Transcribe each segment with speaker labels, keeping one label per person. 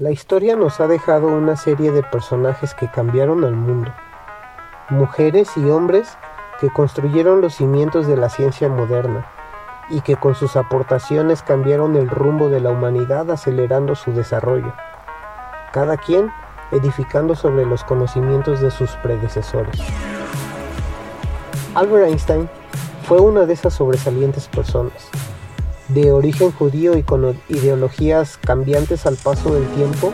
Speaker 1: La historia nos ha dejado una serie de personajes que cambiaron al mundo, mujeres y hombres que construyeron los cimientos de la ciencia moderna y que con sus aportaciones cambiaron el rumbo de la humanidad acelerando su desarrollo, cada quien edificando sobre los conocimientos de sus predecesores. Albert Einstein fue una de esas sobresalientes personas de origen judío y con ideologías cambiantes al paso del tiempo,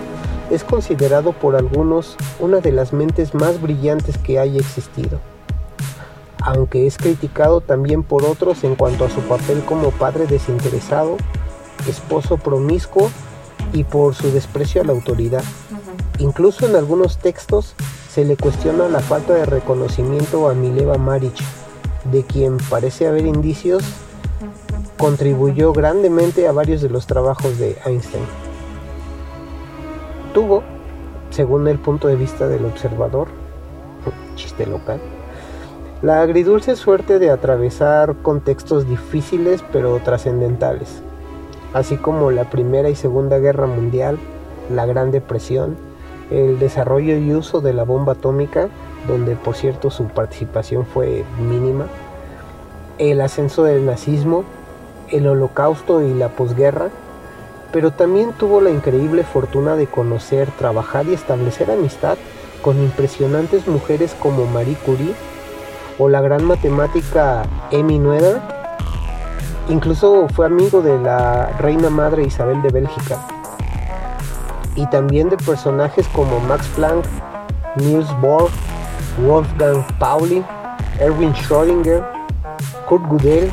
Speaker 1: es considerado por algunos una de las mentes más brillantes que haya existido, aunque es criticado también por otros en cuanto a su papel como padre desinteresado, esposo promiscuo y por su desprecio a la autoridad. Incluso en algunos textos se le cuestiona la falta de reconocimiento a Mileva Maric, de quien parece haber indicios contribuyó grandemente a varios de los trabajos de Einstein. Tuvo, según el punto de vista del observador, chiste local, la agridulce suerte de atravesar contextos difíciles pero trascendentales, así como la Primera y Segunda Guerra Mundial, la Gran Depresión, el desarrollo y uso de la bomba atómica, donde por cierto su participación fue mínima, el ascenso del nazismo el holocausto y la posguerra, pero también tuvo la increíble fortuna de conocer, trabajar y establecer amistad con impresionantes mujeres como Marie Curie o la gran matemática Emmy Noether. Incluso fue amigo de la reina madre Isabel de Bélgica. Y también de personajes como Max Planck, Niels Bohr, Wolfgang Pauli, Erwin Schrödinger, Kurt Gödel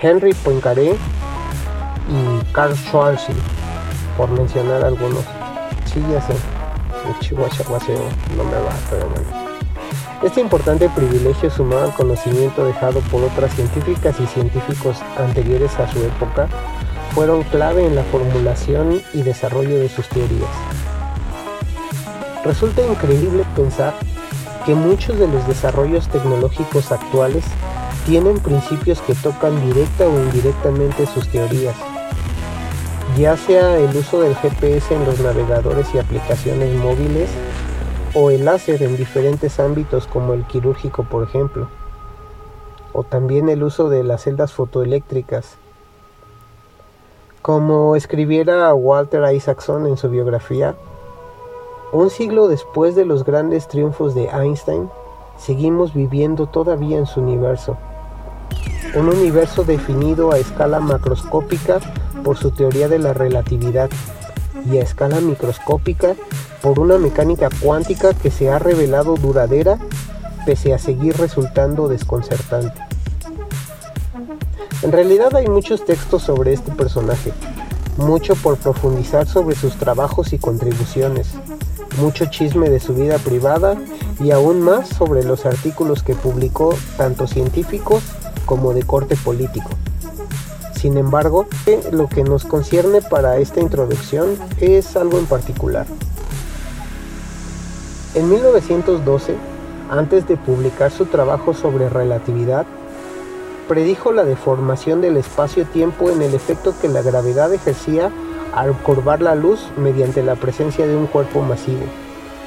Speaker 1: Henry Poincaré y Carl Schwarzschild, por mencionar algunos. Sí, ya sé, no me va, pero bueno. Este importante privilegio sumado al conocimiento dejado por otras científicas y científicos anteriores a su época fueron clave en la formulación y desarrollo de sus teorías. Resulta increíble pensar que muchos de los desarrollos tecnológicos actuales tienen principios que tocan directa o indirectamente sus teorías, ya sea el uso del GPS en los navegadores y aplicaciones móviles o el láser en diferentes ámbitos como el quirúrgico por ejemplo, o también el uso de las celdas fotoeléctricas. Como escribiera Walter Isaacson en su biografía, un siglo después de los grandes triunfos de Einstein, seguimos viviendo todavía en su universo un universo definido a escala macroscópica por su teoría de la relatividad y a escala microscópica por una mecánica cuántica que se ha revelado duradera pese a seguir resultando desconcertante. En realidad hay muchos textos sobre este personaje, mucho por profundizar sobre sus trabajos y contribuciones, mucho chisme de su vida privada y aún más sobre los artículos que publicó tanto científicos como de corte político. Sin embargo, lo que nos concierne para esta introducción es algo en particular. En 1912, antes de publicar su trabajo sobre relatividad, predijo la deformación del espacio-tiempo en el efecto que la gravedad ejercía al curvar la luz mediante la presencia de un cuerpo masivo,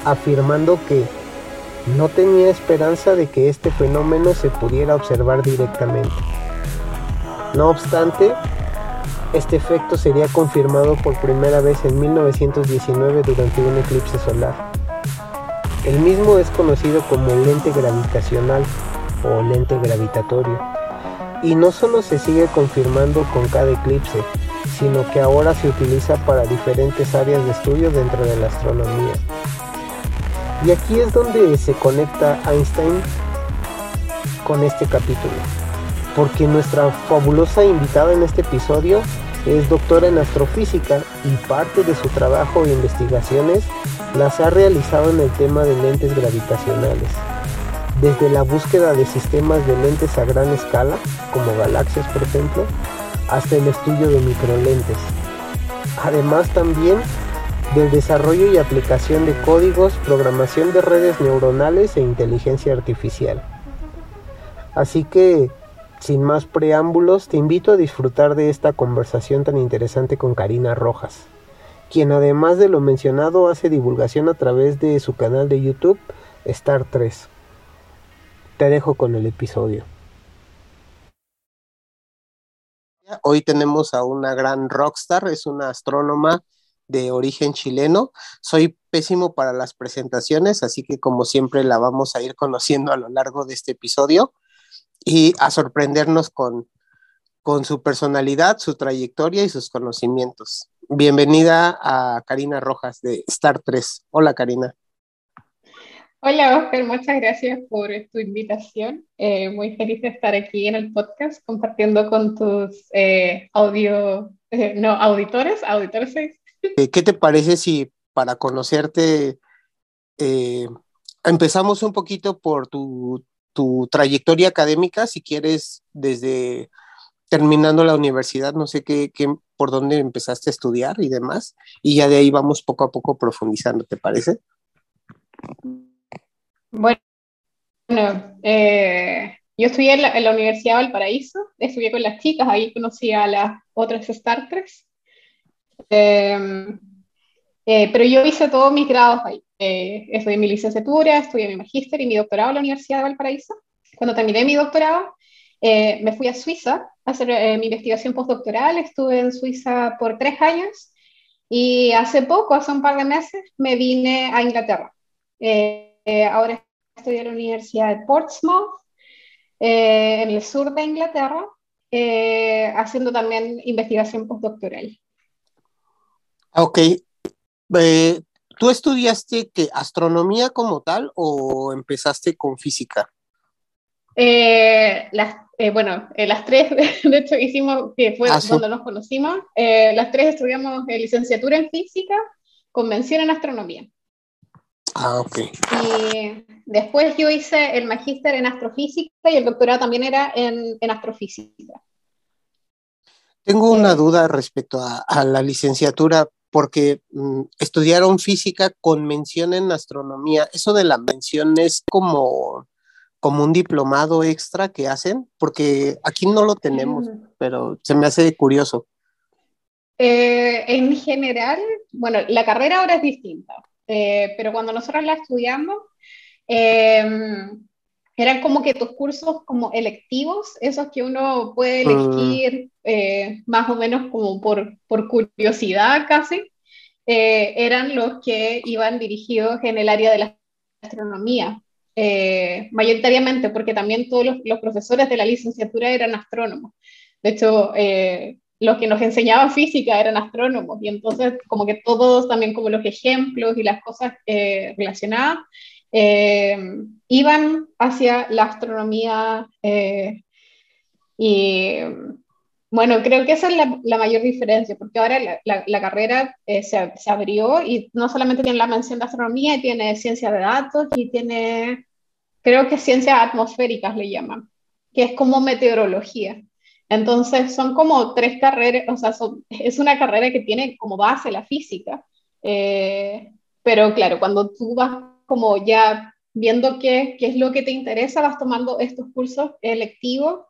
Speaker 1: afirmando que no tenía esperanza de que este fenómeno se pudiera observar directamente. No obstante, este efecto sería confirmado por primera vez en 1919 durante un eclipse solar. El mismo es conocido como lente gravitacional o lente gravitatorio. Y no solo se sigue confirmando con cada eclipse, sino que ahora se utiliza para diferentes áreas de estudio dentro de la astronomía. Y aquí es donde se conecta Einstein con este capítulo, porque nuestra fabulosa invitada en este episodio es doctora en astrofísica y parte de su trabajo e investigaciones las ha realizado en el tema de lentes gravitacionales, desde la búsqueda de sistemas de lentes a gran escala, como galaxias por ejemplo, hasta el estudio de microlentes. Además también del desarrollo y aplicación de códigos, programación de redes neuronales e inteligencia artificial. Así que, sin más preámbulos, te invito a disfrutar de esta conversación tan interesante con Karina Rojas, quien además de lo mencionado hace divulgación a través de su canal de YouTube Star 3. Te dejo con el episodio. Hoy tenemos a una gran rockstar, es una astrónoma de origen chileno. Soy pésimo para las presentaciones, así que como siempre la vamos a ir conociendo a lo largo de este episodio y a sorprendernos con, con su personalidad, su trayectoria y sus conocimientos. Bienvenida a Karina Rojas de Star 3. Hola Karina.
Speaker 2: Hola Oscar, muchas gracias por tu invitación. Eh, muy feliz de estar aquí en el podcast compartiendo con tus eh, audio, eh, no, auditores, auditores.
Speaker 1: ¿Qué te parece si para conocerte empezamos un poquito por tu, tu trayectoria académica, si quieres, desde terminando la universidad, no sé qué, qué, por dónde empezaste a estudiar y demás, y ya de ahí vamos poco a poco profundizando, ¿te parece?
Speaker 2: Bueno, eh, yo estudié en la, Universidad de Valparaíso, estudié con las chicas, ahí conocí a las otras starters, em, eh, pero yo hice todos mis grados ahí. Eh, estudié mi licenciatura, estudié mi magíster y mi doctorado en la Universidad de Valparaíso. Cuando terminé mi doctorado, eh, me fui a Suiza a hacer eh, mi investigación postdoctoral, estuve en Suiza por tres años y hace poco, hace un par de meses, me vine a Inglaterra. Eh, ahora estoy en la Universidad de Portsmouth, en el sur de Inglaterra, haciendo también investigación postdoctoral.
Speaker 1: Ok. ¿Tú estudiaste que astronomía como tal o empezaste con física?
Speaker 2: las eh, bueno, eh, las tres, de hecho, hicimos, que fue cuando ah, nos conocimos, eh, las tres estudiamos licenciatura en física, convención en astronomía.
Speaker 1: Ah, ok.
Speaker 2: Y después yo hice el magíster en astrofísica y el doctorado también era en, en astrofísica.
Speaker 1: Tengo una duda respecto a, a la licenciatura, porque mm, estudiaron física con mención en astronomía. Eso de la mención es como como un diplomado extra que hacen? Porque aquí no lo tenemos, pero se me hace curioso.
Speaker 2: Eh, en general, bueno, la carrera ahora es distinta, eh, pero cuando nosotros la estudiamos, em, eran como que tus cursos como electivos, esos que uno puede mm. elegir eh, más o menos como por, por curiosidad casi, eran los que iban dirigidos en el área de la astronomía. Eh, mayoritariamente, porque también todos los, profesores de la licenciatura eran astrónomos. De hecho, eh, los que nos enseñaban física eran astrónomos y entonces como que todos también como los ejemplos y las cosas eh, relacionadas iban hacia la astronomía y bueno, creo que esa es la, mayor diferencia, porque ahora la, la, carrera se, se, abrió y no solamente tiene la mención de astronomía, tiene ciencia de datos y tiene creo que ciencias atmosféricas le llaman, que es como meteorología. Entonces son como tres carreras, o sea, es una carrera que tiene como base la física, eh, pero claro, cuando tú vas como ya viendo qué, qué, es lo que te interesa, vas tomando estos cursos electivos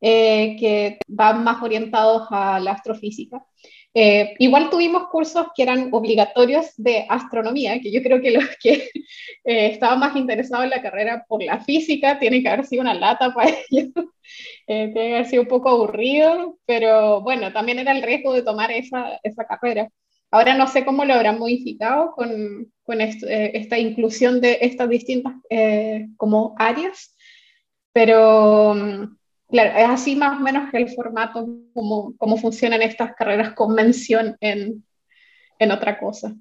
Speaker 2: eh, que van más orientados a la astrofísica. Eh, igual tuvimos cursos que eran obligatorios de astronomía, que yo creo que los que eh, estaban más interesados en la carrera por la física tienen que haber sido una lata para ellos, eh, tiene que haber sido un poco aburrido, pero bueno, también era el riesgo de tomar esa, esa carrera. Ahora no sé cómo lo habrán modificado con, con esta inclusión de estas distintas como áreas, pero mm, es así más o menos el formato, como, cómo funcionan estas carreras con mención en, en otra cosa.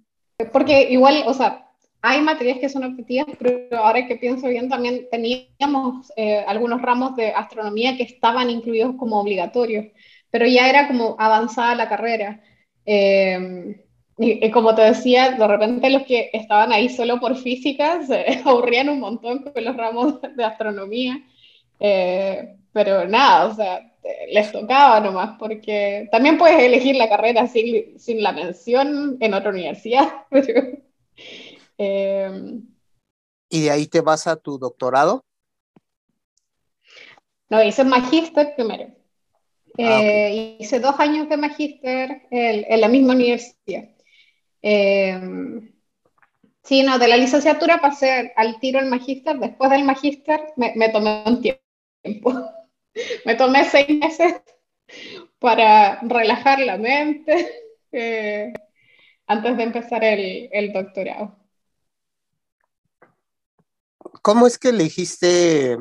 Speaker 2: Porque igual, o sea, hay materias que son objetivas, pero ahora que pienso bien, también teníamos eh, algunos ramos de astronomía que estaban incluidos como obligatorios, pero ya era como avanzada la carrera. Eh, y, como te decía, de repente los que estaban ahí solo por física se aburrían un montón con los ramos de astronomía. Eh, pero nada, o sea, les tocaba nomás, porque también puedes elegir la carrera sin, sin la mención en otra universidad.
Speaker 1: Em, ¿Y de ahí te vas a tu doctorado?
Speaker 2: No, hice magíster primero. Ah, eh, hice dos años de magíster en, en, la misma universidad. Eh, sí, no, de la licenciatura pasé al tiro al magíster. Después del magíster me, me tomé un tiempo. me tomé seis meses para relajar la mente eh, antes de empezar el, el doctorado.
Speaker 1: ¿Cómo es que elegiste?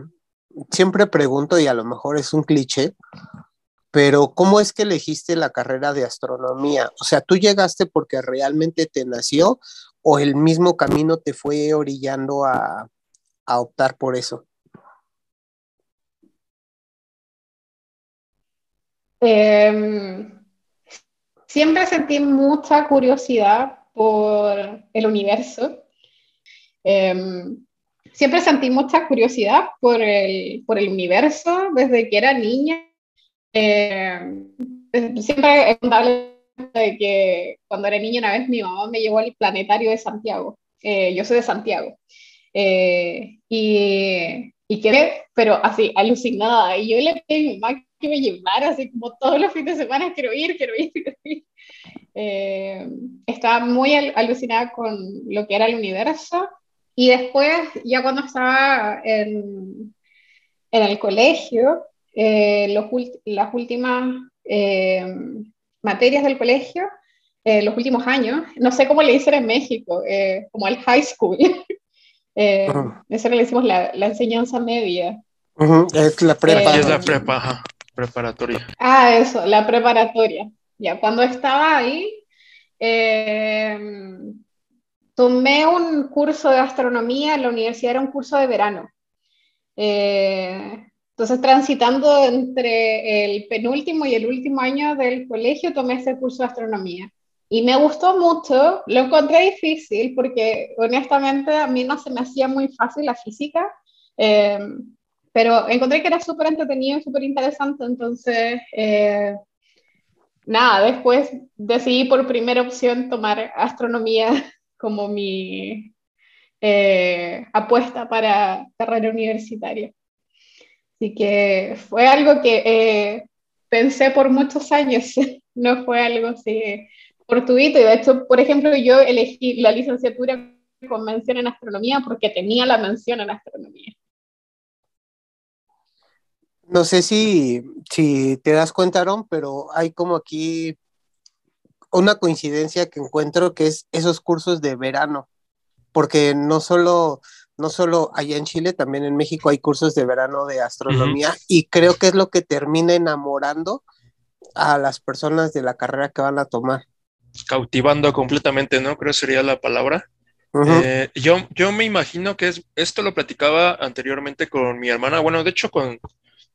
Speaker 1: Siempre pregunto, y a lo mejor es un cliché, pero ¿cómo es que elegiste la carrera de astronomía? O sea, ¿tú llegaste porque realmente te nació o el mismo camino te fue orillando a, a optar por eso?
Speaker 2: Eh, siempre sentí mucha curiosidad por el universo. Eh, siempre sentí mucha curiosidad por el, por el universo desde que era niña. Eh, siempre he contado de que cuando era niña una vez mi mamá me llevó al planetario de Santiago. Eh, yo soy de Santiago. Eh, y, y quedé, pero así, alucinada. Y yo le pedí a mi mamá que me llevara, así como todos los fines de semana, quiero ir, quiero ir, quiero ir. Eh, estaba muy al alucinada con lo que era el universo. Y después, ya cuando estaba en, en el colegio, eh, los, las últimas eh, materias del colegio, eh, los últimos años, no sé cómo le dicen en México, eh, como el high school. eh, uh -huh. Eso le decimos la, la enseñanza media.
Speaker 1: Uh -huh. Es la prepa.
Speaker 3: es la prepa, ajá. preparatoria.
Speaker 2: Ah, eso, la preparatoria. Ya, cuando estaba ahí, eh, tomé un curso de astronomía en la universidad, era un curso de verano. Eh, entonces, transitando entre el penúltimo y el último año del colegio, tomé ese curso de astronomía. Y me gustó mucho, lo encontré difícil porque honestamente a mí no se me hacía muy fácil la física, eh, pero encontré que era súper entretenido y súper interesante, entonces, eh, nada, después decidí por primera opción tomar astronomía como mi eh, apuesta para carrera universitaria. Así que fue algo que eh, pensé por muchos años, no fue algo así fortuito. Y de hecho, por ejemplo, yo elegí la licenciatura con mención en astronomía porque tenía la mención en astronomía.
Speaker 1: No sé si, si te das cuenta, Aaron, pero hay como aquí una coincidencia que encuentro que es esos cursos de verano, porque no solo, no solo allá en Chile, también en México hay cursos de verano de astronomía uh -huh. y creo que es lo que termina enamorando a las personas de la carrera que van a tomar.
Speaker 3: Cautivando completamente, ¿no? Creo que sería la palabra. Uh -huh. eh, yo, yo me imagino que es, esto lo platicaba anteriormente con mi hermana, bueno, de hecho con,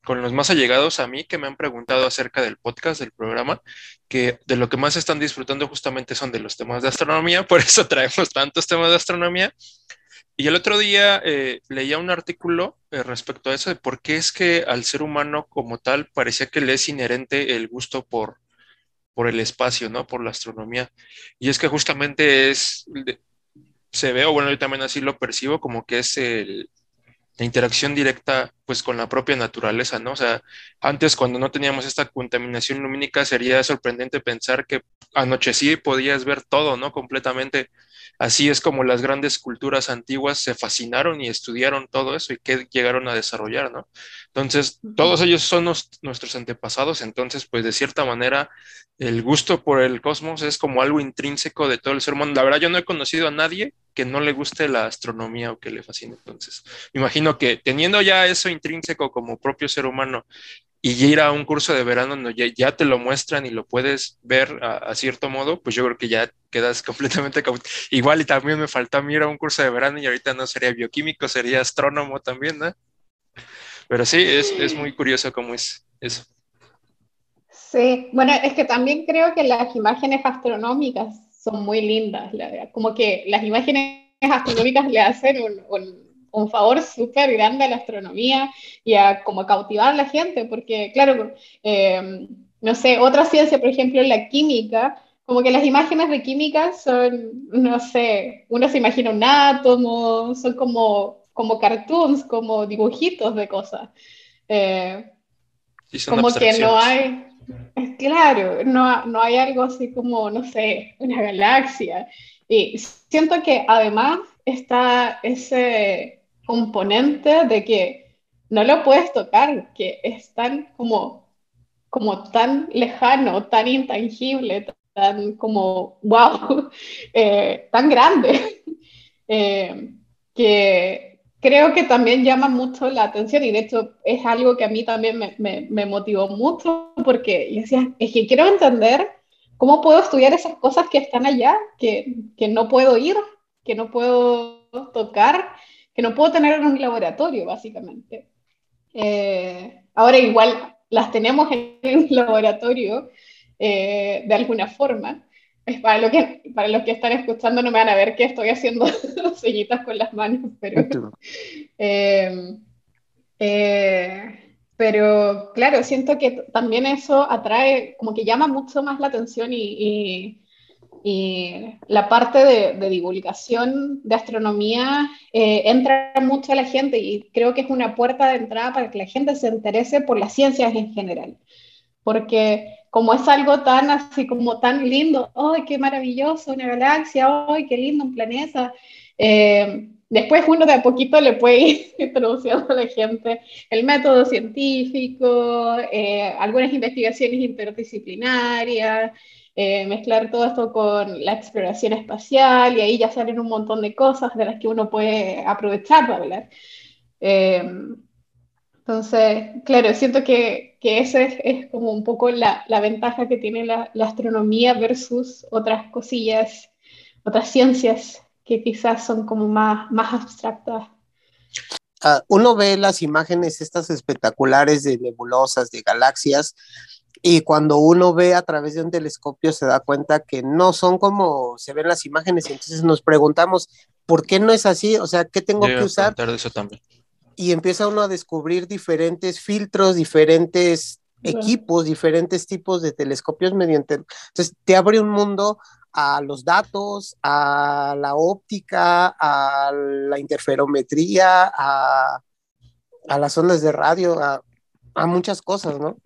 Speaker 3: con los más allegados a mí que me han preguntado acerca del podcast, del programa, que de lo que más están disfrutando justamente son de los temas de astronomía, por eso traemos tantos temas de astronomía. Y el otro día eh, leía un artículo eh, respecto a eso, de por qué es que al ser humano como tal parecía que le es inherente el gusto por, por el espacio, ¿no? Por la astronomía. Y es que justamente es, se ve, o bueno, yo también así lo percibo, como que es el, la interacción directa pues con la propia naturaleza, ¿no? O sea, antes cuando no teníamos esta contaminación lumínica sería sorprendente pensar que anochecía y podías ver todo, ¿no? Completamente. Así es como las grandes culturas antiguas se fascinaron y estudiaron todo eso y que llegaron a desarrollar, ¿no? Entonces, todos ellos son nos, nuestros antepasados, entonces, pues de cierta manera, el gusto por el cosmos es como algo intrínseco de todo el ser humano. La verdad, yo no he conocido a nadie que no le guste la astronomía o que le fascine. Entonces, me imagino que teniendo ya eso intrínseco como propio ser humano y ir a un curso de verano donde ya, ya te lo muestran y lo puedes ver a, a, cierto modo, pues yo creo que ya quedas completamente igual y también me faltó a mí ir a un curso de verano y ahorita no sería bioquímico, sería astrónomo también, ¿no? Pero sí, es, es muy curioso cómo es eso.
Speaker 2: Sí, bueno, es que también creo que las imágenes astronómicas son muy lindas, como que las imágenes astronómicas le hacen un, un un favor súper grande a la astronomía y a como cautivar a la gente, porque claro, eh, no sé, otra ciencia, por ejemplo, la química, como que las imágenes de química son, no sé, uno se imagina un átomo, son como, como cartoons, como dibujitos de cosas. Eh, sí, como que no hay, Claro, no, no hay algo así como, no sé, una galaxia. Y siento que además está ese componente de que no lo puedes tocar, que es tan como, como tan lejano, tan intangible, tan como, wow, eh, tan grande, eh, que creo que también llama mucho la atención y de hecho es algo que a mí también me, me, me motivó mucho porque yo decía, es que quiero entender cómo puedo estudiar esas cosas que están allá, que, que no puedo ir, que no puedo tocar, que no puedo tener en un laboratorio, básicamente. Eh, ahora igual las tenemos en un laboratorio eh, de alguna forma. Es para, lo que, para los que están escuchando no me van a ver que estoy haciendo sellitas con las manos, pero... Eh, pero claro, siento que también eso atrae, como que llama mucho más la atención y, y, la parte de, divulgación de astronomía eh, entra mucho a la gente y creo que es una puerta de entrada para que la gente se interese por las ciencias en general. Porque como es algo tan así como tan lindo, ¡ay, qué maravilloso! Una galaxia, ¡ay, qué lindo un planeta! Eh, Después uno de a poquito le puede ir introduciendo a la gente el método científico, eh, algunas investigaciones interdisciplinarias, eh, mezclar todo esto con la exploración espacial y ahí ya salen un montón de cosas de las que uno puede aprovechar para hablar. Eh, entonces, claro, siento que, que esa es, como un poco la, la ventaja que tiene la, la astronomía versus otras cosillas, otras ciencias que quizás son como más, más abstractas.
Speaker 1: Ah, uno ve las imágenes estas espectaculares de nebulosas, de galaxias, y cuando uno ve a través de un telescopio se da cuenta que no son como se ven las imágenes, entonces nos preguntamos, ¿por qué no es así? O sea, ¿qué tengo que usar?
Speaker 3: eso también.
Speaker 1: Y empieza uno a descubrir diferentes filtros, diferentes equipos, diferentes tipos de telescopios mediante... Entonces te abre un mundo a los datos, a la óptica, a la interferometría, a, las ondas de radio, a, muchas cosas, ¿no?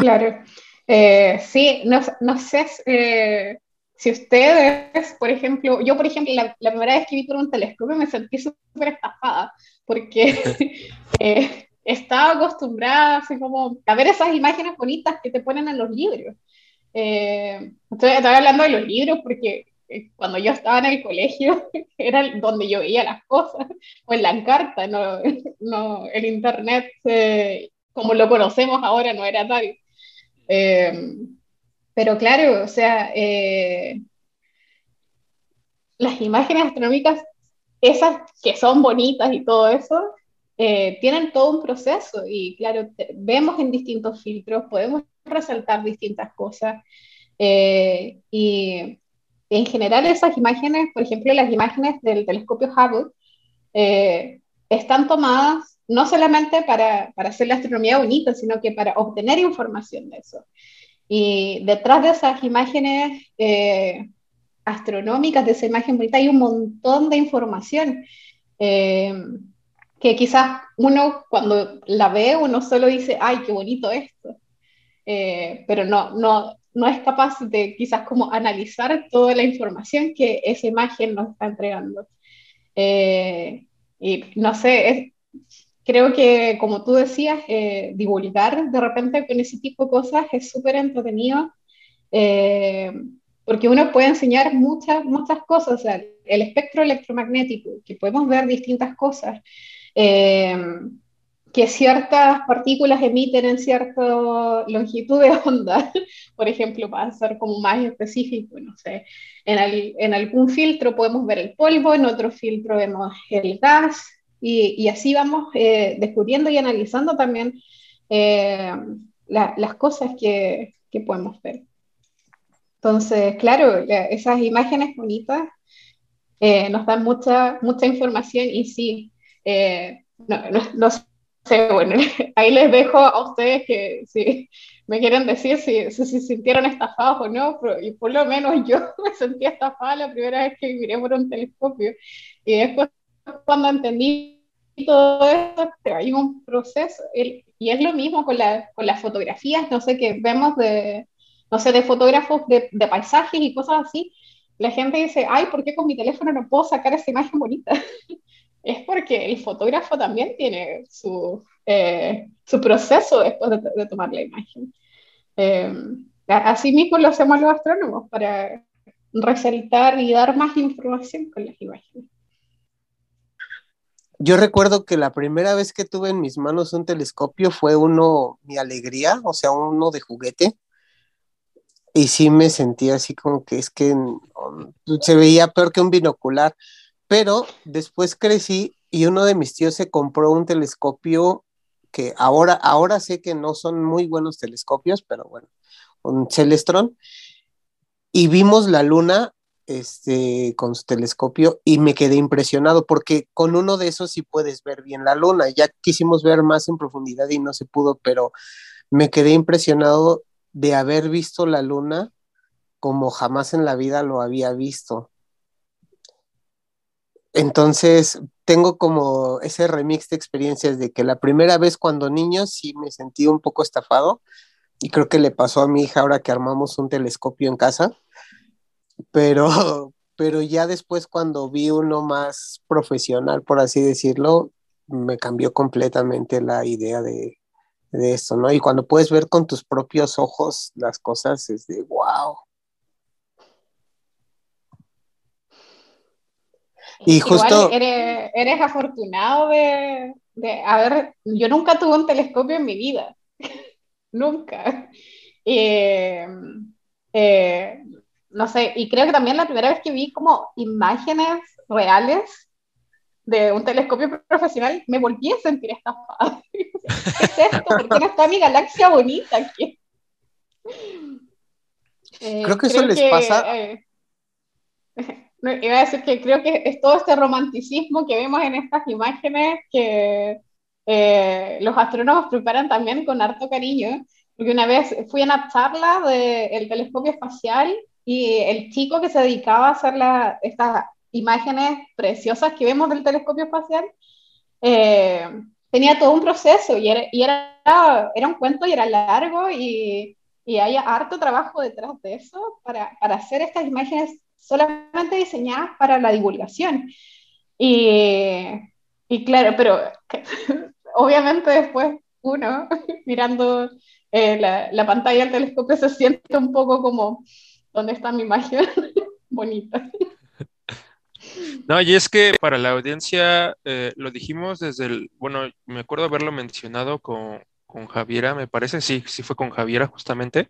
Speaker 2: Claro. Eh, sí, no, sé eh, si ustedes, por ejemplo, yo por ejemplo, la, primera vez que vi por un telescopio me sentí súper estafada, porque eh, estaba acostumbrada a ver esas imágenes bonitas que te ponen en los libros. Eh, estoy, hablando de los libros porque cuando yo estaba en el colegio era donde yo veía las cosas, o en la carta, no, no el internet como lo conocemos ahora no era tal. pero claro, o sea, las imágenes astronómicas, esas que son bonitas y todo eso, tienen todo un proceso y claro, vemos en distintos filtros, podemos resaltar distintas cosas. Eh, y en general esas imágenes, por ejemplo, las imágenes del telescopio Hubble, eh, están tomadas no solamente para, para, hacer la astronomía bonita, sino que para obtener información de eso. Y detrás de esas imágenes eh, astronómicas, de esa imagen bonita, hay un montón de información que quizás uno cuando la ve, uno solo dice, ay, qué bonito esto. Eh, pero no, no, no es capaz de quizás como analizar toda la información que esa imagen nos está entregando. Eh, y no sé, creo que como tú decías, eh, divulgar de repente con ese tipo de cosas es súper entretenido, porque uno puede enseñar muchas, muchas cosas, o sea, el espectro electromagnético, que podemos ver distintas cosas que ciertas partículas emiten en cierta longitud de onda, por ejemplo, para ser como más específico, no sé, en, en, algún filtro podemos ver el polvo, en otro filtro vemos el gas, y, y así vamos eh, descubriendo y analizando también eh, las cosas que, que, podemos ver. Entonces, claro, esas imágenes bonitas eh, nos dan mucha, mucha información y sí, no, no, no Sí, bueno, ahí les dejo a ustedes que si me quieren decir si se si, sintieron estafados o no, pero, y por lo menos yo me sentí estafada la primera vez que miré por un telescopio. Y después, cuando entendí todo esto, hay un proceso, y Y es lo mismo con, la, con las fotografías, no sé, que vemos de, no sé, de fotógrafos de, de, paisajes y cosas así. La gente dice, ay, ¿por qué con mi teléfono no puedo sacar esa imagen bonita? es porque el fotógrafo también tiene su, eh, su proceso después de, tomar la imagen. Eh, así mismo lo hacemos los astrónomos para resaltar y dar más información con las imágenes.
Speaker 1: Yo recuerdo que la primera vez que tuve en mis manos un telescopio fue uno, mi alegría, o sea, uno de juguete. Y sí me sentía así como que es que se veía peor que un binocular. Pero después crecí y uno de mis tíos se compró un telescopio que ahora, ahora sé que no son muy buenos telescopios, pero bueno, un Celestron. Y vimos la luna este, con su telescopio y me quedé impresionado porque con uno de esos sí puedes ver bien la luna. Ya quisimos ver más en profundidad y no se pudo, pero me quedé impresionado de haber visto la luna como jamás en la vida lo había visto. Entonces, tengo como ese remix de experiencias de que la primera vez cuando niño sí me sentí un poco estafado y creo que le pasó a mi hija ahora que armamos un telescopio en casa pero, pero ya después cuando vi uno más profesional, por así decirlo, me cambió completamente la idea de, de esto, ¿no? Y cuando puedes ver con tus propios ojos las cosas, es de wow.
Speaker 2: Y justo... eres, eres, afortunado de, de, a ver, yo nunca tuve un telescopio en mi vida, nunca. Eh, eh, no sé, y creo que también la primera vez que vi como imágenes reales de un telescopio profesional, me volví a sentir estafada. ¿Qué es esto? ¿Por qué no está mi galaxia bonita aquí?
Speaker 1: Eh, creo que eso les pasa.
Speaker 2: Eh, iba a decir que creo que es todo este romanticismo que vemos en estas imágenes que eh, los astrónomos preparan también con harto cariño. Porque una vez fui a una charla del telescopio espacial y el chico que se dedicaba a hacer estas imágenes preciosas que vemos del telescopio espacial, eh, tenía todo un proceso y, era, y era, era, un cuento y era largo y, y hay harto trabajo detrás de eso para, para, hacer estas imágenes solamente diseñadas para la divulgación. Y, y claro, pero obviamente después uno mirando eh, la, la, pantalla del telescopio se siente un poco como ¿Dónde está mi magia bonita?
Speaker 3: No, y es que para la audiencia eh, lo dijimos desde el, bueno, me acuerdo haberlo mencionado con, con Javiera, me parece, sí, sí fue con Javiera justamente,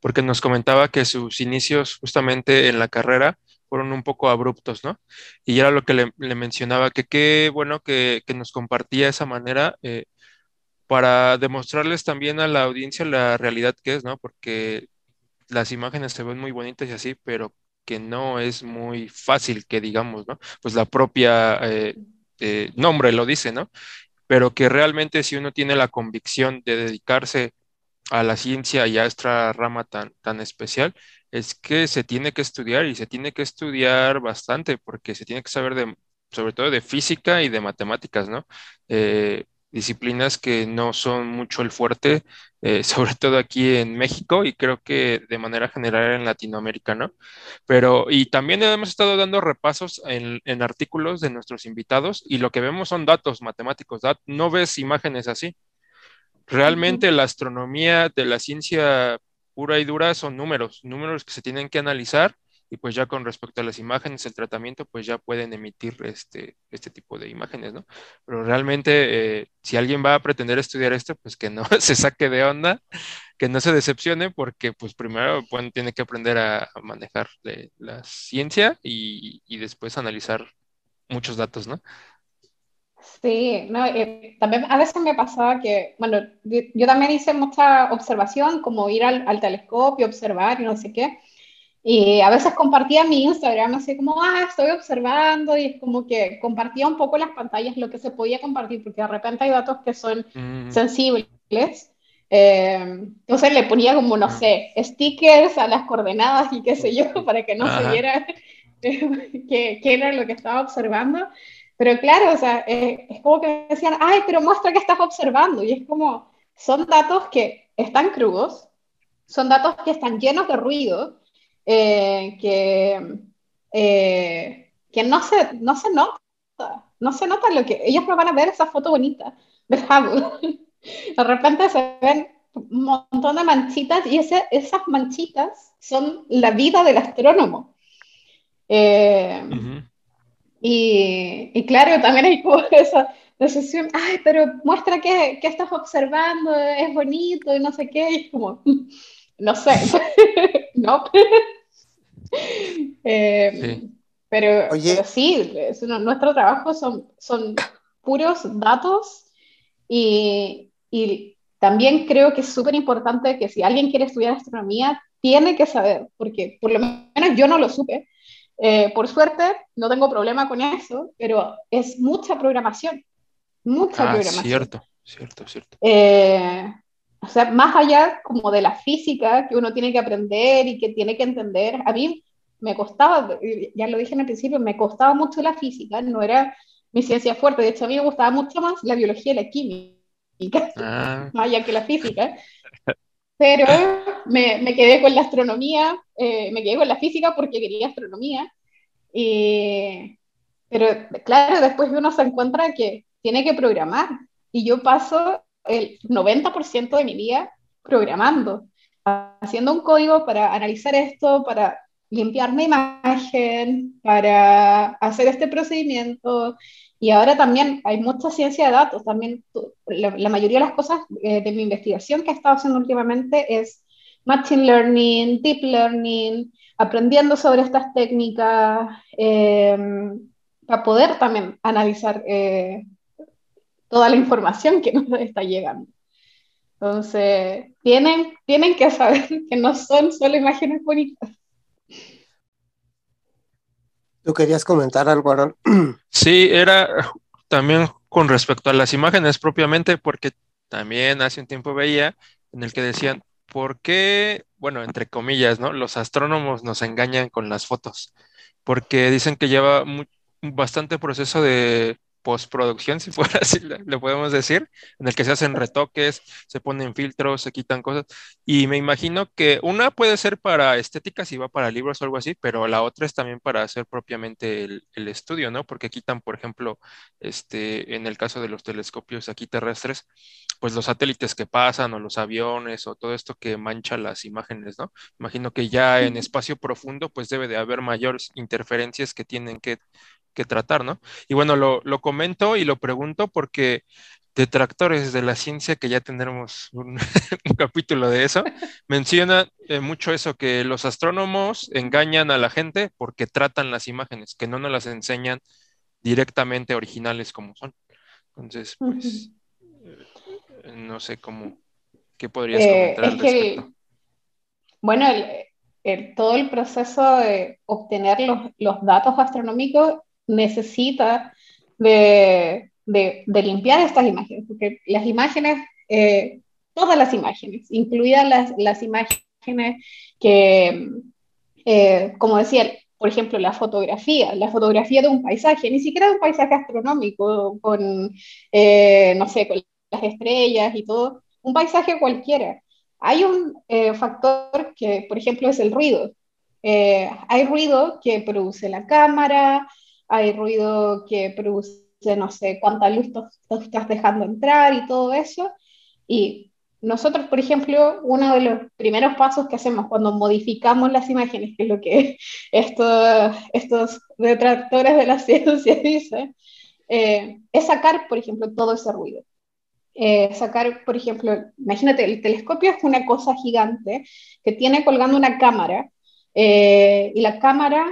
Speaker 3: porque nos comentaba que sus inicios justamente en la carrera fueron un poco abruptos, ¿no? Y era lo que le, mencionaba, que qué bueno que, que, nos compartía esa manera eh, para demostrarles también a la audiencia la realidad que es, ¿no? Porque las imágenes se ven muy bonitas y así, pero que no es muy fácil que digamos, ¿no? Pues la propia eh, eh, nombre lo dice, ¿no? Pero que realmente si uno tiene la convicción de dedicarse a la ciencia y a esta rama tan, tan especial, es que se tiene que estudiar y se tiene que estudiar bastante porque se tiene que saber de, sobre todo de física y de matemáticas, ¿no? Eh, disciplinas que no son mucho el fuerte, eh, sobre todo aquí en México y creo que de manera general en Latinoamérica, ¿no? Pero, y también hemos estado dando repasos en, artículos de nuestros invitados y lo que vemos son datos matemáticos, no ves imágenes así. Realmente la astronomía de la ciencia pura y dura son números, números que se tienen que analizar y pues ya con respecto a las imágenes, el tratamiento, pues ya pueden emitir este, este tipo de imágenes, ¿no? Pero realmente, eh, si alguien va a pretender estudiar esto, pues que no se saque de onda, que no se decepcione, porque pues primero tiene que aprender a, manejar la ciencia y, y, después analizar muchos datos, ¿no?
Speaker 2: Sí, no, eh, también a veces me pasaba que, bueno, yo también hice mucha observación, como ir al, al telescopio, observar y no sé qué, y a veces compartía mi Instagram, así como, ah, estoy observando, y es como que compartía un poco las pantallas, lo que se podía compartir, porque de repente hay datos que son mm. sensibles. Eh, entonces le ponía como, no ah. sé, stickers a las coordenadas y qué sé yo, para que no se viera qué, qué era lo que estaba observando. Pero claro, o sea, eh, es como que decían, ay, pero muestra que estás observando. Y es como, son datos que están crudos, son datos que están llenos de ruido, eh, que, eh, que no, se, no se nota, no se nota lo que ellos no van a ver esa foto bonita de Hubble. De repente se ven un montón de manchitas y ese, esas manchitas son la vida del astrónomo. Eh, y, y, claro, también hay como esa sensación, ay, pero muestra que, que, estás observando, es bonito y no sé qué, y es como, no sé, no. eh, Pero, Oye. sí, es nuestro trabajo son, son puros datos y, y también creo que es súper importante que si alguien quiere estudiar astronomía, tiene que saber, porque por lo menos yo no lo supe. Eh, por suerte, no tengo problema con eso, pero es mucha programación. Mucha ah, programación.
Speaker 3: Cierto, cierto, cierto.
Speaker 2: Eh, o sea, más allá como de la física que uno tiene que aprender y que tiene que entender, a mí me costaba, ya lo dije en el principio, me costaba mucho la física, no era mi ciencia fuerte, de hecho a mí me gustaba mucho más la biología y la química, ah. más allá que la física, pero me, me quedé con la astronomía, eh, me quedé con la física porque quería astronomía, y, pero claro, después uno se encuentra que tiene que programar, y yo paso el 90% de mi día programando, haciendo un código para analizar esto, para limpiar mi imagen, para hacer este procedimiento. Y ahora también hay mucha ciencia de datos. También la, mayoría de las cosas eh, de mi investigación que he estado haciendo últimamente es Machine Learning, Deep Learning, aprendiendo sobre estas técnicas em, para poder también analizar eh, toda la información que nos está llegando. Entonces, tienen, tienen que saber que no son solo imágenes bonitas.
Speaker 1: ¿Tú querías comentar algo, Aaron?
Speaker 3: Sí, era también con respecto a las imágenes propiamente, porque también hace un tiempo veía en el que decían, ¿por qué, bueno, entre comillas, ¿no? Los astrónomos nos engañan con las fotos, porque dicen que lleva bastante proceso de postproducción, si fuera así, le podemos decir, en el que se hacen retoques, se ponen filtros, se quitan cosas. Y me imagino que una puede ser para estética, si va para libros o algo así, pero la otra es también para hacer propiamente el, estudio, ¿no? Porque quitan, por ejemplo, este, en el caso de los telescopios aquí terrestres, pues los satélites que pasan o los aviones o todo esto que mancha las imágenes, ¿no? Imagino que ya en espacio profundo, pues debe de haber mayores interferencias que tienen que que tratar, ¿no? Y bueno, lo, comento y lo pregunto porque detractores de la ciencia, que ya tendremos un, capítulo de eso, menciona eh, mucho eso, que los astrónomos engañan a la gente porque tratan las imágenes, que no nos las enseñan directamente originales como son. Entonces, pues, no sé cómo, ¿qué podrías eh, comentar al respecto?
Speaker 2: bueno, todo el proceso de obtener los, los datos astronómicos necesita de, de, limpiar estas imágenes, porque las imágenes, eh, todas las imágenes, incluidas las, las imágenes que, eh, como decía, por ejemplo, la fotografía, la fotografía de un paisaje, ni siquiera de un paisaje astronómico, con, eh, no sé, con las estrellas y todo, un paisaje cualquiera. Hay un factor que, por ejemplo, es el ruido. hay ruido que produce la cámara, hay ruido que produce, no sé, cuánta luz tú estás dejando entrar y todo eso. Y nosotros, por ejemplo, uno de los primeros pasos que hacemos cuando modificamos las imágenes, que es lo que estos, estos detractores de la ciencia dicen, eh, es sacar, por ejemplo, todo ese ruido. Eh, sacar, por ejemplo, imagínate, el telescopio es una cosa gigante que tiene colgando una cámara eh, y la cámara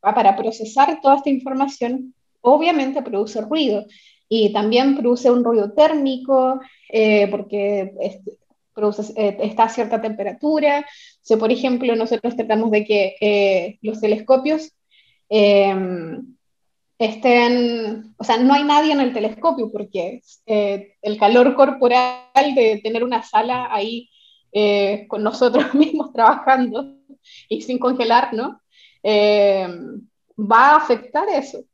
Speaker 2: para procesar toda esta información, obviamente produce ruido y también produce un ruido térmico eh, porque produce, eh, está a cierta temperatura. O por ejemplo, nosotros tratamos de que eh, los telescopios em, estén, o sea, no hay nadie en el telescopio porque el calor corporal de tener una sala ahí con nosotros mismos trabajando y sin congelar, ¿no? Eh, va a afectar eso,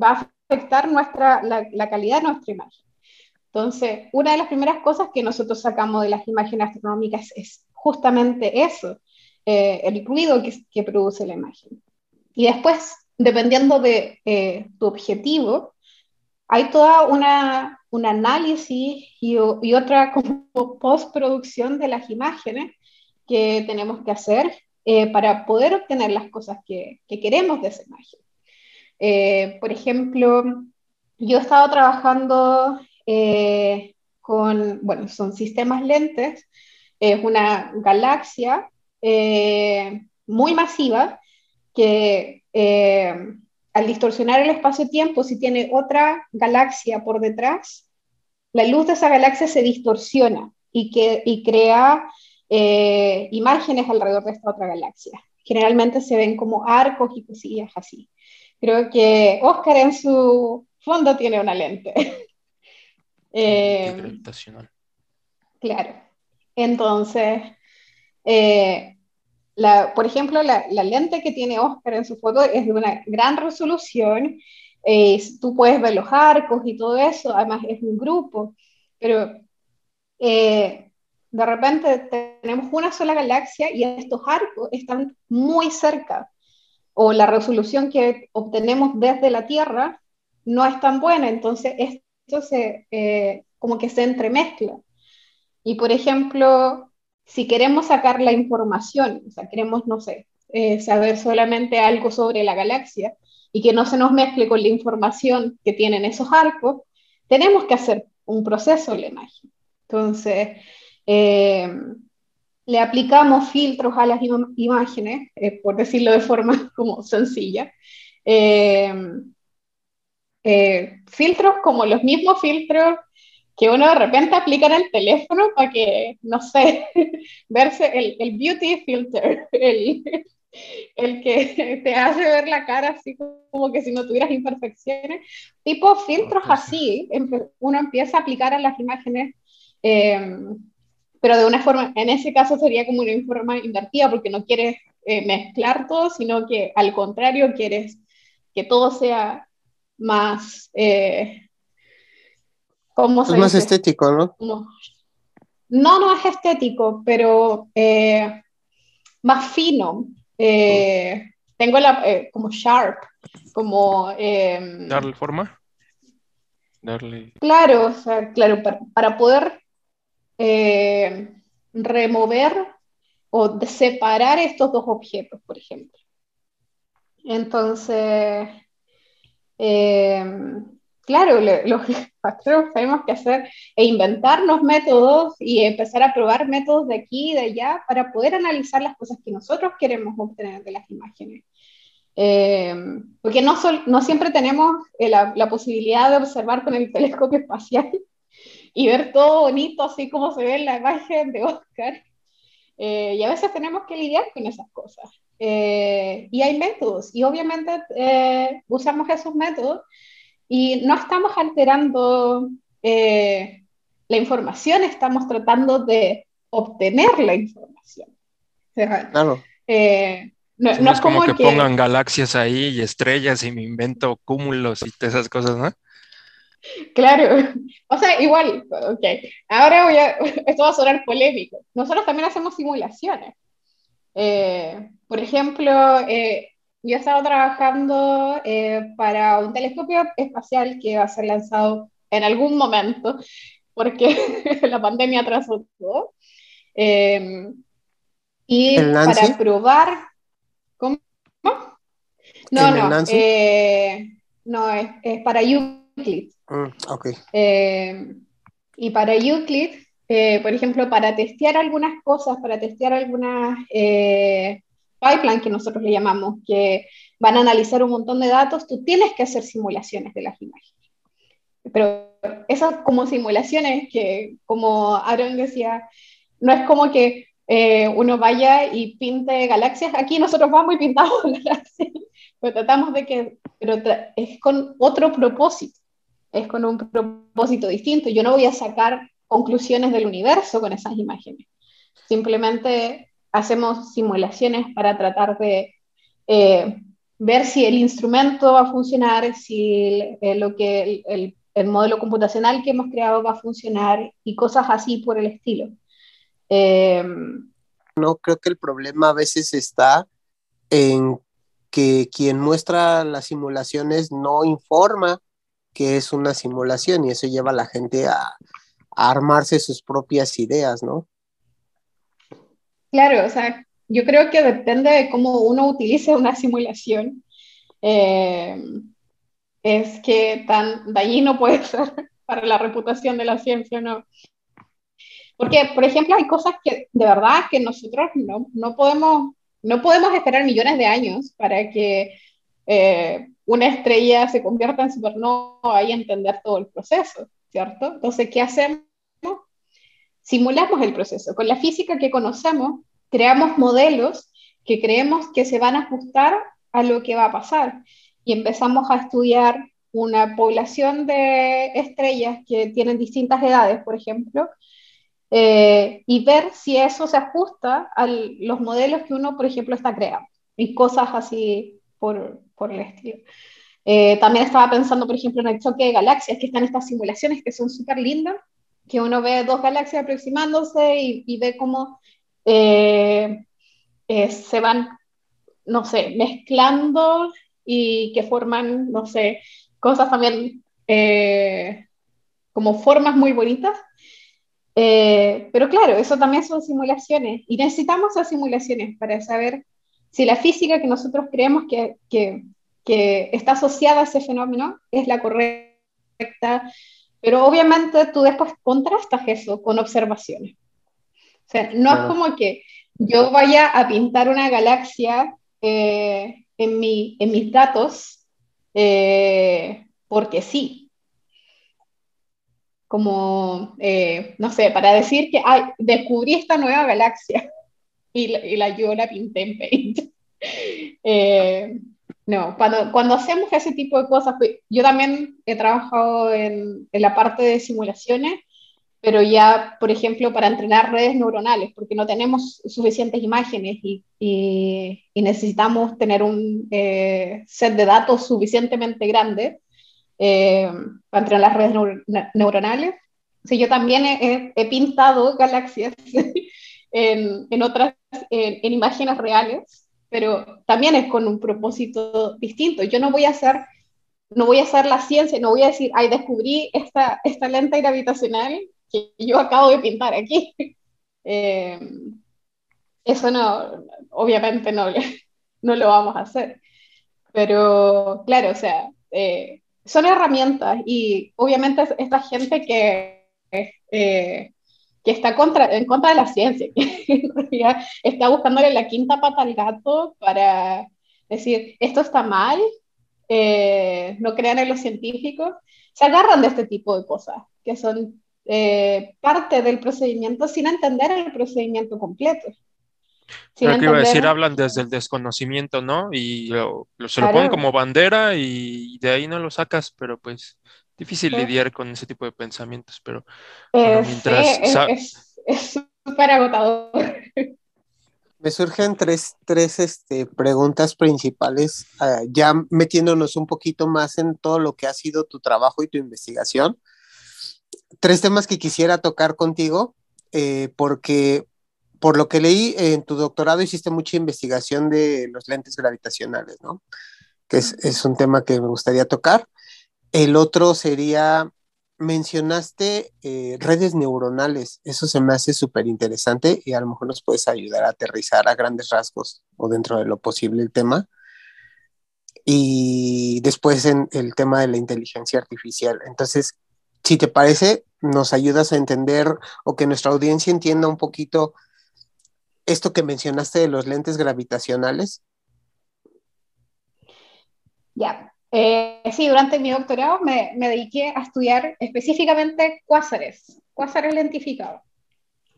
Speaker 2: va a afectar nuestra, la, calidad de nuestra imagen. Entonces, una de las primeras cosas que nosotros sacamos de las imágenes astronómicas es justamente eso, eh, el ruido que, produce la imagen. Y después, dependiendo de eh, tu objetivo, hay toda una, un análisis y, y otra como postproducción de las imágenes que tenemos que hacer eh, para poder obtener las cosas que, que queremos de esa imagen. por ejemplo, yo he estado trabajando eh, con, bueno, son sistemas lentes, es una galaxia eh, muy masiva que eh, al distorsionar el espacio-tiempo, si tiene otra galaxia por detrás, la luz de esa galaxia se distorsiona y, que, y crea imágenes alrededor de esta otra galaxia. Generalmente se ven como arcos y cosillas así. Creo que Oscar en su fondo tiene una lente.
Speaker 3: Eh, gravitacional.
Speaker 2: Claro. Entonces, eh, la, por ejemplo, la, la, lente que tiene Oscar en su foto es de una gran resolución. Eh, tú puedes ver los arcos y todo eso, además es un grupo, pero eh, de repente tenemos una sola galaxia y estos arcos están muy cerca, o la resolución que obtenemos desde la Tierra no es tan buena, entonces es se, eh, como que se entremezcla. Y por ejemplo, si queremos sacar la información, o sea, queremos, no sé, eh, saber solamente algo sobre la galaxia y que no se nos mezcle con la información que tienen esos arcos, tenemos que hacer un proceso en la imagen. Entonces, eh, le aplicamos filtros a las imágenes, por decirlo de forma como sencilla, eh, filtros como los mismos filtros que uno de repente aplica en el teléfono para que, no sé, verse el, el beauty filter, el, el, que te hace ver la cara así como que si no tuvieras imperfecciones, tipo filtros así, uno empieza a aplicar a las imágenes, em, pero de una forma, en ese caso sería como una forma invertida porque no quieres eh, mezclar todo, sino que al contrario quieres que todo sea más... Eh,
Speaker 1: ¿cómo se es más estético, ¿no?
Speaker 2: No, no es estético, pero eh, más fino. Eh, tengo la, como sharp, como... Em,
Speaker 3: Darle forma. Darle...
Speaker 2: Claro, o sea, claro, para, poder remover o separar estos dos objetos, por ejemplo. Entonces, eh, claro, los pastores tenemos que hacer e inventarnos métodos y empezar a probar métodos de aquí y de allá para poder analizar las cosas que nosotros queremos obtener de las imágenes. Eh, porque no, no siempre tenemos eh, la, posibilidad de observar con el telescopio espacial y ver todo bonito, así como se ve en la imagen de Oscar. y a veces tenemos que lidiar con esas cosas. Eh, y hay métodos, y obviamente eh, usamos esos métodos y no estamos alterando eh, la información, estamos tratando de obtener la información.
Speaker 3: claro. no, no, es como, que, pongan galaxias ahí y estrellas y me invento cúmulos y esas cosas, ¿no?
Speaker 2: Claro, o sea, igual, ok, ahora voy a, esto va a sonar polémico. Nosotros también hacemos simulaciones. Eh, por ejemplo, eh, yo he estado trabajando eh, para un telescopio espacial que va a ser lanzado en algún momento, porque la pandemia atrasó todo. y para probar... ¿Cómo? No, no, no, es, para Euclid. Mm,
Speaker 1: okay.
Speaker 2: y para Euclid eh, por ejemplo, para testear algunas cosas, para testear algunas pipelines que nosotros le llamamos, que van a analizar un montón de datos, tú tienes que hacer simulaciones de las imágenes. Pero esas como simulaciones que, como Aaron decía, no es como que eh, uno vaya y pinte galaxias. Aquí nosotros vamos y pintamos galaxias, pero tratamos de que, pero es con otro propósito, es con un propósito distinto. Yo no voy a sacar conclusiones del universo con esas imágenes. Simplemente hacemos simulaciones para tratar de eh, ver si el instrumento va a funcionar, si eh, lo que el, el modelo computacional que hemos creado va a funcionar y cosas así por el estilo.
Speaker 1: Eh, no, creo que el problema a veces está en que quien muestra las simulaciones no informa que es una simulación y eso lleva a la gente a, armarse sus propias ideas, ¿no?
Speaker 2: Claro, o sea, yo creo que depende de cómo uno utilice una simulación. Eh, es que tan dañino puede ser para la reputación de la ciencia, ¿no? Porque, por ejemplo, hay cosas que de verdad que nosotros no, no podemos, no podemos esperar millones de años para que eh, una estrella se convierta en supernova y entender todo el proceso, ¿cierto? Entonces, ¿qué hacemos? Simulamos el proceso. Con la física que conocemos, creamos modelos que creemos que se van a ajustar a lo que va a pasar y empezamos a estudiar una población de estrellas que tienen distintas edades, por ejemplo, eh, y ver si eso se ajusta a los modelos que uno, por ejemplo, está creando y cosas así por, por el estilo. Eh, también estaba pensando, por ejemplo, en el choque de galaxias, que están estas simulaciones que son súper lindas, que uno ve dos galaxias aproximándose y, ve cómo eh, se van, no sé, mezclando y que forman, no sé, cosas también eh, como formas muy bonitas. Eh, pero claro, eso también son simulaciones y necesitamos esas simulaciones para saber si la física que nosotros creemos que, que, que está asociada a ese fenómeno es la correcta, pero obviamente tú después contrastas eso con observaciones. O sea, no es como que yo vaya a pintar una galaxia eh, en, mi, en mis datos eh, porque sí. Como, eh, no sé, para decir que ay, descubrí esta nueva galaxia y la, y la yo la pinté en Paint. No, cuando, cuando hacemos ese tipo de cosas, pues, yo también he trabajado en, en la parte de simulaciones pero ya, por ejemplo, para entrenar redes neuronales, porque no tenemos suficientes imágenes y, y, necesitamos tener un eh, set de datos suficientemente grande eh, para entrenar las redes neuronales. Sí, yo también he, he pintado galaxias en, en, otras, en, en, imágenes reales, pero también es con un propósito distinto. Yo no voy a hacer, no voy a hacer la ciencia, no voy a decir, ay, descubrí esta, esta lente gravitacional que yo acabo de pintar aquí. Eh, eso no, obviamente no, no lo vamos a hacer. Pero claro, o sea, eh, son herramientas y obviamente esta gente que, eh, que está contra, en contra de la ciencia, que está buscándole la quinta pata al gato para decir, esto está mal, no crean en los científicos, se agarran de este tipo de cosas, que son eh, parte del procedimiento sin entender el procedimiento completo.
Speaker 3: Creo que iba a decir, hablan desde el desconocimiento, ¿no? Y lo, se lo ponen como bandera y de ahí no lo sacas, pero pues difícil lidiar con ese tipo de pensamientos, pero
Speaker 2: eh, mientras... es súper agotador.
Speaker 1: Me surgen tres, tres este, preguntas principales, ah, ya metiéndonos un poquito más en todo lo que ha sido tu trabajo y tu investigación tres temas que quisiera tocar contigo, eh, porque por lo que leí en tu doctorado hiciste mucha investigación de los lentes gravitacionales, ¿no? Que es, un tema que me gustaría tocar. El otro sería, mencionaste eh, redes neuronales, eso se me hace súper interesante y a lo mejor nos puedes ayudar a aterrizar a grandes rasgos o dentro de lo posible el tema. Y después en el tema de la inteligencia artificial. Entonces, si te parece, nos ayudas a entender o que nuestra audiencia entienda un poquito esto que mencionaste de los lentes gravitacionales.
Speaker 2: Ya, eh, sí, durante mi doctorado me, dediqué a estudiar específicamente cuásares, cuásares lentificados.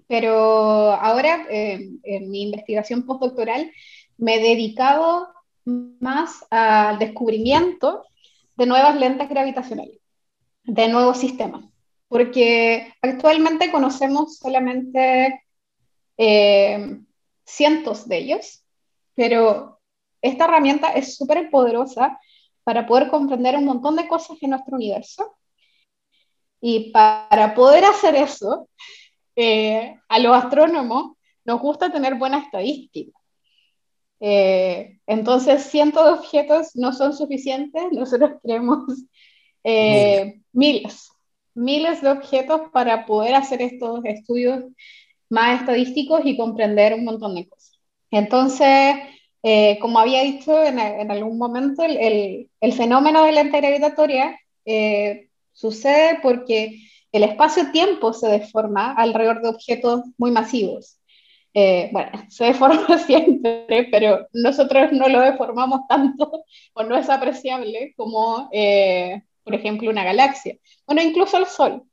Speaker 2: Pero ahora, eh, en mi investigación postdoctoral, me he dedicado más al descubrimiento de nuevas lentes gravitacionales de nuevos sistemas, porque actualmente conocemos solamente eh, cientos de ellos, pero esta herramienta es súper poderosa para poder comprender un montón de cosas en nuestro universo Y para poder hacer eso, eh, a los astrónomos nos gusta tener buena estadística. Eh, entonces, cientos de objetos no son suficientes, nosotros queremos eh, miles, miles de objetos para poder hacer estos estudios más estadísticos y comprender un montón de cosas. Entonces, eh, como había dicho en, en algún momento, el, el, fenómeno de la gravitatoria sucede porque el espacio-tiempo se deforma alrededor de objetos muy masivos. Eh, bueno, se deforma siempre, pero nosotros no lo deformamos tanto o no es apreciable como, eh, por ejemplo, una galaxia. Bueno, incluso el Sol.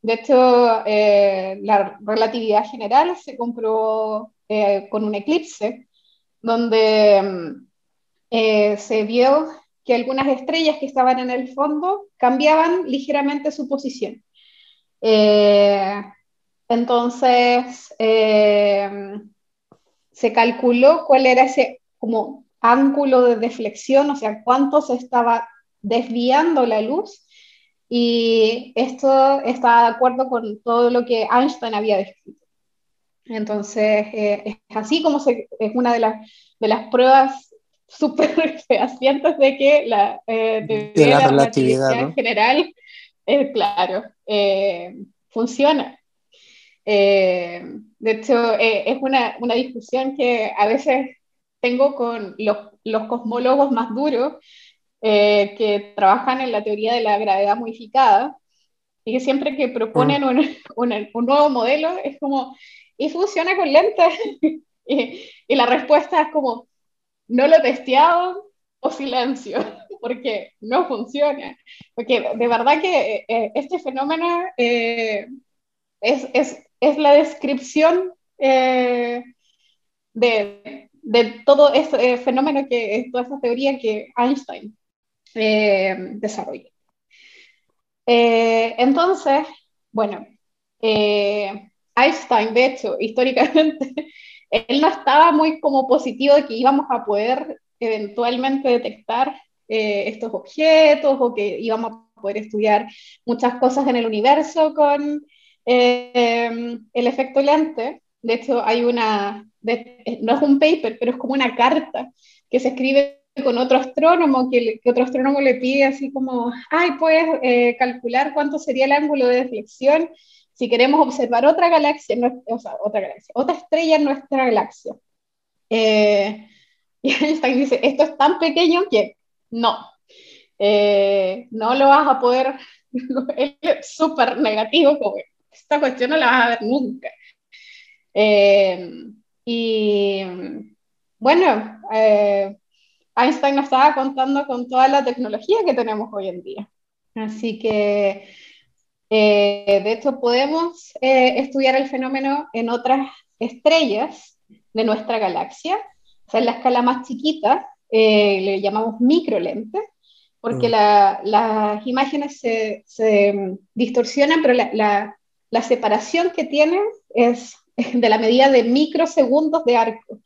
Speaker 2: De hecho, eh, la relatividad general se comprobó con un eclipse, donde mm, se vio que algunas estrellas que estaban en el fondo cambiaban ligeramente su posición. Entonces, eh, se calculó cuál era ese como ángulo de deflexión, o sea, cuánto se estaba desviando la luz, y esto está de acuerdo con todo lo que Einstein había descrito. Entonces, eh, es así como se, es una de las, de las pruebas súper fehacientes de que la,
Speaker 1: eh, de, la, relatividad, en
Speaker 2: general, claro, funciona. Eh, de hecho, eh, es una, una, discusión que a veces tengo con los, los cosmólogos más duros eh, que trabajan en la teoría de la gravedad modificada y que siempre que proponen mm. un, un, nuevo modelo es como, ¿y funciona con lentes? y, y, la respuesta es como, no lo he testeado o silencio, porque no funciona. Porque de verdad que este fenómeno es, es, es la descripción eh, de, de, todo este eh, fenómeno, que toda esa teoría que Einstein eh, desarrolló. entonces, bueno, Einstein, de hecho, históricamente, él no estaba muy como positivo de que íbamos a poder eventualmente detectar estos objetos o que íbamos a poder estudiar muchas cosas en el universo con eh, el efecto lente, de hecho hay una, no es un paper, pero es como una carta que se escribe con otro astrónomo, que, otro astrónomo le pide así como, ay, puedes eh, calcular cuánto sería el ángulo de deflexión si queremos observar otra galaxia, o sea, otra galaxia, otra estrella en nuestra galaxia. Eh, y Einstein dice, esto es tan pequeño que no, no lo vas a poder, es súper negativo, esta cuestión no la vas a ver nunca. Eh, y bueno, eh, Einstein nos estaba contando con toda la tecnología que tenemos hoy en día. Así que, eh, de hecho, podemos estudiar el fenómeno en otras estrellas de nuestra galaxia, o sea, en la escala más chiquita, le llamamos microlente, porque mm. las imágenes se, se, distorsionan, pero la, la separación que tiene es de la medida de microsegundos de arco.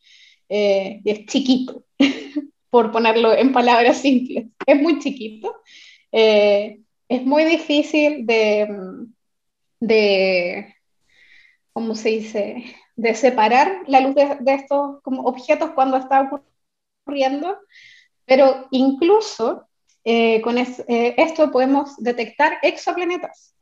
Speaker 2: Eh, es chiquito, por ponerlo en palabras simples. Es muy chiquito. Eh, es muy difícil de, de, ¿cómo se dice? De separar la luz de, estos como objetos cuando está ocurriendo, pero incluso eh, con esto podemos detectar exoplanetas.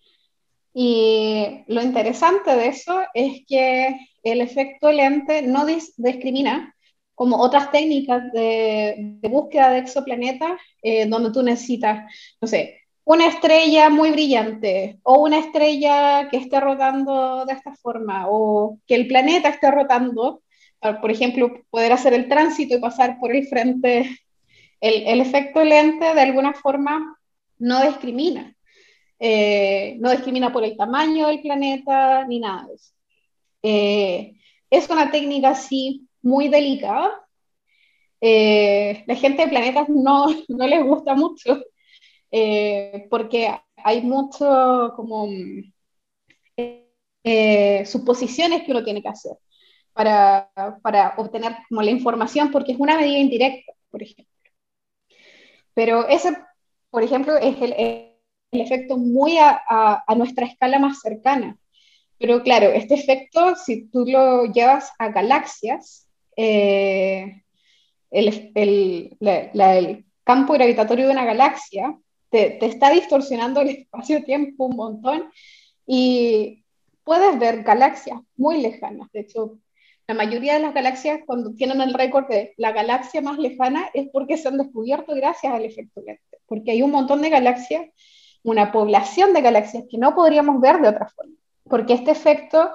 Speaker 2: Y lo interesante de eso es que el efecto lente no discrimina como otras técnicas de, búsqueda de exoplanetas, eh, donde tú necesitas, no sé, una estrella muy brillante o una estrella que esté rotando de esta forma o que el planeta esté rotando, por ejemplo, poder hacer el tránsito y pasar por el frente. El, el efecto lente de alguna forma no discrimina. Eh, no discrimina por el tamaño del planeta ni nada de. Eh, es una técnica así muy delicada. Eh, la gente de planetas no, no les gusta mucho porque hay mucho como suposiciones que uno tiene que hacer para, para obtener como la información porque es una medida indirecta, por ejemplo. Pero ese, por ejemplo, es el, el efecto muy a, a, nuestra escala más cercana. Pero claro, este efecto, si tú lo llevas a galaxias, eh, el, el, el, campo gravitatorio de una galaxia te, está distorsionando el espacio-tiempo un montón y puedes ver galaxias muy lejanas. De hecho, la mayoría de las galaxias, cuando tienen el récord de la galaxia más lejana, es porque se han descubierto gracias al efecto lente. Porque hay un montón de galaxias, una población de galaxias que no podríamos ver de otra forma. Porque este efecto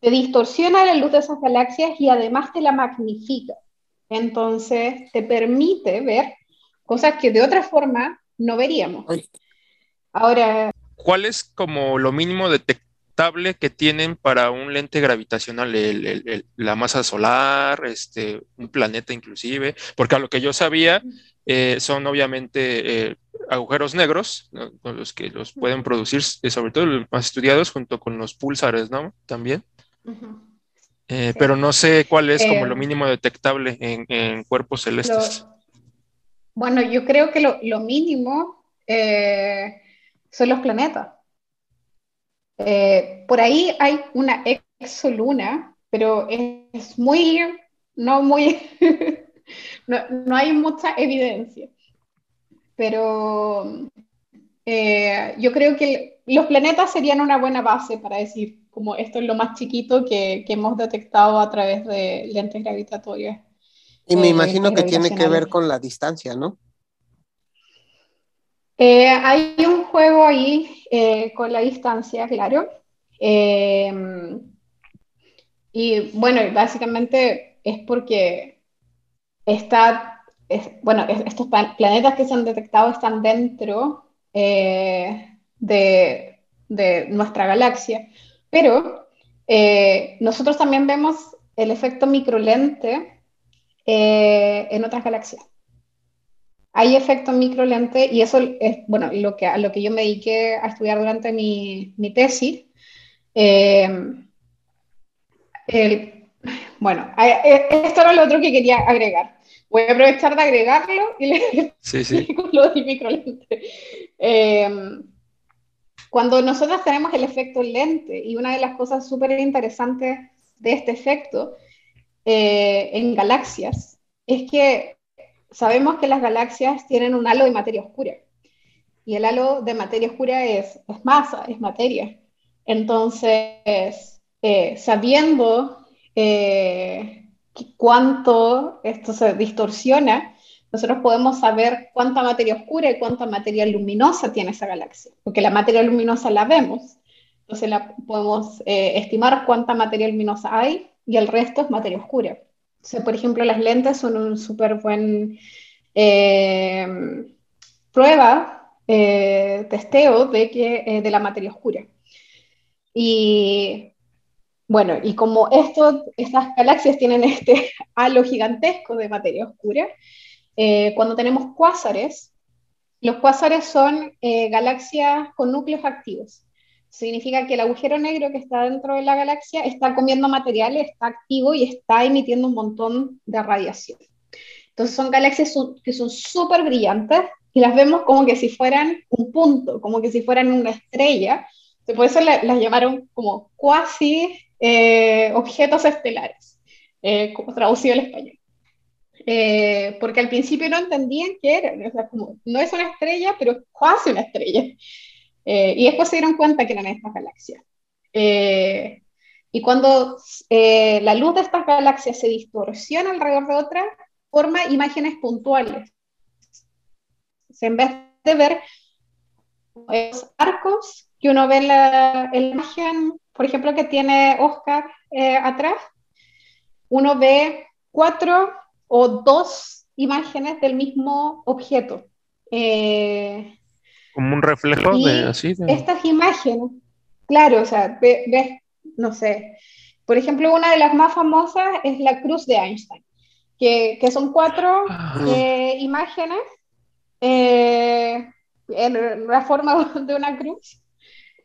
Speaker 2: te distorsiona la luz de esas galaxias y además te la magnifica. Entonces, te permite ver cosas que de otra forma no veríamos. Ahora.
Speaker 3: ¿Cuál es como lo mínimo detectable? que tienen para un lente gravitacional, la masa solar, este, un planeta inclusive, porque a lo que yo sabía eh, son obviamente eh, agujeros negros, los que los pueden producir, eh, sobre todo los más estudiados junto con los pulsares, ¿no? También. Pero no sé cuál es como lo mínimo detectable en, cuerpos celestes.
Speaker 2: Bueno, yo creo que lo, mínimo son los planetas. Eh, por ahí hay una exoluna, pero es muy, no muy, no, hay mucha evidencia. Pero eh, yo creo que los planetas serían una buena base para decir, como esto es lo más chiquito que, hemos detectado a través de lentes gravitatorias.
Speaker 1: Y me eh, imagino que tiene que ver con la distancia, ¿no?
Speaker 2: hay un juego ahí eh, con la distancia, claro. Eh, y bueno, básicamente es porque está, bueno, estos planetas que se han detectado están dentro eh, de, de, nuestra galaxia, pero nosotros también vemos el efecto microlente en otras galaxias hay efecto microlente y eso es, bueno, lo que, a lo que yo me dediqué a estudiar durante mi, mi tesis. Em, bueno, e, esto era lo otro que quería agregar. Voy a aprovechar de agregarlo y le
Speaker 3: sí, sí.
Speaker 2: lo del microlente. Em, cuando nosotros tenemos el efecto lente, y una de las cosas súper interesantes de este efecto eh, en galaxias, es que sabemos que las galaxias tienen un halo de materia oscura. Y el halo de materia oscura es, masa, es materia. Entonces, eh, sabiendo eh, cuánto esto se distorsiona, nosotros podemos saber cuánta materia oscura y cuánta materia luminosa tiene esa galaxia, porque la materia luminosa la vemos, entonces la, podemos eh, estimar cuánta materia luminosa hay y el resto es materia oscura por ejemplo, las lentes son un súper buen eh, prueba, eh, testeo de, que, eh, de la materia oscura. Y bueno, y como esto, estas galaxias tienen este halo gigantesco de materia oscura, cuando tenemos cuásares, los cuásares son galaxias con núcleos activos significa que el agujero negro que está dentro de la galaxia está comiendo material, está activo y está emitiendo un montón de radiación. Entonces son galaxias que son súper brillantes y las vemos como que si fueran un punto, como que si fueran una estrella. Por eso las llamaron como cuasi eh, objetos estelares, eh, como traducido al español. Eh, porque al principio no entendían qué eran, o sea, como, no es una estrella, pero es casi una estrella. Eh, y después se dieron cuenta que eran estas galaxias. Eh, y cuando eh, la luz de estas galaxias se distorsiona alrededor de otra, forma imágenes puntuales. en vez de ver arcos que uno ve en la, imagen, por ejemplo, que tiene Oscar atrás, uno ve cuatro o dos imágenes del mismo objeto.
Speaker 3: Como un reflejo de así.
Speaker 2: Estas imágenes, claro, o sea, ves, no sé, por ejemplo, una de las más famosas es la cruz de Einstein, que, que son cuatro ah. eh, imágenes eh, en la forma de una cruz.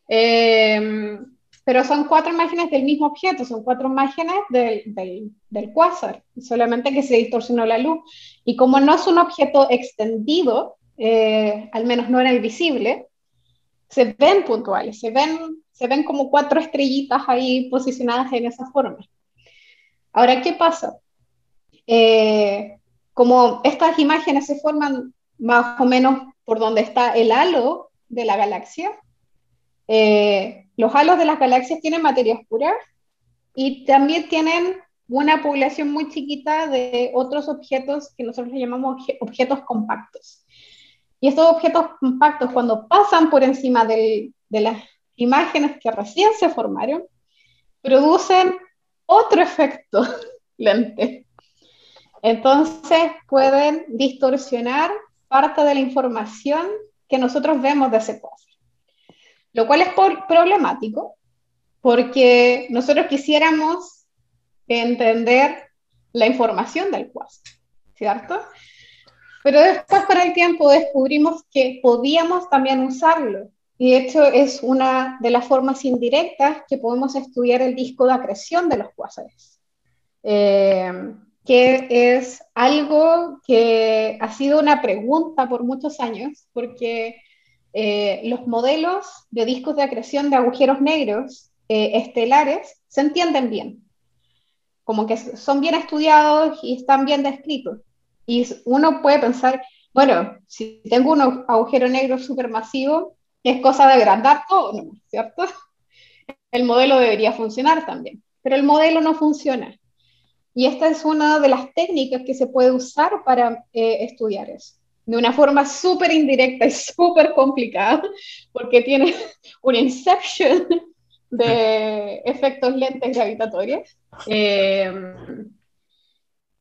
Speaker 2: Eh, pero son cuatro imágenes del mismo objeto, son cuatro imágenes del, del, del, cuásar, solamente que se distorsionó la luz. Y como no es un objeto extendido, eh, al menos no era el visible, se ven puntuales, se ven, se ven como cuatro estrellitas ahí posicionadas en esa forma. Ahora, ¿qué pasa? Eh, como estas imágenes se forman más o menos por donde está el halo de la galaxia, eh, los halos de las galaxias tienen materia oscura y también tienen una población muy chiquita de otros objetos que nosotros llamamos objetos compactos. Y estos objetos compactos, cuando pasan por encima de las imágenes que recién se formaron, producen otro efecto lente. Entonces pueden distorsionar parte de la información que nosotros vemos de ese cuadro. Lo cual es problemático porque nosotros quisiéramos entender la información del cuadro, ¿cierto? Pero después con el tiempo descubrimos que podíamos también usarlo. Y de hecho es una de las formas indirectas que podemos estudiar el disco de acreción de los cuásares. Eh, que es algo que ha sido una pregunta por muchos años, porque eh, los modelos de discos de acreción de agujeros negros eh, estelares se entienden bien, como que son bien estudiados y están bien descritos. Y uno puede pensar, bueno, si tengo un agujero negro supermasivo, es cosa de agrandar todo, ¿no? ¿cierto? El modelo debería funcionar también, pero el modelo no funciona. Y esta es una de las técnicas que se puede usar para eh, estudiar eso, de una forma súper indirecta y súper complicada, porque tiene un inception de efectos lentes gravitatorios. Eh,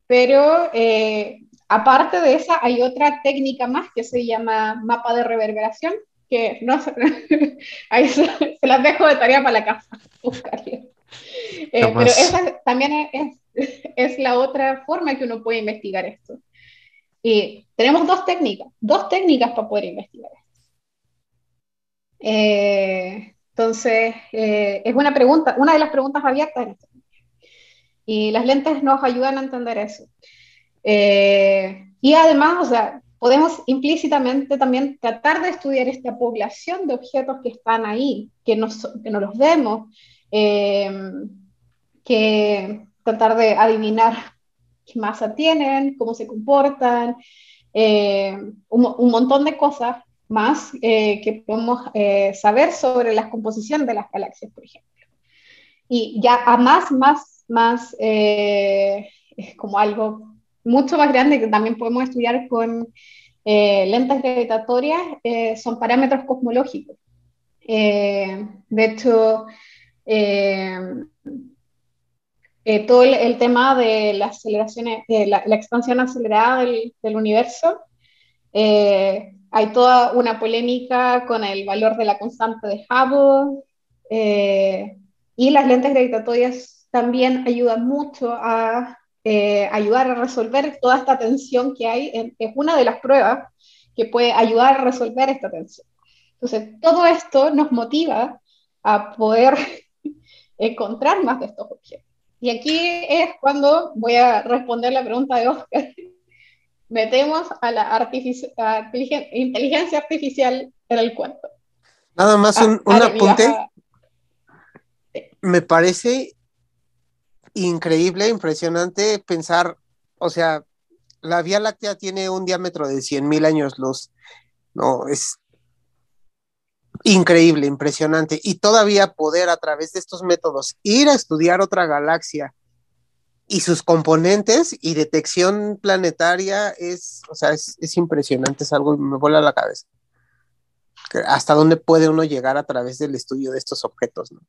Speaker 2: pero eh, aparte de esa, hay otra técnica más que se llama mapa de reverberación, que no ahí se, las dejo de tarea para la casa, pero esa también es, es la otra forma que uno puede investigar esto. Y tenemos dos técnicas, dos técnicas para poder investigar esto. Eh, entonces, eh, es una pregunta, una de las preguntas abiertas en Y las lentes nos ayudan a entender eso. Eh, y además, o sea, podemos implícitamente también tratar de estudiar esta población de objetos que están ahí, que, que no los vemos, que tratar de adivinar qué masa tienen, cómo se comportan, eh, un, montón de cosas más eh, que podemos eh, saber sobre la composición de las galaxias, por ejemplo. Y ya a más, más, más, es como algo mucho más grande que también podemos estudiar con lentes gravitatorias, son parámetros cosmológicos. de hecho, eh, todo el, tema de la aceleración, la, expansión acelerada del, universo. Eh, hay toda una polémica con el valor de la constante de Hubble eh, y las lentes gravitatorias también ayudan mucho a ayudar a resolver toda esta tensión que hay. es una de las pruebas que puede ayudar a resolver esta tensión. Entonces, todo esto nos motiva a poder encontrar más de estos objetos. Y aquí es cuando voy a responder la pregunta de Oscar. Metemos a la inteligencia artificial en el cuento.
Speaker 1: Nada más un, apunte. Me parece increíble, impresionante pensar, o sea, la Vía Láctea tiene un diámetro de 100.000 años luz, ¿no? Es increíble, impresionante. Y todavía poder a través de estos métodos ir a estudiar otra galaxia y sus componentes y detección planetaria es, o sea, es, impresionante, es algo que me vuela la cabeza. Hasta dónde puede uno llegar a través del estudio de estos objetos, ¿no?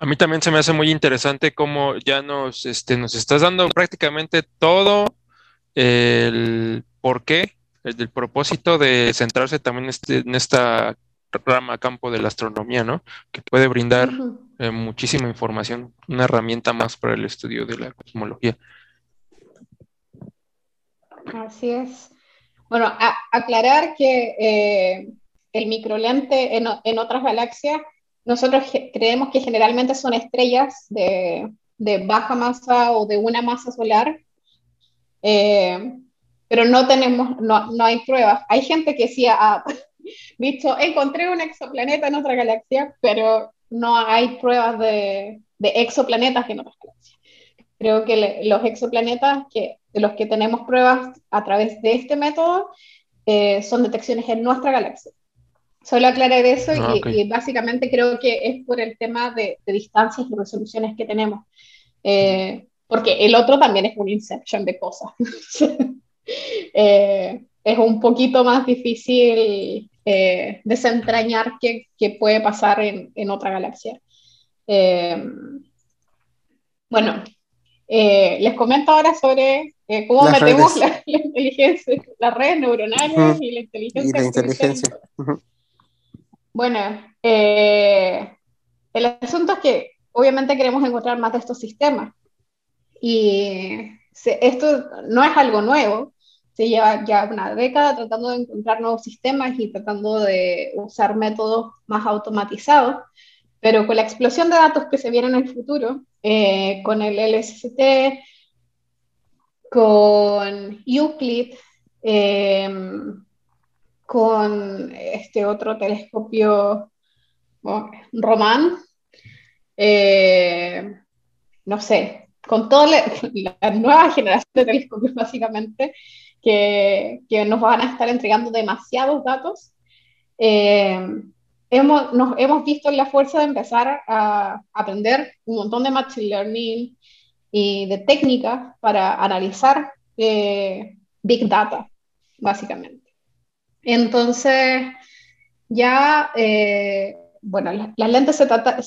Speaker 3: A mí también se me hace muy interesante cómo ya nos, este, nos estás dando prácticamente todo el por qué el, propósito de centrarse también este, en esta rama campo de la astronomía, ¿no? Que puede brindar eh, muchísima información, una herramienta más para el estudio de la cosmología.
Speaker 2: Así es. Bueno, aclarar que eh, el microlente en, en, otras galaxias, nosotros creemos que generalmente son estrellas de, de baja masa o de una masa solar. Eh, pero no tenemos, no, no hay pruebas. Hay gente que sí ha visto, encontré un exoplaneta en otra galaxia, pero no hay pruebas de, de exoplanetas en otras galaxias. Creo que los exoplanetas que, de los que tenemos pruebas a través de este método eh, son detecciones en nuestra galaxia. Solo aclarar eso ah, y, básicamente creo que es por el tema de, distancias y resoluciones que tenemos. Eh, porque el otro también es un inception de cosas. Eh, es un poquito más difícil eh, desentrañar qué, qué, puede pasar en, en otra galaxia. bueno, les comento ahora sobre cómo metemos la, inteligencia, las redes neuronales y la inteligencia. inteligencia. Bueno, eh, el asunto es que obviamente queremos encontrar más de estos sistemas. Y esto no es algo nuevo, se lleva ya una década tratando de encontrar nuevos sistemas y tratando de usar métodos más automatizados, pero con la explosión de datos que se viene en el futuro, eh, con el LST, con Euclid, eh, con este otro telescopio Román, eh, no sé, con toda la, nueva generación de telescopios básicamente, que, que, nos van a estar entregando demasiados datos, eh, hemos, nos hemos visto la fuerza de empezar a aprender un montón de machine learning y de técnicas para analizar eh, big data, básicamente. Entonces, ya, eh, bueno, las, lentes se,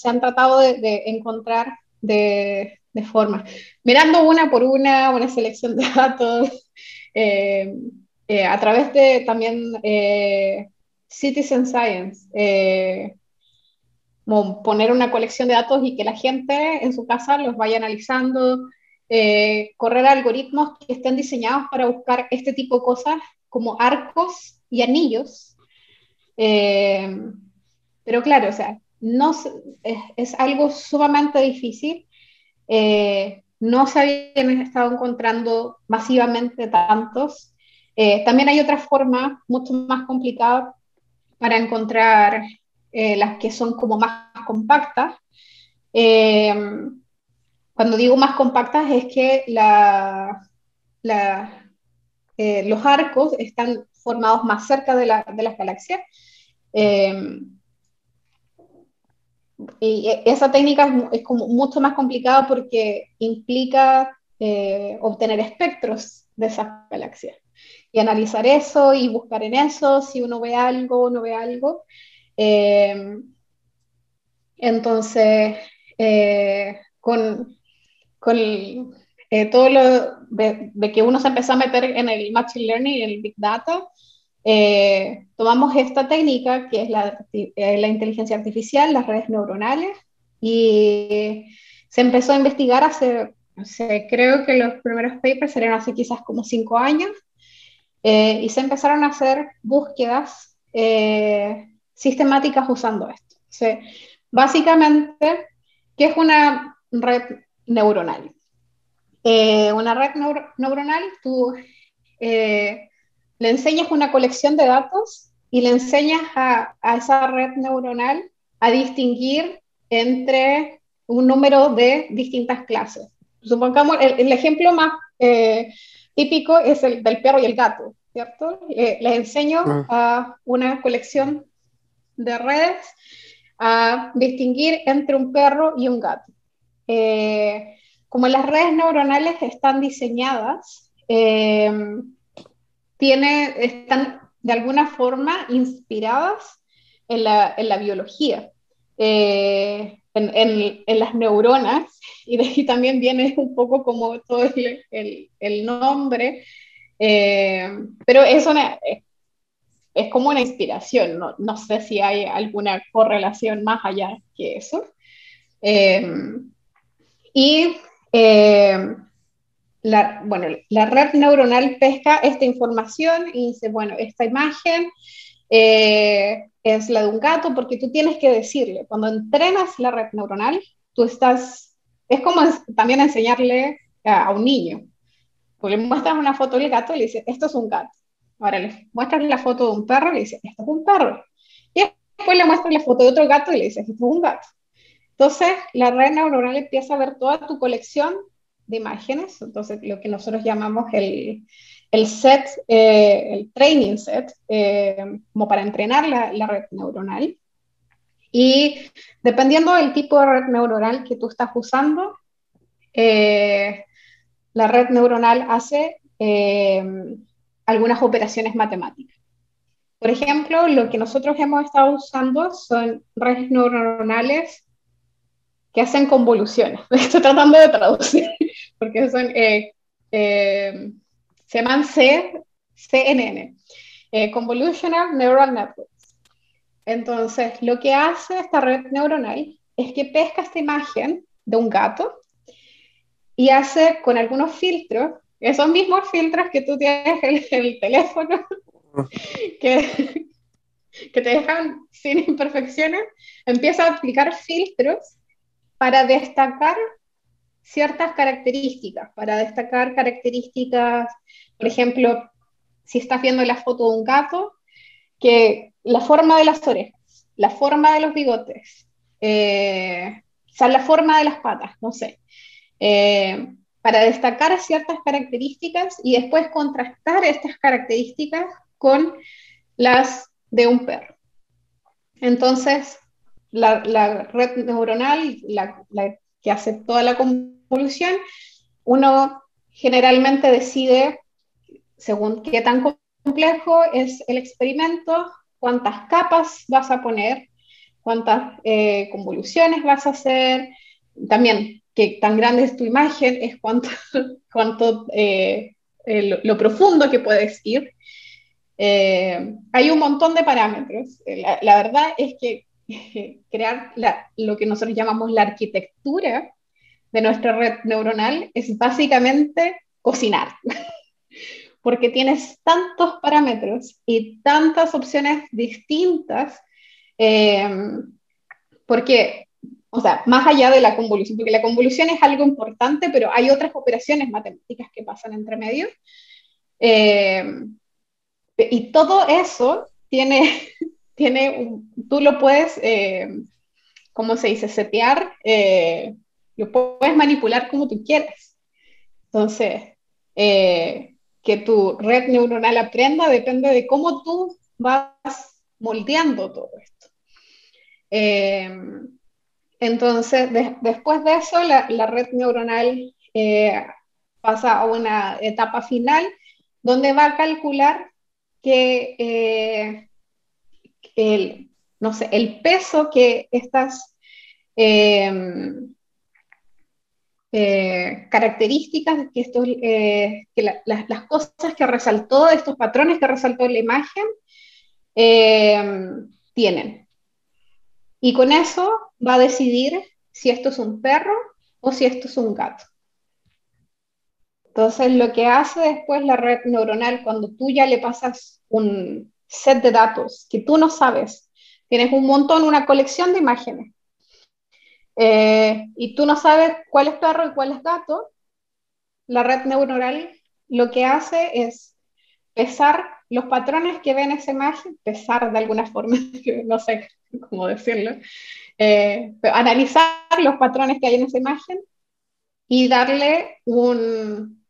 Speaker 2: han tratado de, encontrar de, forma, mirando una por una, una selección de datos, eh, eh, a través de también Citizen Science, poner una colección de datos y que la gente en su casa los vaya analizando, correr algoritmos que estén diseñados para buscar este tipo de cosas como arcos y anillos. Eh, pero claro, o sea, no, es, algo sumamente difícil. Eh, no se habían estado encontrando masivamente tantos. Eh, también hay otra forma mucho más complicada para encontrar las que son como más compactas. cuando digo más compactas es que los arcos están formados más cerca de, la, de las galaxias. Eh, y esa técnica es, como mucho más complicada porque implica eh, obtener espectros de esas galaxias y analizar eso y buscar en eso si uno ve algo o no ve algo. Eh, entonces, con eh, todo lo de, que uno se empezó a meter en el Machine Learning y el Big Data, eh, tomamos esta técnica que es la, eh, la, inteligencia artificial, las redes neuronales, y se empezó a investigar hace, creo que los primeros papers serían hace quizás como cinco años, y se empezaron a hacer búsquedas sistemáticas usando esto. básicamente, ¿qué es una red neuronal? Eh, una red neuronal, tú eh, le enseñas una colección de datos y le enseñas a, esa red neuronal a distinguir entre un número de distintas clases. Supongamos, el, ejemplo más eh, típico es el del perro y el gato, ¿cierto? les enseño ah. a una colección de redes a distinguir entre un perro y un gato. Eh, como las redes neuronales están diseñadas, eh, tiene, están de alguna forma inspiradas en la, en la biología, eh, en, en, las neuronas, y de ahí también viene un poco como todo el, el, nombre, eh, pero es, una, es como una inspiración, no, no, sé si hay alguna correlación más allá que eso. y eh, la, bueno, la red neuronal pesca esta información y dice, bueno, esta imagen eh, es la de un gato porque tú tienes que decirle, cuando entrenas la red neuronal, tú estás, es como también enseñarle a, un niño. Tú le muestras una foto del gato y le dices, esto es un gato. Ahora le muestras la foto de un perro y le dices, esto es un perro. Y después le muestras la foto de otro gato y le dices, esto es un gato. Entonces, la red neuronal empieza a ver toda tu colección de imágenes, entonces lo que nosotros llamamos el, el set, eh, el training set, eh, como para entrenar la, la, red neuronal. Y dependiendo del tipo de red neuronal que tú estás usando, eh, la red neuronal hace algunas operaciones matemáticas. Por ejemplo, lo que nosotros hemos estado usando son redes neuronales que hacen convoluciones. Estoy tratando de traducir, porque son, eh, eh, se llaman C, CNN, eh, Convolutional Neural Networks. Entonces, lo que hace esta red neuronal es que pesca esta imagen de un gato y hace con algunos filtros, esos mismos filtros que tú tienes en el teléfono, que, que te dejan sin imperfecciones, empieza a aplicar filtros para destacar ciertas características, para destacar características, por ejemplo, si estás viendo la foto de un gato, que la forma de las orejas, la forma de los bigotes, eh, sea, la forma de las patas, no sé, eh, para destacar ciertas características y después contrastar estas características con las de un perro. Entonces, la, red neuronal, la, que hace toda la convolución, uno generalmente decide, según qué tan complejo es el experimento, cuántas capas vas a poner, cuántas eh, convoluciones vas a hacer, también qué tan grande es tu imagen, es cuánto, cuánto eh, lo, profundo que puedes ir. Eh, hay un montón de parámetros. la, verdad es que crear lo que nosotros llamamos la arquitectura de nuestra red neuronal es básicamente cocinar, porque tienes tantos parámetros y tantas opciones distintas, eh, porque, o sea, más allá de la convolución, porque la convolución es algo importante, pero hay otras operaciones matemáticas que pasan entre medio. Eh, y todo eso tiene tiene, tú lo puedes, eh, ¿cómo se dice? Setear, eh, lo puedes manipular como tú quieras. Entonces, eh, que tu red neuronal aprenda depende de cómo tú vas moldeando todo esto. entonces, después de eso, la red neuronal pasa a una etapa final donde va a calcular que el, no sé, el peso que estas em, eh, características, que, esto, eh, que las cosas que resaltó, estos patrones que resaltó la imagen, em, tienen. Y con eso va a decidir si esto es un perro o si esto es un gato. Entonces, lo que hace después la red neuronal, cuando tú ya le pasas un, set de datos que tú no sabes. Tienes un montón, una colección de imágenes. Eh, y tú no sabes cuál es perro y cuál es gato. La red neuronal lo que hace es pesar los patrones que ven esa imagen, pesar de alguna forma, no sé cómo decirlo, eh, analizar los patrones que hay en esa imagen y darle un,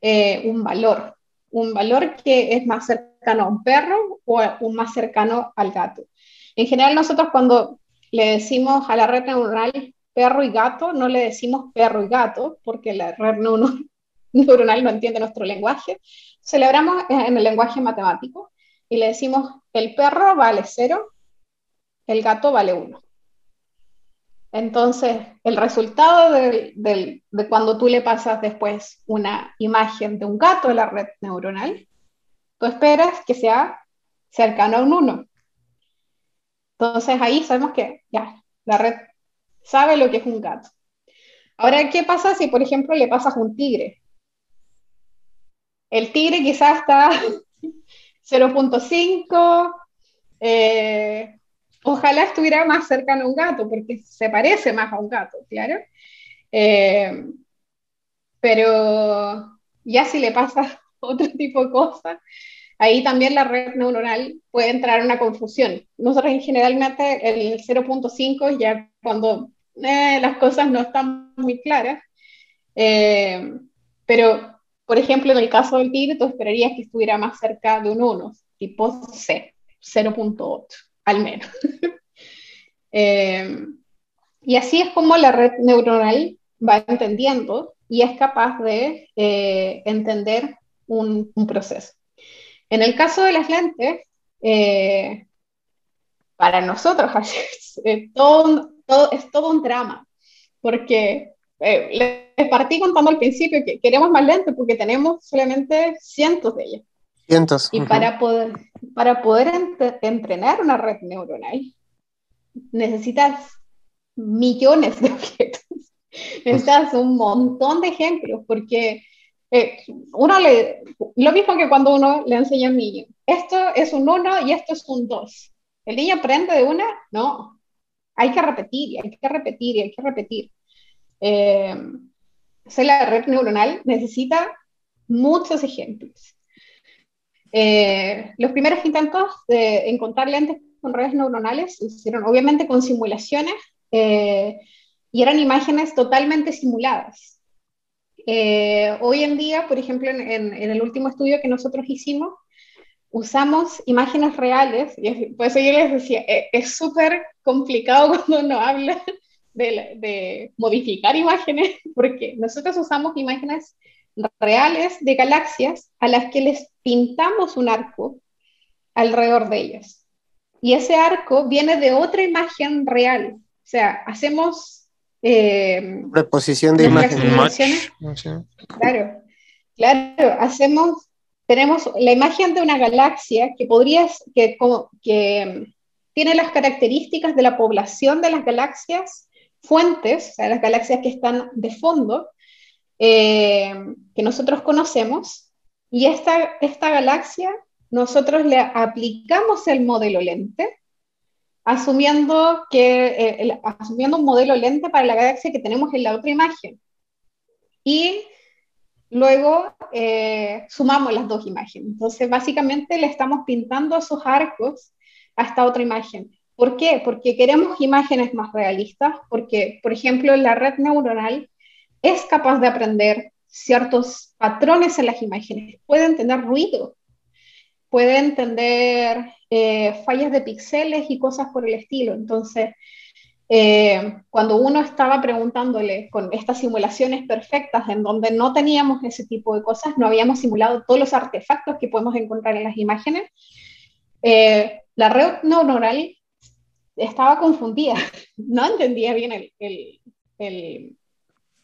Speaker 2: eh, un valor, un valor que es más cercano a un perro o un más cercano al gato. En general nosotros cuando le decimos a la red neuronal perro y gato, no le decimos perro y gato porque la red neuronal no entiende nuestro lenguaje. Celebramos en el lenguaje matemático y le decimos el perro vale cero, el gato vale uno. Entonces, el resultado de, cuando tú le pasas después una imagen de un gato a la red neuronal, tú esperas que sea cercano a un 1. Entonces ahí sabemos que ya, la red sabe lo que es un gato. Ahora, ¿qué pasa si, por ejemplo, le pasas un tigre? El tigre quizás está 0.5, eh, Ojalá estuviera más cercano a un gato, porque se parece más a un gato, claro. Eh, pero ya si le pasa otro tipo de cosas, ahí también la red neuronal puede entrar en una confusión. Nosotros generalmente el 0.5 ya cuando eh, las cosas no están muy claras, eh, pero por ejemplo en el caso del tigre tú esperarías que estuviera más cerca de un 1, tipo C, 0.8 al menos. Eh, y así es como la red neuronal va entendiendo y es capaz de entender un, un proceso. En el caso de las lentes, eh, para nosotros es todo, todo, es todo un drama, porque eh, les partí contando al principio que queremos más lentes porque tenemos solamente cientos de ellas.
Speaker 1: Cientos.
Speaker 2: Y para poder, para poder entrenar una red neuronal, necesitas millones de objetos. Necesitas un montón de ejemplos, porque eh, uno le, lo mismo que cuando uno le enseña a un niño, esto es un 1 y esto es un 2. ¿El niño aprende de una? No. Hay que repetir, y hay que repetir, y hay que repetir. Eh, la red neuronal necesita muchos ejemplos. Eh, los primeros intentos de encontrar lentes con redes neuronales se hicieron obviamente con simulaciones eh, y eran imágenes totalmente simuladas. Eh, hoy en día, por ejemplo, en, el último estudio que nosotros hicimos, usamos imágenes reales, y por eso yo les decía, eh, es súper complicado cuando uno habla de, de, modificar imágenes, porque nosotros usamos imágenes reales de galaxias a las que les pintamos un arco alrededor de ellas. Y ese arco viene de otra imagen real. O sea, hacemos
Speaker 1: eh, Reposición de imágenes.
Speaker 2: Claro, claro, hacemos, tenemos la imagen de una galaxia que podría, que, que tiene las características de la población de las galaxias fuentes, o sea, las galaxias que están de fondo, eh, que nosotros conocemos, y esta, esta galaxia nosotros le aplicamos el modelo lente asumiendo, que, eh, asumiendo un modelo lente para la galaxia que tenemos en la otra imagen. Y luego eh, sumamos las dos imágenes. Entonces, básicamente le estamos pintando esos arcos a esta otra imagen. ¿Por qué? Porque queremos imágenes más realistas, porque, por ejemplo, la red neuronal es capaz de aprender ciertos patrones en las imágenes, puede entender ruido, puede entender eh, fallas de píxeles y cosas por el estilo. Entonces, eh, cuando uno estaba preguntándole con estas simulaciones perfectas en donde no teníamos ese tipo de cosas, no habíamos simulado todos los artefactos que podemos encontrar en las imágenes, eh, la red neuronal estaba confundida, no entendía bien el, el,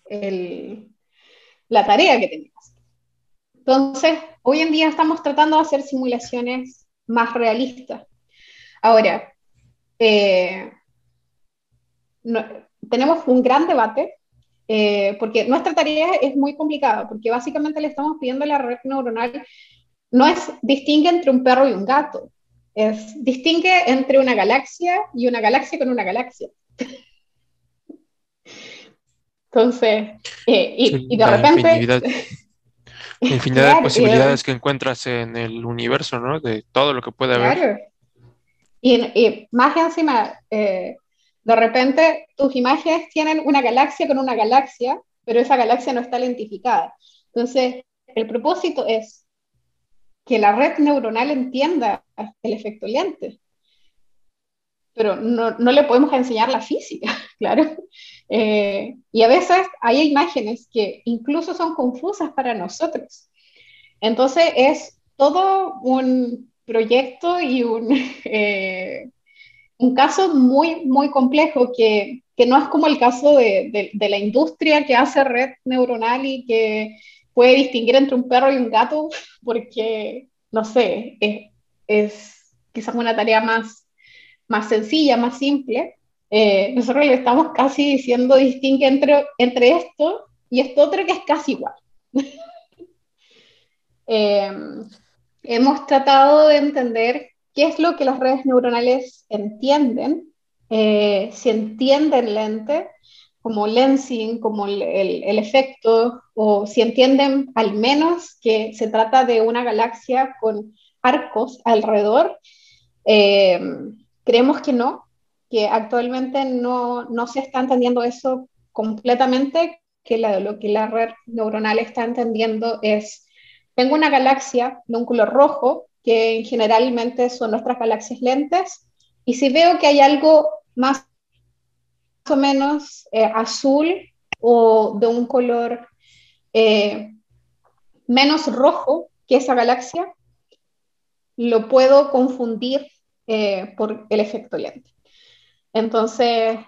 Speaker 2: la tarea que teníamos. Entonces, hoy en día estamos tratando de hacer simulaciones más realista. Ahora, eh, tenemos un gran debate eh, porque nuestra tarea es muy complicada, porque básicamente le estamos pidiendo a la red neuronal, no es distingue entre un perro y un gato, es distingue entre una galaxia y una galaxia con una galaxia. Entonces, eh, y, de repente...
Speaker 3: Infinidad de posibilidades que encuentras en el universo, ¿no? De todo lo que puede haber. Claro.
Speaker 2: Y, más encima, eh, de repente tus imágenes tienen una galaxia con una galaxia, pero esa galaxia no está lentificada. Entonces, el propósito es que la red neuronal entienda el efecto lente. Pero no, no le podemos enseñar la física, claro. Eh, y a veces hay imágenes que incluso son confusas para nosotros. Entonces es todo un proyecto y un, eh, un caso muy, muy complejo que, que, no es como el caso de, de, la industria que hace red neuronal y que puede distinguir entre un perro y un gato, porque, no sé, es, es quizás una tarea más, más sencilla, más simple, eh, nosotros le estamos casi diciendo distingue entre, entre esto y esto otro que es casi igual. Eh, hemos tratado de entender qué es lo que las redes neuronales entienden, eh, si entienden lente, como lensing, como el, el, efecto, o si entienden al menos que se trata de una galaxia con arcos alrededor, eh, creemos que no, que actualmente no, no, se está entendiendo eso completamente, que lo que la red neuronal está entendiendo es, tengo una galaxia de un color rojo, que generalmente son nuestras galaxias lentes, y si veo que hay algo más o menos eh, azul o de un color eh, menos rojo que esa galaxia, lo puedo confundir eh, por el efecto lente. Entonces,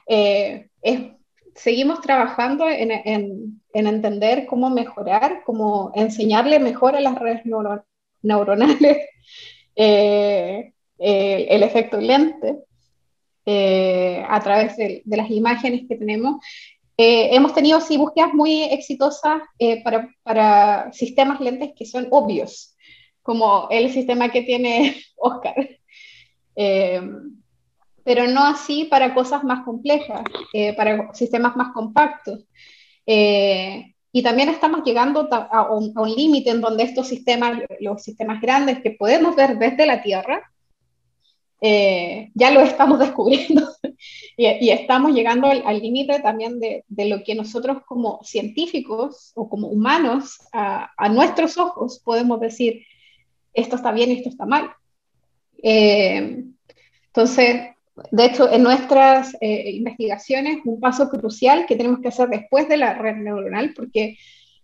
Speaker 2: seguimos trabajando en, entender cómo mejorar, cómo enseñarle mejor a las redes neuronales el efecto lente eh, a través de, las imágenes que tenemos. Eh, hemos tenido sí búsquedas muy exitosas eh, para, para, sistemas lentes que son obvios, como el sistema que tiene Oscar, pero no así para cosas más complejas, para sistemas más compactos. y también estamos llegando a un, un límite en donde estos sistemas, los sistemas grandes que podemos ver desde la Tierra, eh, ya lo estamos descubriendo y, estamos llegando al límite también de, de, lo que nosotros como científicos o como humanos a, a, nuestros ojos podemos decir, esto está bien, esto está mal. Eh, entonces, de hecho, en nuestras eh, investigaciones, un paso crucial que tenemos que hacer después de la red neuronal, porque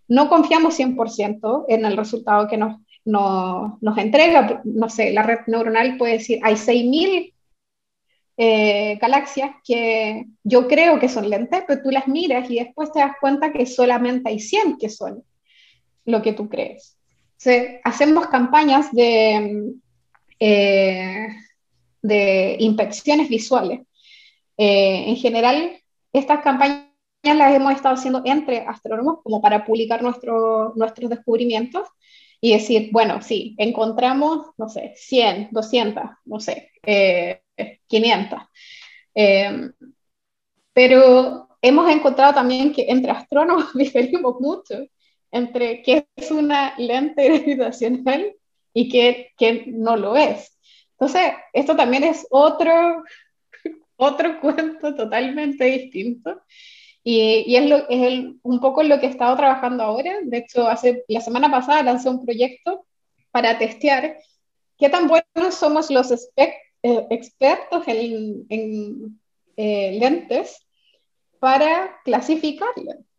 Speaker 2: no confiamos 100% en el resultado que nos nos entrega, no sé, la red neuronal puede decir, hay 6.000 eh, galaxias que yo creo que son lentes, pero tú las miras y después te das cuenta que solamente hay 100 que son lo que tú crees. hacemos campañas de, eh, de inspecciones visuales. Eh, en general, estas campañas las hemos estado haciendo entre astrónomos como para publicar nuestros descubrimientos y decir, bueno, sí, encontramos, no sé, 100, 200, no sé, 500. Eh, eh, pero hemos encontrado también que entre astrónomos diferimos mucho entre qué es una lente gravitacional y qué, qué no lo es. Entonces, esto también es otro, otro cuento totalmente distinto y, es, lo, es el, un poco lo que he estado trabajando ahora. De hecho, hace, la semana pasada lancé un proyecto para testear qué tan buenos somos los eh, expertos en, eh, lentes para clasificar lentes.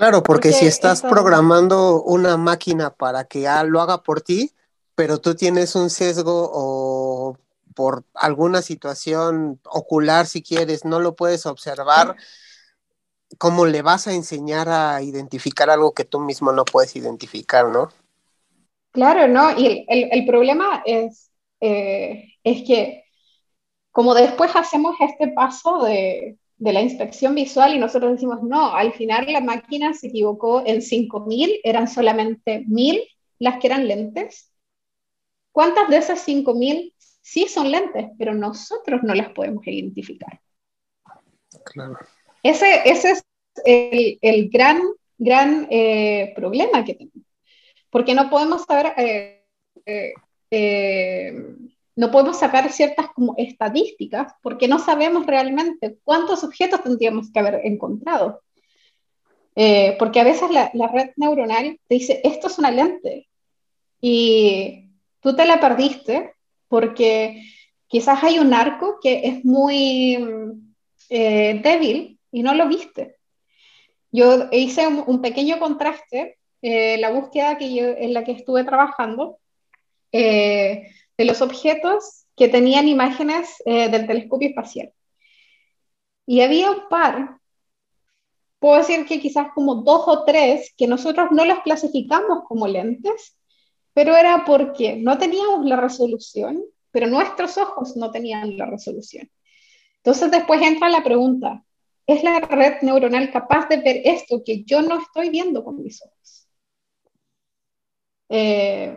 Speaker 1: Claro, porque, si estás programando una máquina para que lo haga por ti, pero tú tienes un sesgo o por alguna situación ocular, si quieres, no lo puedes observar. ¿cómo le vas a enseñar a identificar algo que tú mismo no puedes identificar, no?
Speaker 2: Claro, ¿no? Y el, problema es, eh, es que como después hacemos este paso de, de, la inspección visual y nosotros decimos, no, al final la máquina se equivocó en 5.000, eran solamente 1.000 las que eran lentes. ¿Cuántas de esas 5.000 sí son lentes, pero nosotros no las podemos identificar? Claro. Ese, ese es el, el gran, gran eh, problema que tenemos. Porque no podemos saber, eh, eh, no podemos sacar ciertas como estadísticas porque no sabemos realmente cuántos objetos tendríamos que haber encontrado. porque a veces la, red neuronal te dice, esto es una lente, y tú te la perdiste porque quizás hay un arco que es muy débil y no lo viste. Yo hice un, pequeño contraste, eh, la búsqueda que yo, en la que estuve trabajando, eh, de los objetos que tenían imágenes eh, del telescopio espacial. Y había un par, puedo decir que quizás como dos o tres, que nosotros no los clasificamos como lentes, pero era porque no teníamos la resolución, pero nuestros ojos no tenían la resolución. Entonces después entra la pregunta, es la red neuronal capaz de ver esto que yo no estoy viendo con mis ojos. Eh,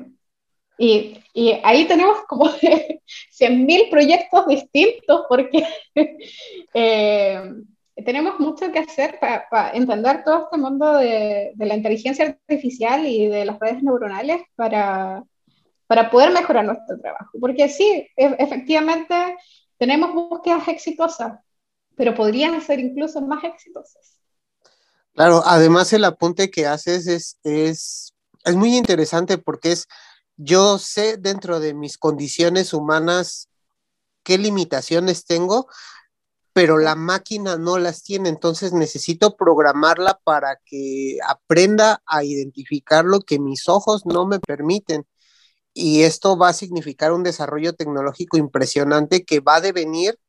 Speaker 2: y, y, ahí tenemos como 100.000 proyectos distintos porque eh, tenemos mucho que hacer para, entender todo este mundo de, la inteligencia artificial y de las redes neuronales para, para poder mejorar nuestro trabajo. Porque sí, e, efectivamente tenemos búsquedas exitosas, pero podrían ser incluso más exitosas.
Speaker 1: Claro, además el apunte que haces es, es, es muy interesante porque es, yo sé dentro de mis condiciones humanas qué limitaciones tengo, pero la máquina no las tiene, entonces necesito programarla para que aprenda a identificar lo que mis ojos no me permiten. Y esto va a significar un desarrollo tecnológico impresionante que va a devenir,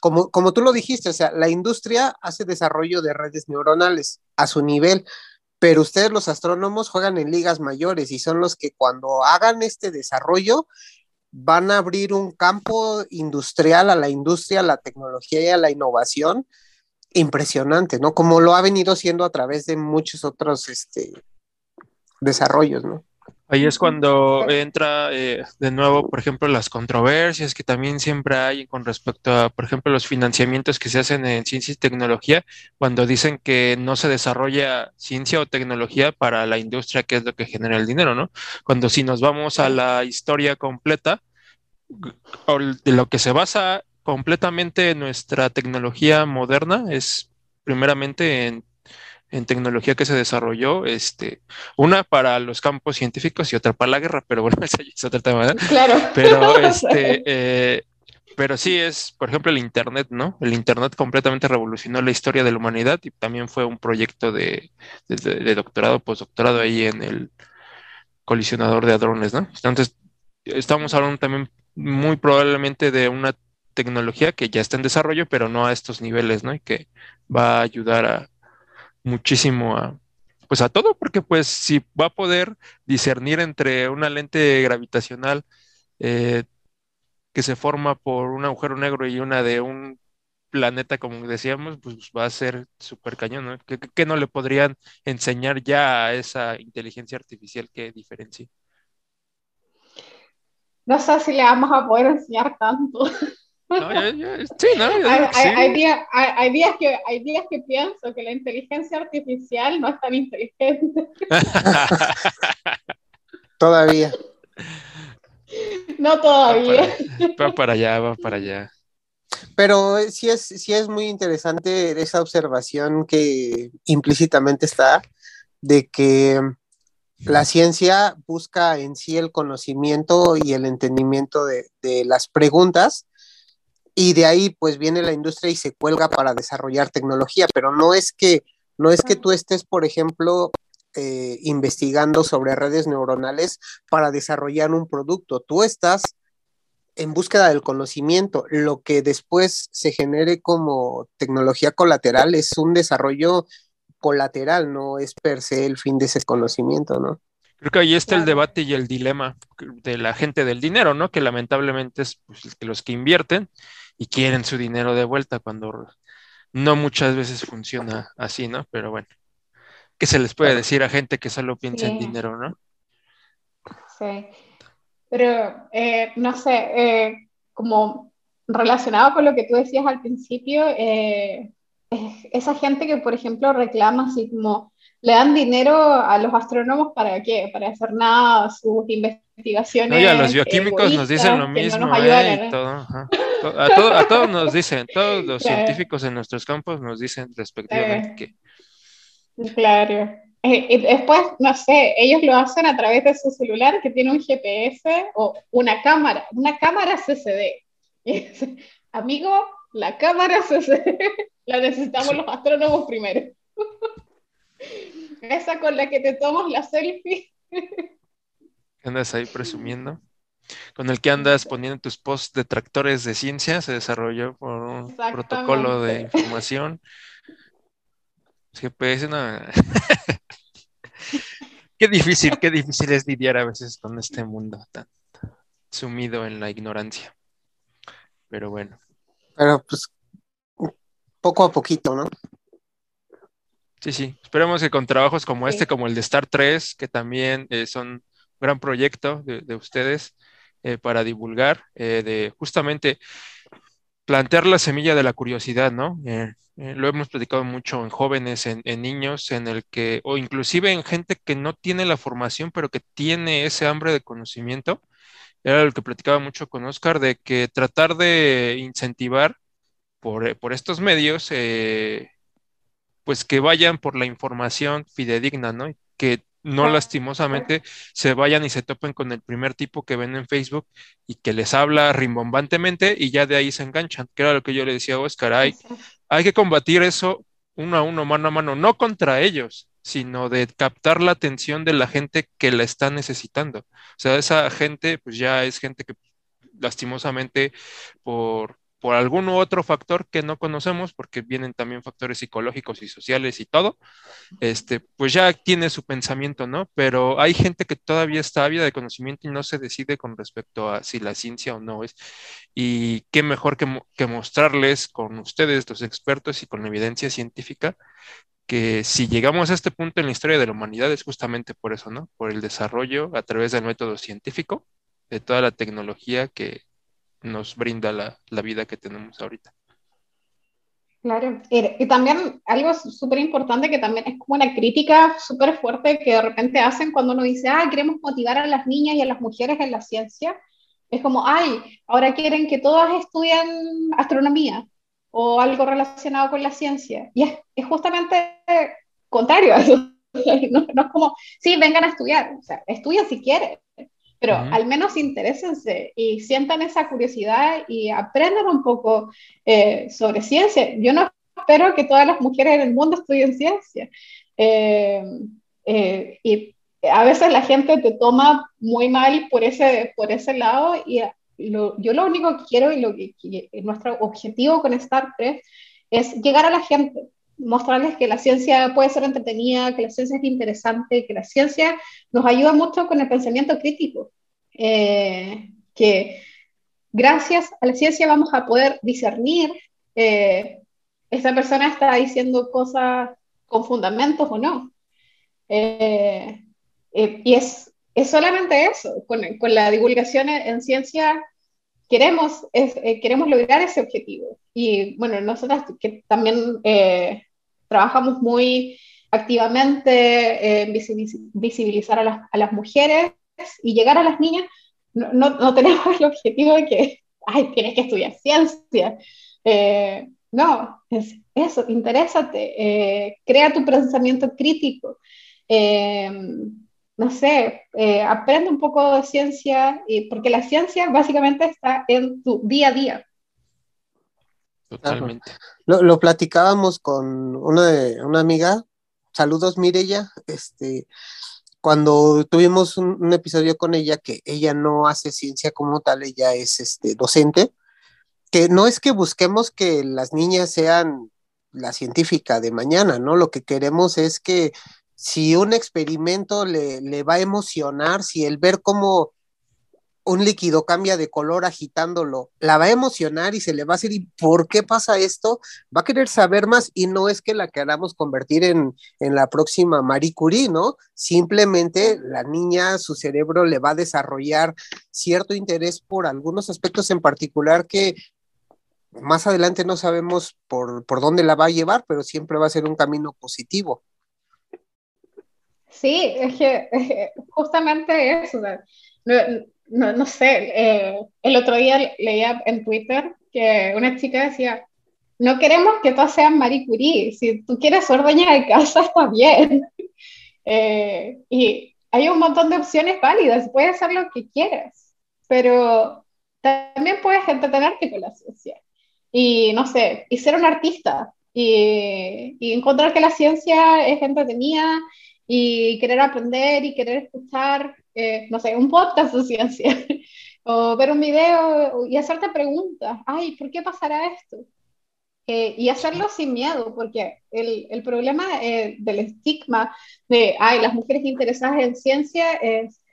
Speaker 1: como, como tú lo dijiste, o sea, la industria hace desarrollo de redes neuronales a su nivel, pero ustedes los astrónomos juegan en ligas mayores y son los que cuando hagan este desarrollo van a abrir un campo industrial a la industria, a la tecnología y a la innovación impresionante, ¿no? Como lo ha venido siendo a través de muchos otros este, desarrollos, ¿no?
Speaker 3: Ahí es cuando entra eh, de nuevo, por ejemplo, las controversias que también siempre hay con respecto a, por ejemplo, los financiamientos que se hacen en ciencia y tecnología, cuando dicen que no se desarrolla ciencia o tecnología para la industria, que es lo que genera el dinero, ¿no? Cuando si nos vamos a la historia completa, de lo que se basa completamente nuestra tecnología moderna es primeramente en en tecnología que se desarrolló, este, una para los campos científicos y otra para la guerra, pero bueno, ese es otro tema,
Speaker 2: Claro.
Speaker 3: Pero, este, eh, pero sí es, por ejemplo, el Internet, ¿no? El Internet completamente revolucionó la historia de la humanidad y también fue un proyecto de, de, doctorado, postdoctorado ahí en el colisionador de hadrones, ¿no? Entonces, estamos hablando también muy probablemente de una tecnología que ya está en desarrollo, pero no a estos niveles, ¿no? Y que va a ayudar a, muchísimo a, pues a todo, porque pues si va a poder discernir entre una lente gravitacional eh, que se forma por un agujero negro y una de un planeta, como decíamos, pues va a ser súper cañón, ¿no? ¿Qué, no le podrían enseñar ya a esa inteligencia artificial que diferencia?
Speaker 2: No sé si le vamos a poder enseñar tanto.
Speaker 3: No, sí, no,
Speaker 2: hay, días, hay, días que, hay días que pienso que la inteligencia artificial no es tan inteligente.
Speaker 1: todavía.
Speaker 2: No todavía.
Speaker 3: Va para, allá, va para allá.
Speaker 1: Pero sí es, sí es muy interesante esa observación que implícitamente está de que la ciencia busca en sí el conocimiento y el entendimiento de, de las preguntas y de ahí pues viene la industria y se cuelga para desarrollar tecnología, pero no es que, no es que tú estés, por ejemplo, eh, investigando sobre redes neuronales para desarrollar un producto, tú estás en búsqueda del conocimiento, lo que después se genere como tecnología colateral es un desarrollo colateral, no es per se el fin de ese conocimiento, ¿no?
Speaker 3: Creo que ahí está el debate y el dilema de la gente del dinero, ¿no? Que lamentablemente es pues, los que invierten y quieren su dinero de vuelta cuando no muchas veces funciona así, ¿no? Pero bueno, ¿qué se les puede decir a gente que solo piensa en dinero, ¿no?
Speaker 2: Sí, pero eh, no sé, eh, como relacionado con lo que tú decías al principio, eh, esa gente que, por ejemplo, reclama así como le dan dinero a los astrónomos para qué, para hacer nada, sus investigaciones.
Speaker 3: Oye, a los bioquímicos nos dicen lo mismo, ¿eh? A, todos nos dicen, todos los científicos en nuestros campos nos dicen respectivamente que.
Speaker 2: Claro. Eh, y después, no sé, ellos lo hacen a través de su celular que tiene un GPS o una cámara, una cámara CCD. Amigo, la cámara CCD la necesitamos los astrónomos primero. Esa con la que te tomas la selfie.
Speaker 3: andas ahí presumiendo? Con el que andas poniendo tus posts de tractores de ciencia, se desarrolló por un protocolo de información. GPS, no. qué difícil, qué difícil es lidiar a veces con este mundo tan sumido en la ignorancia. Pero bueno.
Speaker 1: Pero pues poco a poquito, ¿no?
Speaker 3: Sí, sí. Esperemos que con trabajos como este, como el de Star 3, que también eh, son un gran proyecto de, ustedes eh, para divulgar, eh, de justamente plantear la semilla de la curiosidad, ¿no? lo hemos platicado mucho en jóvenes, en, niños, en el que, o inclusive en gente que no tiene la formación, pero que tiene ese hambre de conocimiento. Era lo que platicaba mucho con Oscar, de que tratar de incentivar por, por estos medios, eh, pues que vayan por la información fidedigna, ¿no? Que no lastimosamente se vayan y se topen con el primer tipo que ven en Facebook y que les habla rimbombantemente y ya de ahí se enganchan, que era lo que yo le decía a Oscar, hay, hay que combatir eso uno a uno, mano a mano, no contra ellos, sino de captar la atención de la gente que la está necesitando. O sea, esa gente, pues ya es gente que lastimosamente por, por algún otro factor que no conocemos, porque vienen también factores psicológicos y sociales y todo, este, pues ya tiene su pensamiento, ¿no? Pero hay gente que todavía está ávida de conocimiento y no se decide con respecto a si la ciencia o no es. Y qué mejor que, que mostrarles con ustedes, los expertos y con la evidencia científica, que si llegamos a este punto en la historia de la humanidad es justamente por eso, ¿no? Por el desarrollo a través del método científico de toda la tecnología que, nos brinda la, vida que tenemos ahorita.
Speaker 2: Claro, y también algo súper importante que también es como una crítica súper fuerte que de repente hacen cuando uno dice, ah, queremos motivar a las niñas y a las mujeres en la ciencia. Es como, ay, ahora quieren que todas estudien astronomía o algo relacionado con la ciencia. Y es, es justamente contrario a eso. No, es como, sí, vengan a estudiar, o sea, estudia si quieres, pero al menos interésense y sientan esa curiosidad y aprendan un poco eh, sobre ciencia. Yo no espero que todas las mujeres en el mundo estudien ciencia. Eh, eh, y a veces la gente te toma muy mal por ese, por ese lado y yo lo único que quiero y lo que, nuestro objetivo con StarPress es llegar a la gente, mostrarles que la ciencia puede ser entretenida, que la ciencia es interesante, que la ciencia nos ayuda mucho con el pensamiento crítico, eh, que gracias a la ciencia vamos a poder discernir eh, esta persona está diciendo cosas con fundamentos o no. Eh, y es, es, solamente eso, con, con la divulgación en, ciencia queremos, queremos lograr ese objetivo. Y bueno, nosotros que también trabajamos muy activamente en visibilizar a las, mujeres y llegar a las niñas, no, no, tenemos el objetivo de que, ay, tienes que estudiar ciencia. Eh, no, es eso, interésate, eh, crea tu pensamiento crítico. Eh, no sé, aprende un poco de ciencia, porque la ciencia básicamente está en tu día a día.
Speaker 1: Totalmente. Lo, lo, platicábamos con una, de, una amiga, saludos Mirella, este, cuando tuvimos un, episodio con ella, que ella no hace ciencia como tal, ella es este, docente, que no es que busquemos que las niñas sean la científica de mañana, ¿no? Lo que queremos es que si un experimento le, le va a emocionar, si el ver cómo un líquido cambia de color agitándolo, la va a emocionar y se le va a decir, ¿y por qué pasa esto? Va a querer saber más y no es que la queramos convertir en, la próxima Marie Curie, ¿no? Simplemente la niña, su cerebro le va a desarrollar cierto interés por algunos aspectos en particular que más adelante no sabemos por, por dónde la va a llevar, pero siempre va a ser un camino positivo.
Speaker 2: Sí, es que justamente eso no sé, eh, el otro día leía en Twitter que una chica decía, no queremos que todas sean Marie Curie, si tú quieres ser dueña de casa está bien. Eh, y hay un montón de opciones válidas, puedes hacer lo que quieras, pero también puedes entretenerte con la ciencia. Y no sé, y ser un artista, y, y encontrar que la ciencia es entretenida, y querer aprender y querer escuchar eh, no sé, un podcast de ciencia, o ver un video y hacerte preguntas, ay, ¿por qué pasará esto? Eh, y hacerlo sin miedo, porque el, el problema eh, del estigma de, ay, las mujeres interesadas en ciencia es,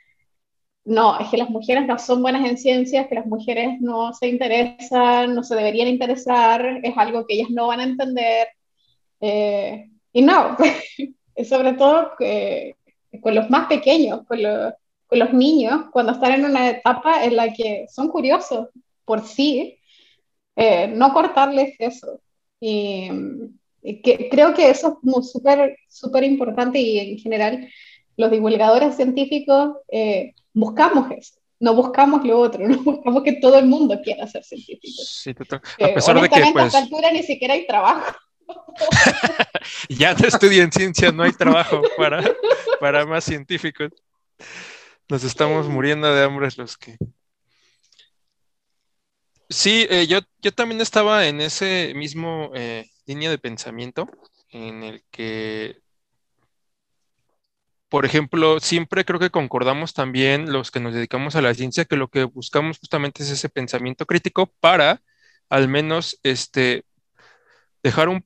Speaker 2: no, es que las mujeres no son buenas en ciencia, que las mujeres no se interesan, no se deberían interesar, es algo que ellas no van a entender. y no, sobre todo con los más pequeños, con los, los niños, cuando están en una etapa en la que son curiosos por sí, eh, no cortarles eso. Y, que, creo que eso es súper súper importante y en general los divulgadores científicos eh, buscamos eso. No buscamos lo otro, no buscamos que todo el mundo quiera ser científico.
Speaker 3: Sí, total. A eh, pesar de que,
Speaker 2: pues... a esta altura ni siquiera hay trabajo.
Speaker 3: ya no estudian ciencia, no hay trabajo para, para más científicos. Nos estamos muriendo de hambre los que. Sí, eh, yo, yo también estaba en ese mismo eh, línea de pensamiento en el que, por ejemplo, siempre creo que concordamos también los que nos dedicamos a la ciencia que lo que buscamos justamente es ese pensamiento crítico para al menos este dejar un,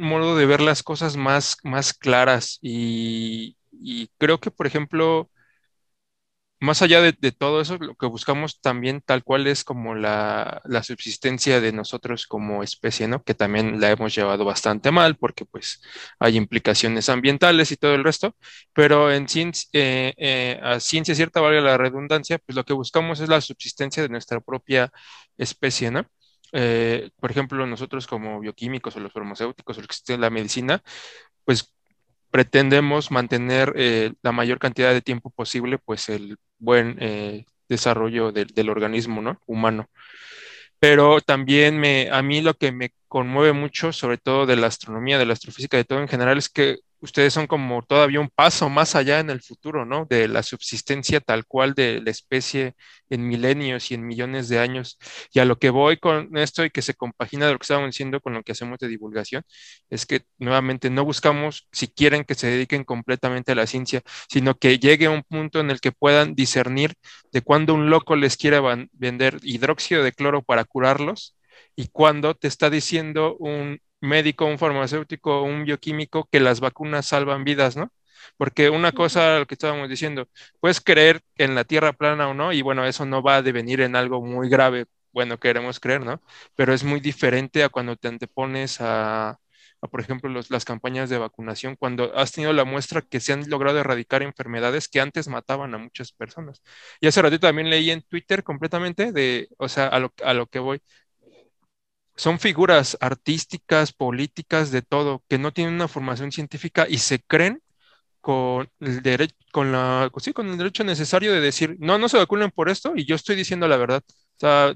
Speaker 3: modo de ver las cosas más, más claras y, creo que, por ejemplo, más allá de, todo eso, lo que buscamos también tal cual es como la, subsistencia de nosotros como especie, ¿no? Que también la hemos llevado bastante mal porque pues hay implicaciones ambientales y todo el resto, pero en ciencia, eh, eh, ciencia cierta, valga la redundancia, pues lo que buscamos es la subsistencia de nuestra propia especie, ¿no? Eh, por ejemplo, nosotros como bioquímicos o los farmacéuticos o que la medicina, pues pretendemos mantener eh, la mayor cantidad de tiempo posible, pues el buen eh, desarrollo del, organismo ¿no? humano. Pero también me, a mí lo que me conmueve mucho, sobre todo de la astronomía, de la astrofísica, de todo en general, es que ustedes son como todavía un paso más allá en el futuro, ¿no? De la subsistencia tal cual de la especie en milenios y en millones de años. Y a lo que voy con esto y que se compagina de lo que estábamos diciendo con lo que hacemos de divulgación, es que nuevamente no buscamos si quieren que se dediquen completamente a la ciencia, sino que llegue a un punto en el que puedan discernir de cuándo un loco les quiere vender hidróxido de cloro para curarlos y cuándo te está diciendo un médico, un farmacéutico, un bioquímico que las vacunas salvan vidas, ¿no? Porque una cosa, lo que estábamos diciendo, puedes creer en la Tierra plana o no, y bueno, eso no va a devenir en algo muy grave, bueno, queremos creer, ¿no? Pero es muy diferente a cuando te antepones a, por ejemplo, las campañas de vacunación, cuando has tenido la muestra que se han logrado erradicar enfermedades que antes mataban a muchas personas. Y hace ratito también leí en Twitter completamente de, o sea, a lo, a lo que voy, son figuras artísticas, políticas, de todo, que no tienen una formación científica y se creen con el derecho, con la, sí, con el derecho necesario de decir, no, no se vacunen por esto, y yo estoy diciendo la verdad,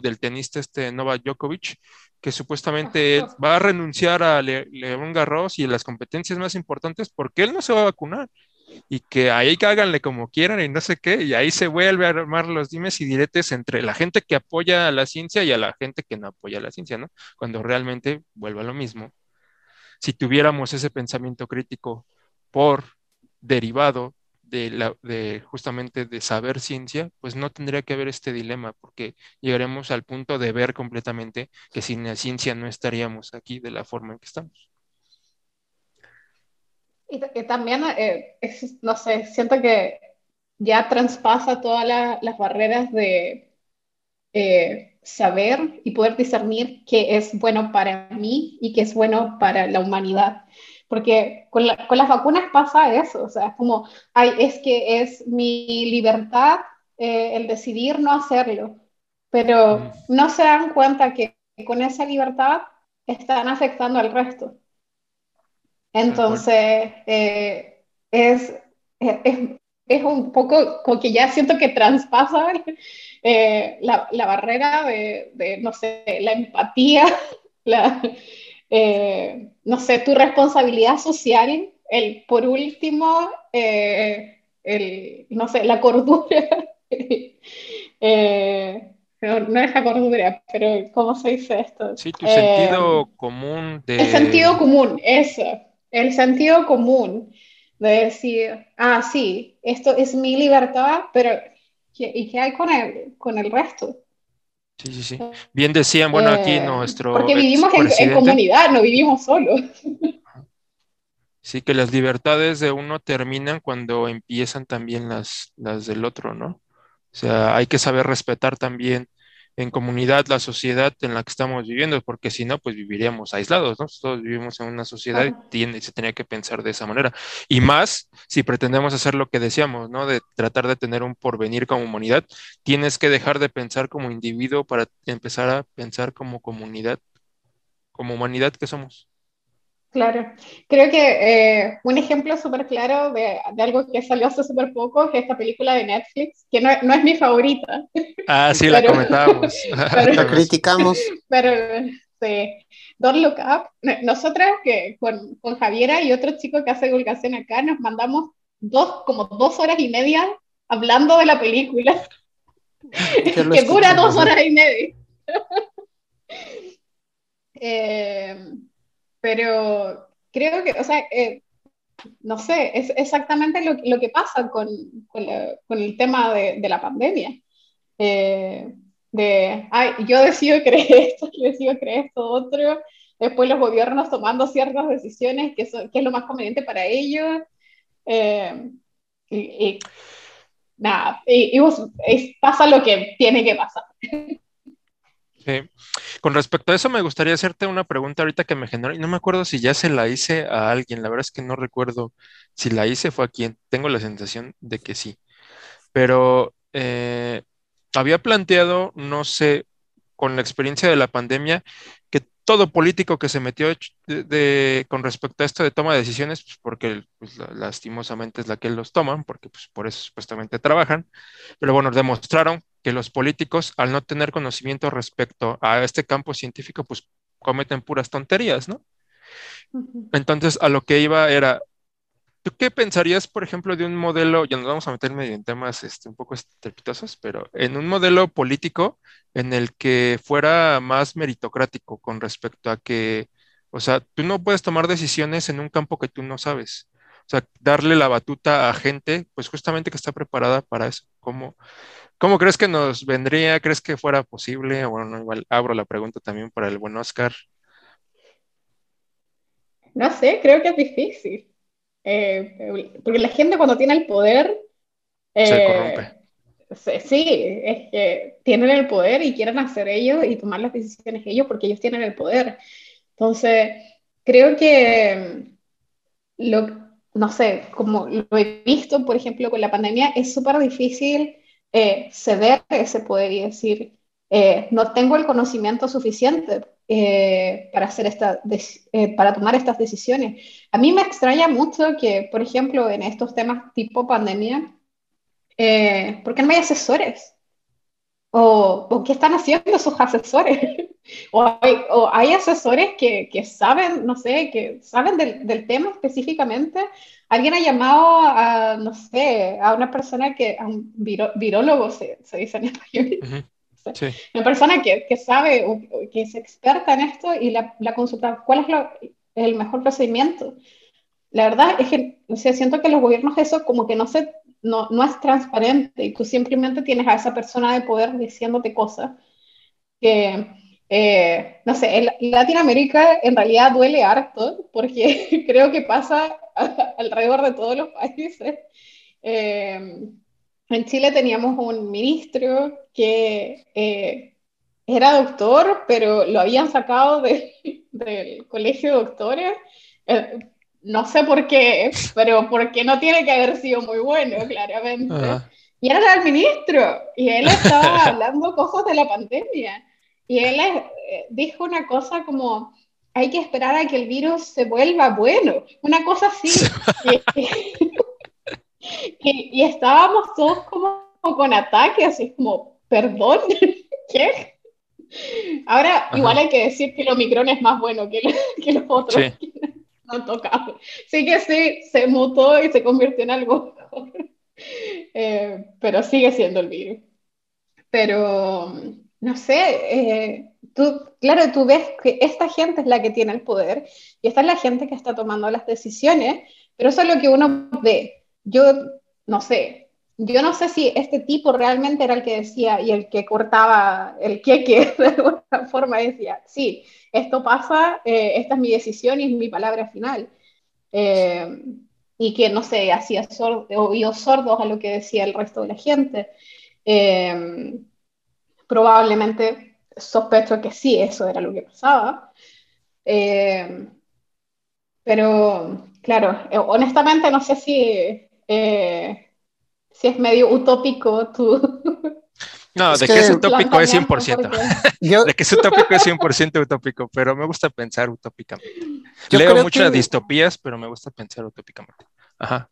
Speaker 3: del tenista este Novak Djokovic, que supuestamente él va a renunciar a León Garros y las competencias más importantes porque él no se va a vacunar y que ahí háganle como quieran y no sé qué, y ahí se vuelve a armar los dimes y diretes entre la gente que apoya a la ciencia y a la gente que no apoya a la ciencia, ¿no? Cuando realmente vuelve a lo mismo. Si tuviéramos ese pensamiento crítico por derivado de, la, de justamente de saber ciencia, pues no tendría que haber este dilema, porque llegaremos al punto de ver completamente que sin la ciencia no estaríamos aquí de la forma en que estamos.
Speaker 2: Y, también, eh, no sé, siento que ya traspasa todas las barreras de eh, saber y poder discernir qué es bueno para mí y qué es bueno para la humanidad. Porque con, las vacunas pasa eso, o sea, es como, ay, es que es mi libertad eh, el decidir no hacerlo, pero mm. no se dan cuenta que con esa libertad están afectando al resto. Entonces, eh, es, es, un poco como que ya siento que traspasa eh, la, la, barrera de, de, no sé, la empatía, la, eh, no sé, tu responsabilidad social, el, por último, el, no sé, la cordura. no, no, es la cordura, pero ¿cómo se dice esto?
Speaker 3: Sí, tu sentido común de...
Speaker 2: El sentido común, eso el sentido común de decir, ah, sí, esto es mi libertad, pero ¿y qué hay con el, con el resto?
Speaker 3: Sí, sí, sí. Bien decían, bueno, aquí eh, nuestro...
Speaker 2: Porque vivimos en, comunidad, no vivimos solos.
Speaker 3: Sí, que las libertades de uno terminan cuando empiezan también las, las del otro, ¿no? O sea, hay que saber respetar también en comunidad la sociedad en la que estamos viviendo, porque si no, pues viviríamos aislados, ¿no? Todos vivimos en una sociedad y tiene, se tenía que pensar de esa manera. Y más si pretendemos hacer lo que decíamos, ¿no? De tratar de tener un porvenir como humanidad, tienes que dejar de pensar como individuo para empezar a pensar como comunidad. como humanidad que somos.
Speaker 2: Claro, creo que eh, un ejemplo súper claro de, de, algo que salió hace súper poco es esta película de Netflix, que no, no es mi favorita.
Speaker 3: Ah, sí, la comentábamos.
Speaker 1: la criticamos.
Speaker 2: Pero sí, Don't Look Up, nosotras que con, con Javiera y otro chico que hace divulgación acá, nos mandamos dos, como dos horas y media hablando de la película, que dura dos horas y media. eh, pero creo que, o sea, eh, no sé, es exactamente lo, lo que pasa con, con, el tema de, de la pandemia. Eh, de, ay, yo decido creer esto, yo decido creer esto otro, después los gobiernos tomando ciertas decisiones que, son, que es lo más conveniente para ellos. Eh, y, nada, y, y, pasa lo que tiene que pasar.
Speaker 3: Sí. Con respecto a eso, me gustaría hacerte una pregunta ahorita que me generó, y no me acuerdo si ya se la hice a alguien, la verdad es que no recuerdo si la hice fue a quien, tengo la sensación de que sí, pero eh, había planteado, no sé, con la experiencia de la pandemia, que todo político que se metió de, de, con respecto a esto de toma de decisiones, pues porque pues, lastimosamente es la que los toman, porque pues, por eso supuestamente trabajan, pero bueno, demostraron que los políticos, al no tener conocimiento respecto a este campo científico, pues cometen puras tonterías, ¿no? Entonces, a lo que iba era, ¿tú qué pensarías, por ejemplo, de un modelo, ya nos vamos a meter medio en temas este, un poco estrepitosos, pero en un modelo político en el que fuera más meritocrático con respecto a que, o sea, tú no puedes tomar decisiones en un campo que tú no sabes. O sea, darle la batuta a gente, pues justamente que está preparada para eso. ¿Cómo, ¿Cómo crees que nos vendría? ¿Crees que fuera posible? Bueno, igual abro la pregunta también para el buen Oscar.
Speaker 2: No sé, creo que es difícil. Eh, porque la gente cuando tiene el poder...
Speaker 3: Eh, Se corrompe.
Speaker 2: Sí, es que tienen el poder y quieren hacer ellos y tomar las decisiones ellos porque ellos tienen el poder. Entonces, creo que lo, no sé, como lo he visto, por ejemplo, con la pandemia, es súper difícil eh, ceder ese poder y decir, eh, no tengo el conocimiento suficiente eh, para, hacer esta eh, para tomar estas decisiones. A mí me extraña mucho que, por ejemplo, en estos temas tipo pandemia, ¿por qué no hay asesores? ¿O, o qué están haciendo sus asesores? o, hay, asesores que, que, saben, no sé, que saben del, tema específicamente Alguien ha llamado a, no sé, a una persona que, a un viro, virólogo se, se, dice en español. Sí. una persona que, que, sabe, o, que es experta en esto y la, la consulta, ¿cuál es lo, el mejor procedimiento? La verdad es que, o sea, siento que los gobiernos eso como que no, se, no, no es transparente y tú simplemente tienes a esa persona de poder diciéndote cosas que, eh, no sé, en Latinoamérica en realidad duele harto porque creo que pasa alrededor de todos los países. Eh, en Chile teníamos un ministro que eh, era doctor, pero lo habían sacado de, del colegio de doctores. Eh, no sé por qué, pero porque no tiene que haber sido muy bueno, claramente. Ah. Y era el ministro, y él estaba hablando cosas de la pandemia. Y él eh, dijo una cosa como, hay que esperar a que el virus se vuelva bueno, una cosa así. y, y, estábamos todos como, como con ataque, así como, perdón, ¿qué? Ahora, Ajá. igual hay que decir que el Omicron es más bueno que, que los otros sí. que no han tocado. Sí que sí, se mutó y se convirtió en algo mejor. Eh, pero sigue siendo el virus. Pero, no sé, eh, tú, claro, tú ves que esta gente es la que tiene el poder y esta es la gente que está tomando las decisiones, pero eso es lo que uno ve. Yo no sé, yo no sé si este tipo realmente era el que decía y el que cortaba el queque de alguna forma decía, sí, esto pasa, eh, esta es mi decisión y es mi palabra final. Eh, y que, no sé, hacía oídos sordos a lo que decía el resto de la gente. Eh, probablemente sospecho que sí, eso era lo que pasaba. Eh, pero, claro, eh, honestamente no sé si, eh, si es medio utópico tú
Speaker 3: No, de que, es utópico es 100%. de que es utópico es 100% utópico, pero me gusta pensar utópicamente. Leo muchas distopías, pero me gusta pensar utópicamente. Ajá.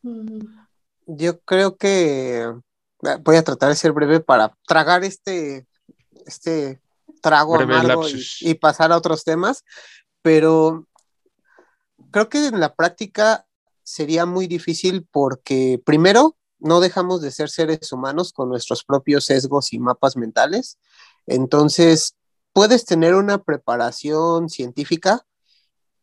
Speaker 1: Yo creo que ah, voy a tratar de ser breve para tragar este, este trago amargo y, pasar a otros temas, pero creo que en la práctica sería muy difícil porque primero no dejamos de ser seres humanos con nuestros propios sesgos y mapas mentales. Entonces, puedes tener una preparación científica,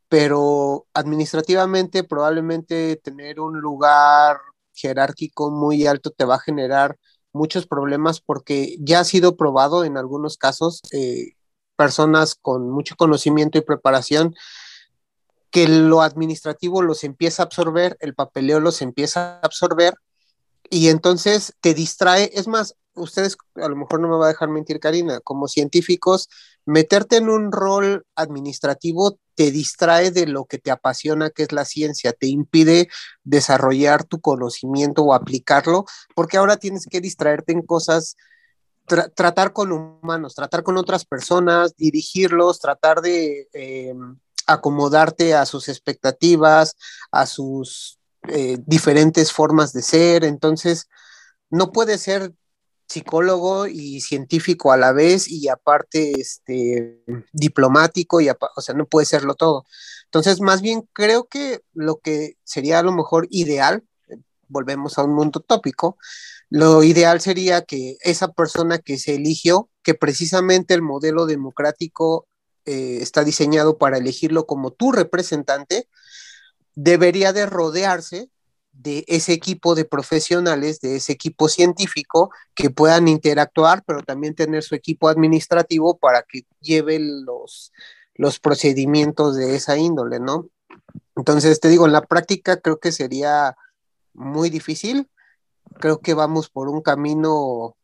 Speaker 1: pero administrativamente probablemente tener un lugar jerárquico muy alto te va a generar muchos problemas porque ya ha sido probado en algunos casos eh, personas con mucho conocimiento y preparación que lo administrativo los empieza a absorber, el papeleo los empieza a absorber y entonces te distrae. Es más, ustedes a lo mejor no me va a dejar mentir Karina, como científicos, meterte en un rol administrativo te distrae de lo que te apasiona, que es la ciencia, te impide desarrollar tu conocimiento o aplicarlo, porque ahora tienes que distraerte en cosas, tratar con humanos, tratar con otras personas, dirigirlos, tratar de eh, acomodarte a sus expectativas, a sus eh, diferentes formas de ser, entonces no puede ser psicólogo y científico a la vez y aparte este, diplomático, y o sea, no puede serlo todo. Entonces, más bien creo que lo que sería a lo mejor ideal, volvemos a un mundo tópico, lo ideal sería que esa persona que se eligió, que precisamente el modelo democrático eh, está diseñado para elegirlo como tu representante, debería de rodearse de ese equipo de profesionales, de ese equipo científico que puedan interactuar, pero también tener su equipo administrativo para que lleve los, los procedimientos de esa índole, ¿no? Entonces, te digo, en la práctica creo que sería muy difícil. Creo que vamos por un camino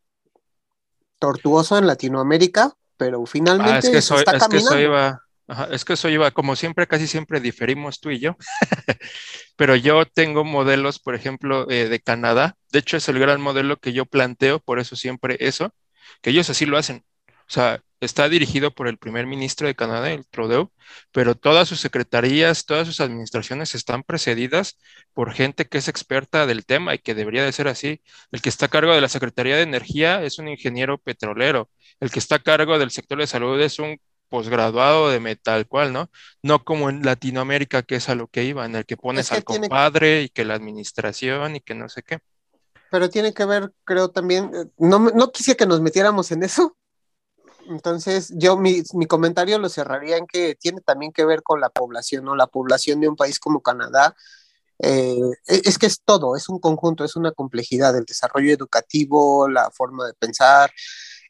Speaker 1: tortuoso en Latinoamérica, pero finalmente ah, es que
Speaker 3: está es que eso iba, es que eso iba, como siempre, casi siempre diferimos tú y yo, pero yo tengo modelos, por ejemplo, eh, de Canadá, de hecho es el gran modelo que yo planteo, por eso siempre eso, que ellos así lo hacen. O sea, está dirigido por el primer ministro de Canadá, el Trudeau, pero todas sus secretarías, todas sus administraciones están precedidas por gente que es experta del tema y que debería de ser así. El que está a cargo de la Secretaría de Energía es un ingeniero petrolero, el que está a cargo del sector de salud es un posgraduado de metal cual, ¿no? No como en Latinoamérica, que es a lo que iba, en el que pones al compadre y que la administración y que no sé qué.
Speaker 1: Pero tiene que ver, creo también, eh, no, no quisiera que nos metiéramos en eso. Entonces, yo mi, mi, comentario lo cerraría en que tiene también que ver con la población, ¿no? La población de un país como Canadá, eh, e, es que es todo, es un conjunto, es una complejidad, el desarrollo educativo, la forma de pensar,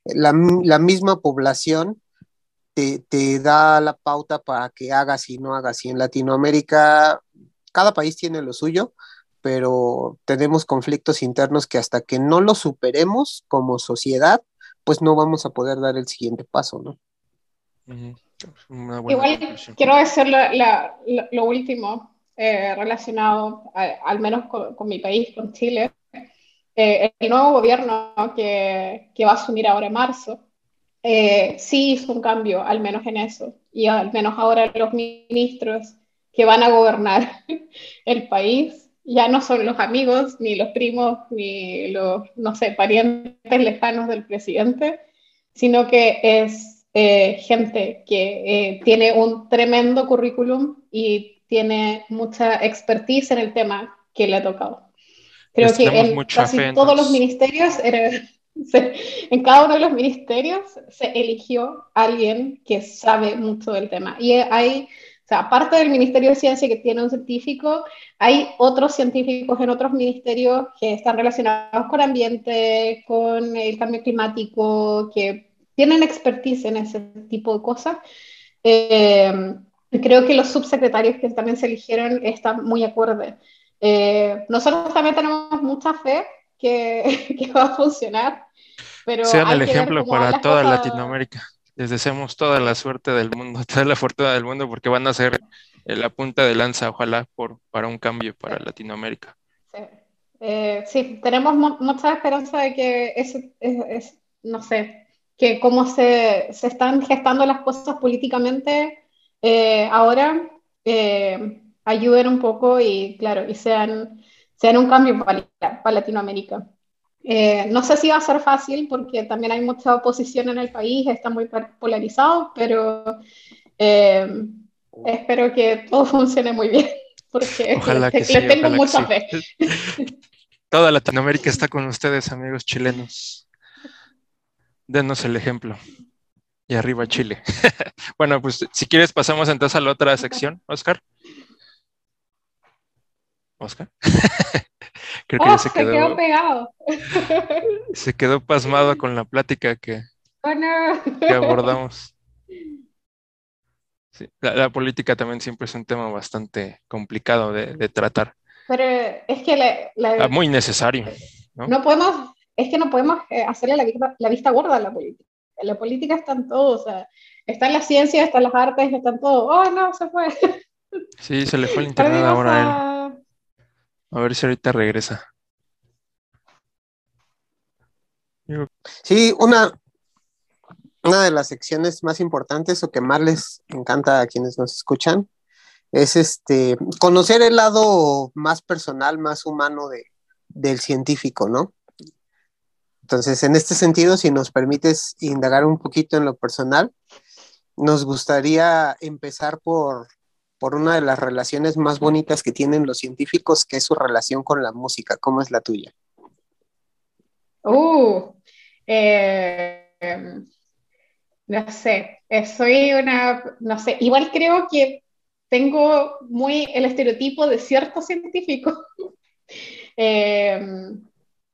Speaker 1: la, la misma población te, da la pauta para que hagas y no hagas. Y en Latinoamérica, cada país tiene lo suyo, pero tenemos conflictos internos que hasta que no los superemos como sociedad, pues no vamos a poder dar el siguiente paso, ¿no?
Speaker 2: Igual quiero decir lo último eh, relacionado, al menos con, mi país, con Chile. Eh, el nuevo gobierno que, que va a asumir ahora en marzo eh, sí hizo un cambio, al menos en eso. Y al menos ahora los ministros que van a gobernar el país ya no son los amigos, ni los primos, ni los, no sé, parientes lejanos del presidente, sino que es eh, gente que eh, tiene un tremendo currículum y tiene mucha expertise en el tema que le ha tocado. Creo que en casi todos los ministerios era, en cada uno de los ministerios se eligió alguien que sabe mucho del tema. Y hay, o sea, aparte del Ministerio de Ciencia que tiene un científico, hay otros científicos en otros ministerios que están relacionados con ambiente, con el cambio climático, que tienen expertise en ese tipo de cosas. Eh, creo que los subsecretarios que también se eligieron están muy acordes. Eh, nosotros también tenemos mucha fe que, que va a funcionar
Speaker 3: sean el ejemplo para toda Latinoamérica. Les deseamos toda la suerte del mundo, toda la fortuna del mundo, porque van a ser la punta de lanza, ojalá, por, para un cambio para Latinoamérica.
Speaker 2: Sí, eh, sí tenemos mucha esperanza de que no sé, que cómo se, se están gestando las cosas políticamente eh, ahora eh, ayuden un poco y, claro, y sean, sean un cambio para, Latinoamérica. Eh, no sé si va a ser fácil porque también hay mucha oposición en el país, está muy polarizado, pero espero que todo funcione muy bien porque
Speaker 3: ojalá que le, tengo mucha fe. Toda Latinoamérica está con ustedes, amigos chilenos. Denos el ejemplo. Y arriba Chile. bueno, pues si quieres pasamos entonces a la otra sección, Oscar. Oscar.
Speaker 2: Creo que oh, se, quedó, pegado.
Speaker 3: se quedó pasmado con la plática que,
Speaker 2: oh,
Speaker 3: que abordamos. la, política también siempre es un tema bastante complicado de, tratar.
Speaker 2: Pero es que la,
Speaker 3: ah, muy necesario.
Speaker 2: ¿no? podemos, es que no podemos eh, hacerle la vista, la vista gorda a la política en la política están todos, o sea, está en la ciencia, está en las artes, están todos, oh no, se fue.
Speaker 3: Sí, se le fue el internet ahora a él. A ver si ahorita regresa.
Speaker 1: Sí, una, una de las secciones más importantes o que más les encanta a quienes nos escuchan es este conocer el lado más personal, más humano de, del científico, ¿no? Entonces, en este sentido, si nos permites indagar un poquito en lo personal, nos gustaría empezar por, por una de las relaciones más bonitas que tienen los científicos, que es su relación con la música. ¿Cómo es la tuya?
Speaker 2: Uh, eh, no sé, eh, soy una, no sé, igual creo que tengo muy el estereotipo de cierto científico. Eh,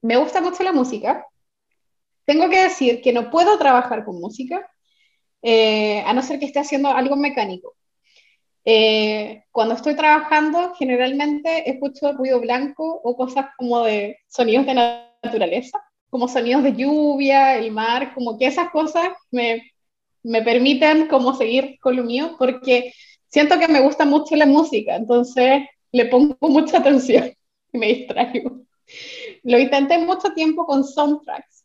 Speaker 2: me gusta mucho la música, tengo que decir que no puedo trabajar con música, eh, a no ser que esté haciendo algo mecánico. Eh, cuando estoy trabajando, generalmente escucho ruido blanco o cosas como de sonidos de naturaleza, como sonidos de lluvia, el mar, como que esas cosas me, me permiten como seguir con lo mío, porque siento que me gusta mucho la música, entonces le pongo mucha atención y me distraigo. Lo intenté mucho tiempo con soundtracks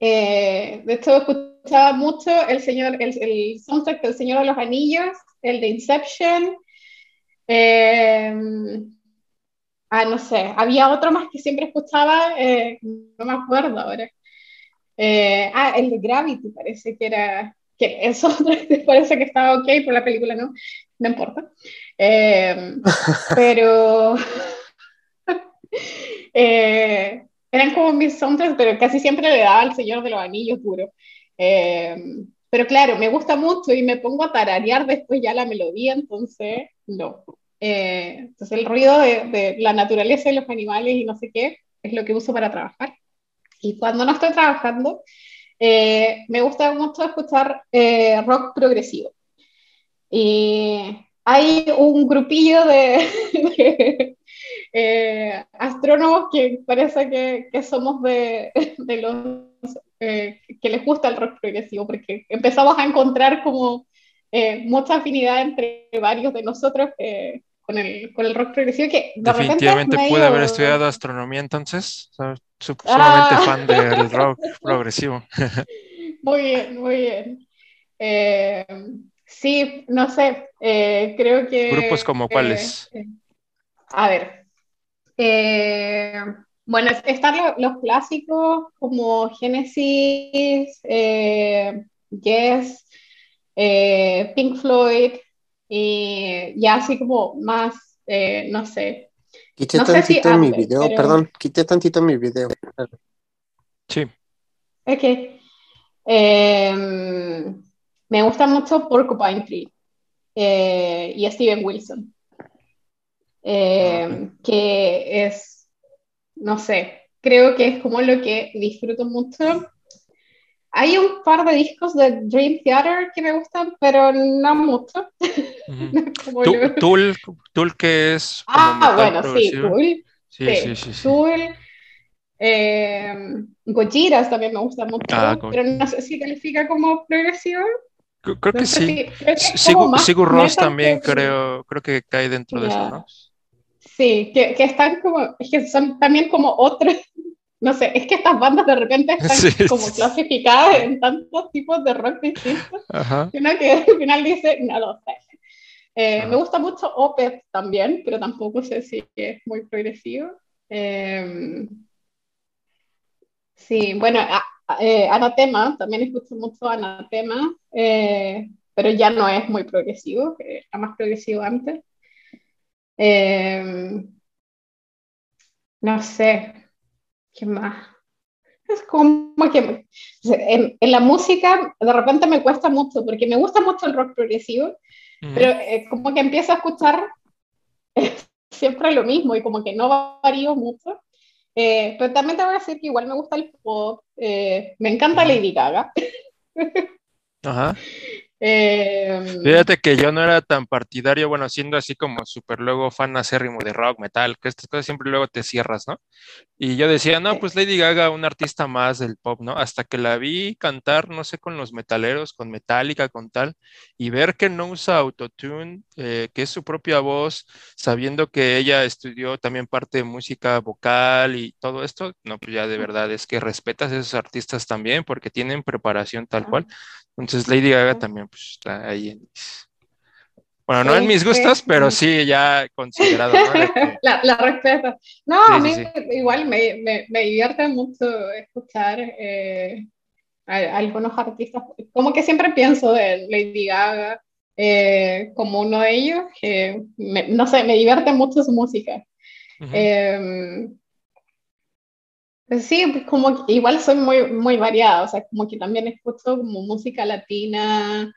Speaker 2: eh, de hecho, escuchaba mucho el, señor, el, el, soundtrack del Señor de los Anillos, el de Inception. Eh, ah, no sé, había otro más que siempre escuchaba, eh, no me acuerdo ahora. ah, el de Gravity parece que era, que soundtrack parece que estaba ok, por la película no, no importa. pero eran como mis soundtracks, pero casi siempre le daba al Señor de los Anillos puro. Eh, pero claro, me gusta mucho y me pongo a tararear después ya la melodía, entonces no. Eh, entonces el ruido de, la naturaleza y los animales y no sé qué es lo que uso para trabajar. Y cuando no estoy trabajando, eh, me gusta mucho escuchar rock progresivo. Y hay un grupillo de, eh, astrónomos que parece que, que somos de, de los eh, que les gusta el rock progresivo, porque empezamos a encontrar como eh, mucha afinidad entre varios de nosotros con, el, con el rock progresivo. Que
Speaker 3: Definitivamente puede haber estudiado astronomía entonces, sumamente ah. fan del rock progresivo.
Speaker 2: muy bien, muy bien. sí, no sé, creo que...
Speaker 3: ¿Grupos como cuáles?
Speaker 2: a ver, eh, bueno, están los, clásicos como Genesis, eh, Yes, eh, Pink Floyd, y ya así como más, no sé.
Speaker 1: Quité tantito mi video, perdón, quité tantito mi video.
Speaker 3: Sí.
Speaker 2: Ok. me gusta mucho Porcupine Tree y Steven Wilson. Eh, que es, no sé, creo que es como lo que disfruto mucho. Hay un par de discos de Dream Theater que me gustan, pero no mucho.
Speaker 3: Tool, Tool, que es.
Speaker 2: ah, bueno, sí, Tool. Sí, sí, sí. sí, Tool. Eh, Gojiras también me gusta mucho, ah, pero no sé si califica como progresivo.
Speaker 3: Creo que sí. Sigur Ross también creo, creo que cae dentro de eso, ¿no?
Speaker 2: Sí, que, que, están como, es que son también como otros, no sé, es que estas bandas de repente están como clasificadas en tantos tipos de rock distintos, Ajá. una que al final dice, no lo sé. Eh, me gusta mucho Opeth también, pero tampoco sé si es muy progresivo. Em, sí, bueno, eh, Anatema, también escucho mucho Anatema, eh, pero ya no es muy progresivo, era más progresivo antes. Em, no sé, ¿qué más? Es como que en, la música de repente me cuesta mucho, porque me gusta mucho el rock progresivo, pero eh, como que empiezo a escuchar siempre lo mismo y como que no varío mucho. Eh, pero también te voy a decir que igual me gusta el pop, eh, me encanta Lady Gaga.
Speaker 3: Ajá. Eh, Fíjate que yo no era tan partidario, bueno, siendo así como súper luego fan acérrimo de rock, metal, que estas cosas siempre luego te cierras, ¿no? Y yo decía, no, pues Lady Gaga, un artista más del pop, ¿no? Hasta que la vi cantar, no sé, con los metaleros, con Metallica, con tal, y ver que no usa autotune, eh, que es su propia voz, sabiendo que ella estudió también parte de música vocal y todo esto, no, pues ya de verdad es que respetas a esos artistas también porque tienen preparación tal cual. Entonces Lady Gaga también pues, está ahí en mis... Bueno, no en mis gustos, pero sí ya considerado.
Speaker 2: la, la respeto. No, a mí igual me, me, me, divierte mucho escuchar eh, a, algunos artistas. Como que siempre pienso de Lady Gaga eh, como uno de ellos, que no sé, me divierte mucho su música. Sí, pues como igual soy muy, muy variada, o sea, como que también escucho como música latina.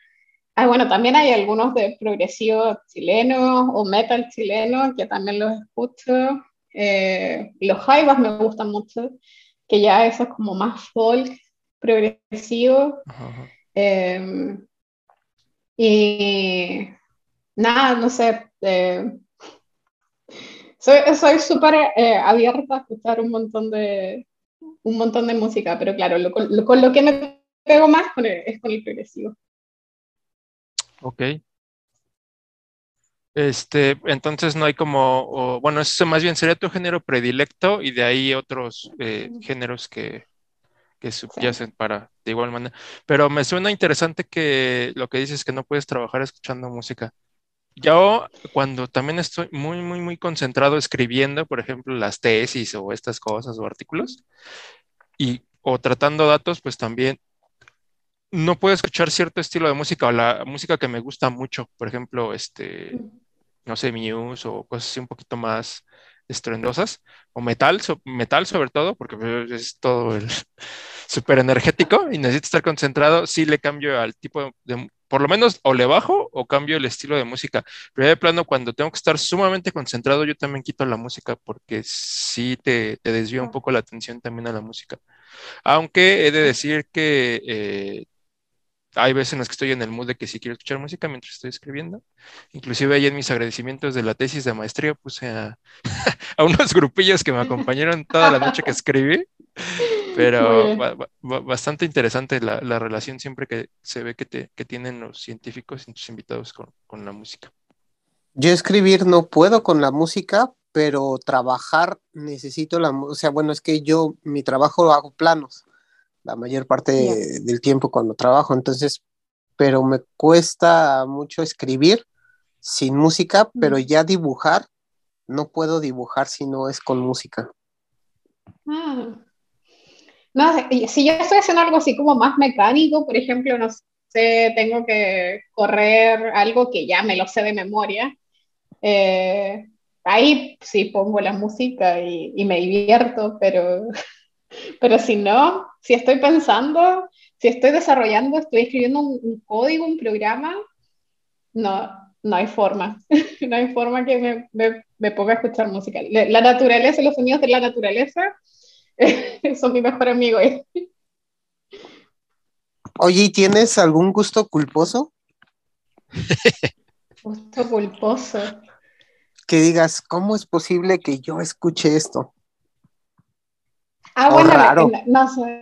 Speaker 2: Ah, bueno, también hay algunos de progresivo chileno o metal chileno que también los escucho. Eh, los jaivas me gustan mucho, que ya eso es como más folk progresivo. Em, y nada, no sé. Eh, soy súper eh, abierta a escuchar un montón de un montón de música, pero claro, lo, con lo que me pego más es con el progresivo.
Speaker 3: Ok. Este, entonces no hay como, bueno, eso más bien sería tu género predilecto y de ahí otros eh, géneros que, que subyacen para de igual manera. Pero me suena interesante que lo que dices es que no puedes trabajar escuchando música. Yo cuando también estoy muy, muy, muy concentrado escribiendo, por ejemplo, las tesis o estas cosas o artículos, y, o tratando datos, pues también no puedo escuchar cierto estilo de música o la música que me gusta mucho, por ejemplo, este, no sé, Muse o cosas así un poquito más estruendosas, o metal, metal sobre todo, porque pues, es todo el súper energético y necesito estar concentrado, sí le cambio al tipo de, por lo menos o le bajo o cambio el estilo de música. Pero de plano, cuando tengo que estar sumamente concentrado, yo también quito la música porque sí te, te desvía un poco la atención también a la música. Aunque he de decir que eh, hay veces en las que estoy en el mood de que sí quiero escuchar música mientras estoy escribiendo. Inclusive ahí en mis agradecimientos de la tesis de maestría puse a, unos grupillos que me acompañaron toda la noche que escribí. Pero bastante interesante la, relación siempre que se ve que, te, que tienen los científicos y tus invitados con, con la música.
Speaker 1: Yo escribir no puedo con la música, pero trabajar necesito la, o sea, bueno, es que yo mi trabajo lo hago planos la mayor parte del tiempo cuando trabajo, entonces, pero me cuesta mucho escribir sin música, pero ya dibujar, no puedo dibujar si no es con música.
Speaker 2: Ah. No, si yo estoy haciendo algo así como más mecánico, por ejemplo, no sé, tengo que correr algo que ya me lo sé de memoria, eh, ahí sí pongo la música y, y me divierto, pero pero si no, si estoy pensando, si estoy desarrollando, estoy escribiendo un, código, un programa, no, no hay forma. no hay forma que me, me, me, ponga a escuchar música. La naturaleza, los sonidos de la naturaleza son mi mejor amigo.
Speaker 1: Oye, ¿tienes algún gusto culposo?
Speaker 2: gusto culposo.
Speaker 1: Que digas, ¿cómo es posible que yo escuche esto?
Speaker 2: Ah, bueno, no sé.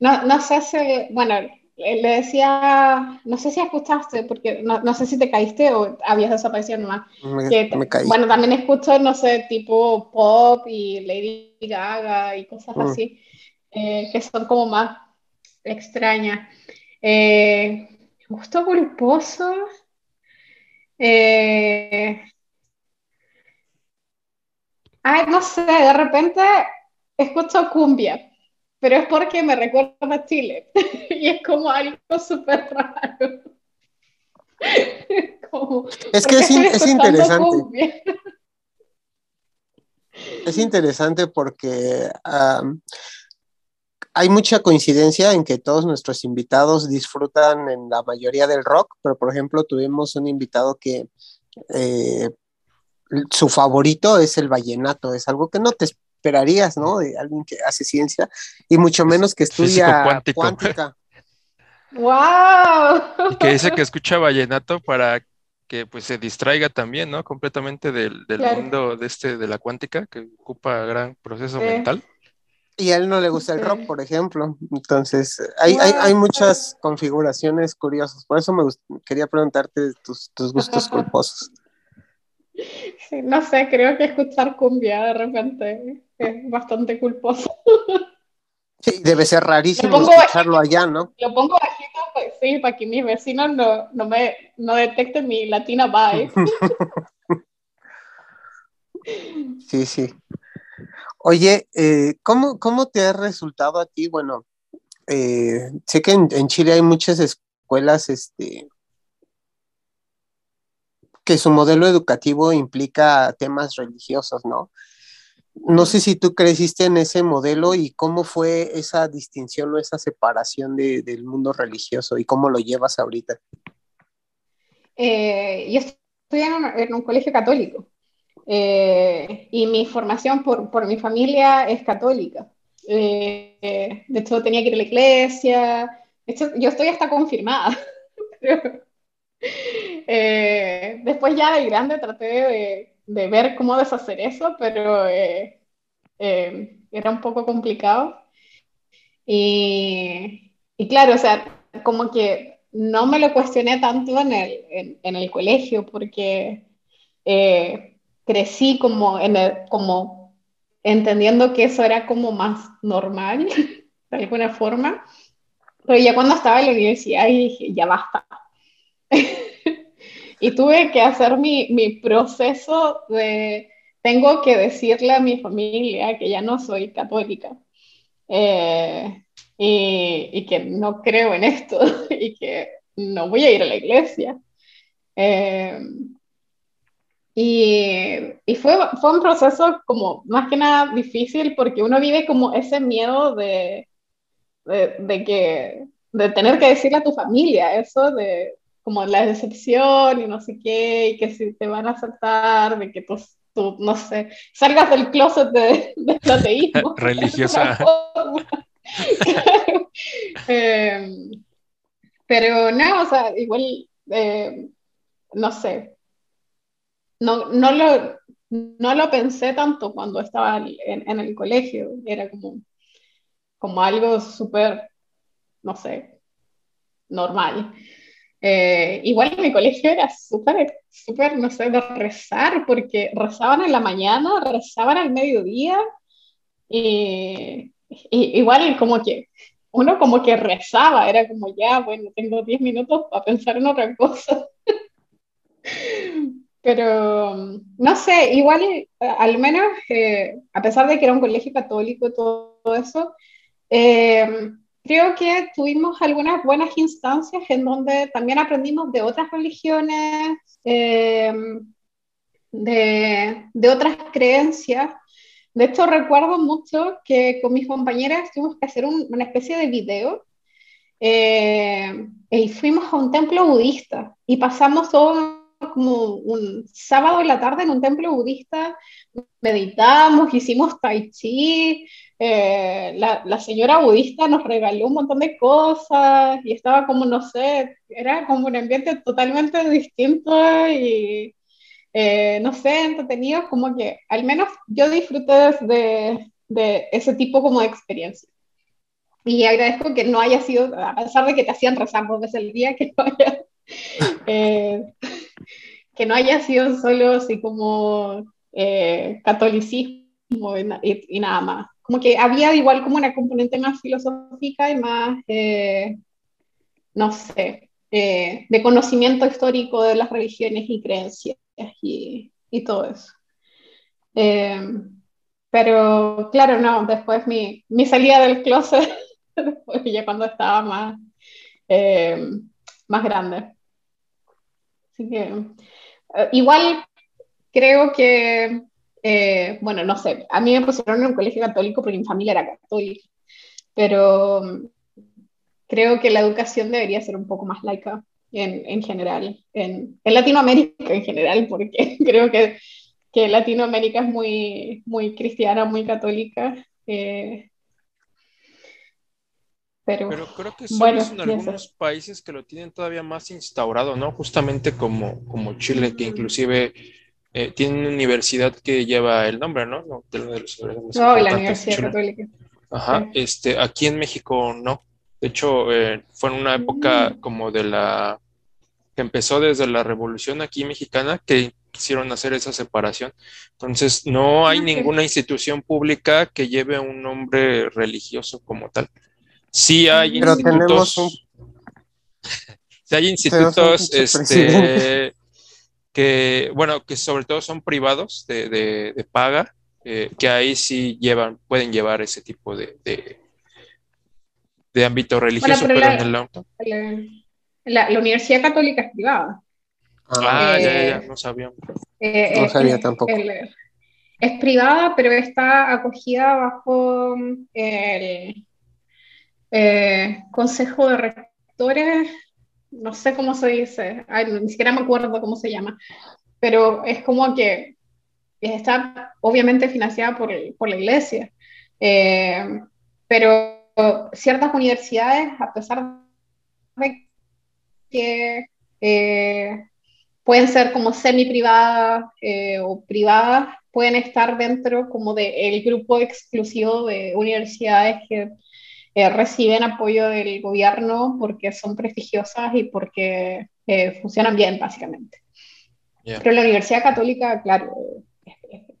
Speaker 2: No, no sé si, bueno, le decía, no sé si escuchaste, porque no, sé si te caíste o habías desaparecido nomás.
Speaker 1: Me,
Speaker 2: Bueno, también escucho, no sé, tipo pop y Lady Gaga y cosas mm. así, eh, que son como más extrañas. Eh, gusto culposo. Eh, ay, no sé, de repente escucho cumbia pero es porque me recuerda a Chile y es como algo súper raro.
Speaker 1: es que es, interesante. Es interesante porque hay mucha coincidencia en que todos nuestros invitados disfrutan en la mayoría del rock, pero por ejemplo tuvimos un invitado que eh, su favorito es el vallenato, es algo que no te esperarías, ¿no? De alguien que hace ciencia y mucho menos que estudia cuántica.
Speaker 2: ¡Wow!
Speaker 3: Y que dice que escucha vallenato para que pues se distraiga también, ¿no? Completamente del, mundo de este de la cuántica que ocupa gran proceso mental.
Speaker 1: Y a él no le gusta el rock, por ejemplo. Entonces, hay, hay, muchas configuraciones curiosas. Por eso me quería preguntarte tus, tus gustos culposos.
Speaker 2: Sí, no sé, creo que escuchar cumbia de repente es bastante culposo.
Speaker 1: Sí, debe ser rarísimo escucharlo allá, ¿no?
Speaker 2: Lo pongo bajito, pues, sí, para que mis vecinos no, no me no detecten mi latina vibe.
Speaker 1: sí, sí. Oye, eh, ¿cómo, ¿cómo, te ha resultado a ti? Bueno, eh, sé que en, en, Chile hay muchas escuelas este, que su modelo educativo implica temas religiosos, ¿no? No sé si tú creciste en ese modelo y cómo fue esa distinción o esa separación del mundo religioso y cómo lo llevas ahorita.
Speaker 2: Eh, yo estoy en un, colegio católico eh, y mi formación por, mi familia es católica. Eh, de hecho, tenía que ir a la iglesia. De yo estoy hasta confirmada. después ya de grande traté de, de ver cómo deshacer eso, pero eh, eh, era un poco complicado. Y, y, claro, o sea, como que no me lo cuestioné tanto en el, en, el colegio, porque eh, crecí como, en el, como entendiendo que eso era como más normal, de alguna forma. Pero ya cuando estaba en la universidad dije, ya basta. y tuve que hacer mi, mi, proceso de, tengo que decirle a mi familia que ya no soy católica eh, y, y, que no creo en esto y que no voy a ir a la iglesia. Eh, y, y fue, fue, un proceso como más que nada difícil porque uno vive como ese miedo de, de, de que de tener que decirle a tu familia eso de, como la decepción y no sé qué, y que si te van a aceptar, de que tú, tú no sé, salgas del closet de, del ateísmo.
Speaker 3: Religiosa.
Speaker 2: Em, pero no, o sea, igual, eh, no sé, no, no, lo, no lo pensé tanto cuando estaba en, en el colegio, era como, como algo súper, no sé, normal. Eh, igual en mi colegio era súper, súper, no sé, de rezar, porque rezaban en la mañana, rezaban al mediodía, y, igual como que uno como que rezaba, era como ya, bueno, tengo 10 minutos para pensar en otra cosa. Pero, no sé, igual, eh, al menos, eh, a pesar de que era un colegio católico, todo, todo eso, eh, creo que tuvimos algunas buenas instancias en donde también aprendimos de otras religiones, em, de, de, otras creencias. De hecho, recuerdo mucho que con mis compañeras tuvimos que hacer una especie de video eh, y fuimos a un templo budista y pasamos todo como un sábado en la tarde en un templo budista, meditamos, hicimos tai chi, eh, la, señora budista nos regaló un montón de cosas y estaba como, no sé, era como un ambiente totalmente distinto y, eh, no sé, entretenido, como que al menos yo disfruté de, de ese tipo como de experiencia. y agradezco que no haya sido, a pesar de que te hacían rezar dos veces al día, que no haya, eh, que no haya sido solo así como eh, catolicismo y, nada más. Como que había igual como una componente más filosófica y más, eh, no sé, de conocimiento histórico de las religiones y creencias y, y todo eso. pero claro, no, después mi, mi salida del closet ya cuando estaba más, eh, más grande. Así que, eh, igual creo que, eh, bueno, no sé, a mí me pusieron en un colegio católico porque mi familia era católica, pero mm, creo que la educación debería ser un poco más laica en, en general, en, en, Latinoamérica en general, porque creo que, que Latinoamérica es muy, muy cristiana, muy católica. Eh, pero,
Speaker 3: creo que solo en algunos países que lo tienen todavía más instaurado, ¿no? Justamente como, como Chile, que inclusive eh, tiene una universidad que lleva el nombre, ¿no? no de, los
Speaker 2: no, la Universidad Católica.
Speaker 3: Ajá, este, aquí en México no. De hecho, eh, fue en una época mm. como de la que empezó desde la Revolución aquí mexicana que quisieron hacer esa separación. Entonces, no hay ninguna institución pública que lleve un nombre religioso como tal. Sí hay
Speaker 1: Pero institutos.
Speaker 3: sí hay institutos este, que, bueno, que sobre todo son privados de, de, paga, eh, que ahí sí llevan, pueden llevar ese tipo de, de, ámbito religioso, pero, en
Speaker 2: el la, la, Universidad Católica es privada.
Speaker 3: Ah, ya, ya, no sabía.
Speaker 1: Eh, no sabía tampoco.
Speaker 2: es privada, pero está acogida bajo el eh, consejo de rectores, no sé cómo se dice, ni siquiera me acuerdo cómo se llama, pero es como que está obviamente financiada por, por la iglesia, eh, pero ciertas universidades, a pesar de que eh, pueden ser como semi privadas o privadas, pueden estar dentro como del grupo exclusivo de universidades que eh, reciben apoyo del gobierno porque son prestigiosas y porque eh, funcionan bien, básicamente. Pero la Universidad Católica, claro,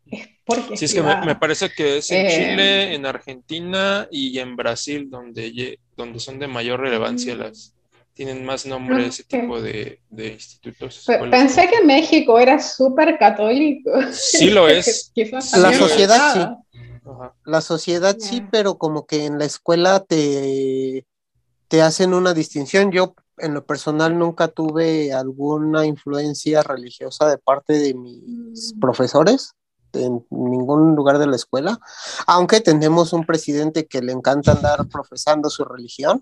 Speaker 2: es, porque...
Speaker 3: Sí, es que me, parece que es en eh, Chile, en Argentina y en Brasil donde, donde son de mayor relevancia las, tienen más nombre ese tipo de, de institutos.
Speaker 2: Pensé que México era súper católico.
Speaker 3: Sí lo es.
Speaker 1: la sociedad sí. La sociedad sí, pero como que en la escuela te, te hacen una distinción. Yo en lo personal nunca tuve alguna influencia religiosa de parte de mis mm. profesores en ningún lugar de la escuela, aunque tenemos un presidente que le encanta andar profesando su religión,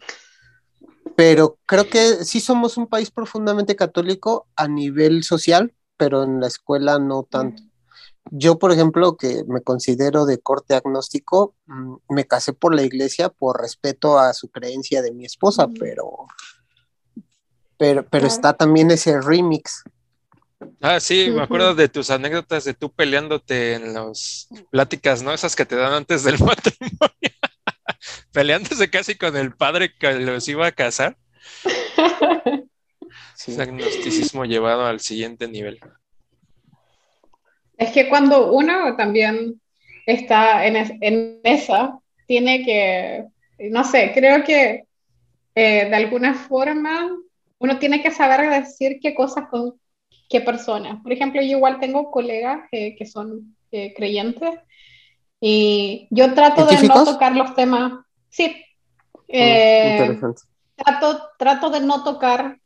Speaker 1: pero creo que sí somos un país profundamente católico a nivel social, pero en la escuela no tanto. Yo, por ejemplo, que me considero de corte agnóstico, mm, me casé por la iglesia por respeto a su creencia de mi esposa, pero, pero, pero está también ese remix.
Speaker 3: Ah, sí, me acuerdo de tus anécdotas de tú peleándote en las pláticas, ¿no? Esas que te dan antes del matrimonio. Peleándose casi con el padre que los iba a casar. Sí. Ese agnosticismo llevado al siguiente nivel.
Speaker 2: Es que cuando uno también está en, esa, tiene que, no sé, creo que eh, de alguna forma uno tiene que saber decir qué cosas con qué personas. Por ejemplo, yo igual tengo colegas que son eh, creyentes y yo trato de no tocar los temas. Sí. Mm, eh, trato, trato de no tocar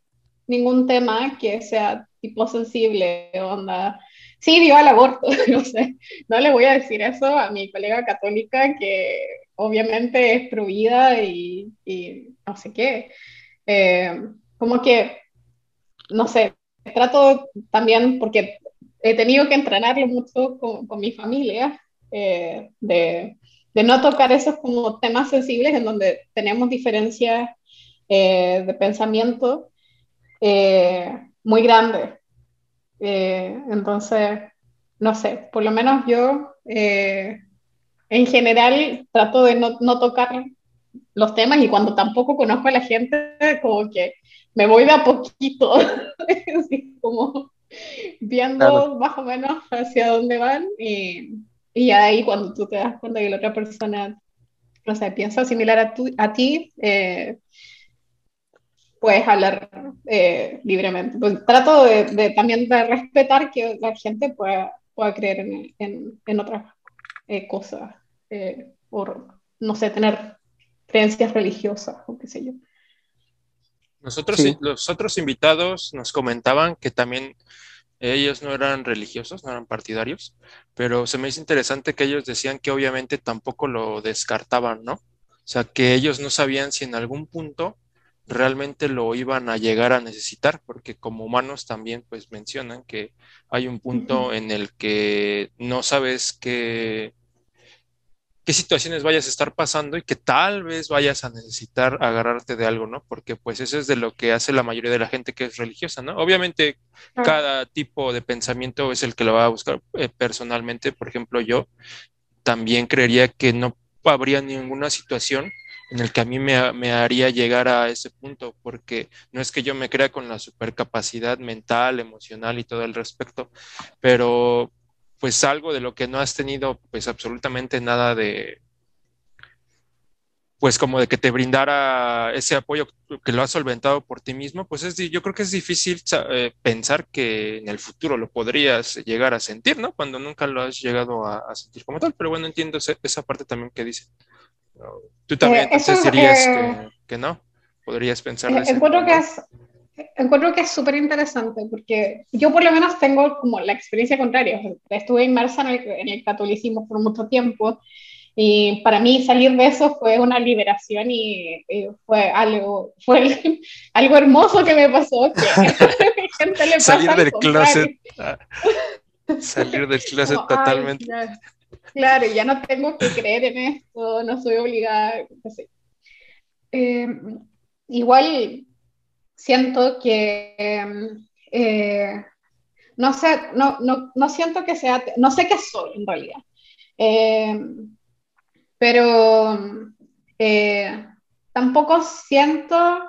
Speaker 2: ningún tema que sea tipo sensible, onda sí dio al aborto, no sé, no le voy a decir eso a mi colega católica que obviamente es prohibida y, no sé qué. Eh, como que, no sé, trato también, porque he tenido que entrenarlo mucho con, mi familia, eh, de, no tocar esos como temas sensibles en donde tenemos diferencias eh, de pensamiento muy grandes. Eh, entonces, no sé, por lo menos yo eh, en general trato de no, no, tocar los temas y cuando tampoco conozco a la gente, como que me voy de a poquito, así como viendo más o menos hacia dónde van y, y ahí cuando tú te das cuenta que la otra persona, no sé, piensa similar a, tu, a ti, eh, puedes hablar eh, libremente. Pues trato de, también de respetar que la gente pueda, pueda creer en, en, en otras eh, cosas, eh, o no sé, tener creencias religiosas o qué sé yo.
Speaker 3: Nosotros, los otros invitados nos comentaban que también ellos no eran religiosos, no eran partidarios, pero se me hizo interesante que ellos decían que obviamente tampoco lo descartaban, ¿no? O sea, que ellos no sabían si en algún punto realmente lo iban a llegar a necesitar, porque como humanos también pues mencionan que hay un punto en el que no sabes qué, qué situaciones vayas a estar pasando y que tal vez vayas a necesitar agarrarte de algo, ¿no? Porque pues eso es de lo que hace la mayoría de la gente que es religiosa, ¿no? Obviamente cada tipo de pensamiento es el que lo va a buscar eh, personalmente, por ejemplo yo también creería que no habría ninguna situación en el que a mí me, haría llegar a ese punto, porque no es que yo me crea con la supercapacidad mental, emocional y todo el respecto, pero pues algo de lo que no has tenido pues absolutamente nada de, pues como de que te brindara ese apoyo que lo has solventado por ti mismo, pues es, yo creo que es difícil eh, pensar que en el futuro lo podrías llegar a sentir, ¿no? Cuando nunca lo has llegado a, sentir como tal, pero bueno, entiendo esa parte también que dice. Tú también eh, entonces dirías eh, que, no, podrías pensar.
Speaker 2: Eh, encuentro, que es, encuentro que es súper interesante porque yo por lo menos tengo como la experiencia contraria. Estuve inmersa en el, catolicismo por mucho tiempo y para mí salir de eso fue una liberación y, fue algo fue algo hermoso que me pasó
Speaker 3: que salir del closet salir del closet totalmente
Speaker 2: Claro, ya no tengo que creer en esto, no soy obligada. Eh, igual siento que eh, no sé, no, no, no, siento que sea, no sé qué soy en realidad. Eh, pero tampoco siento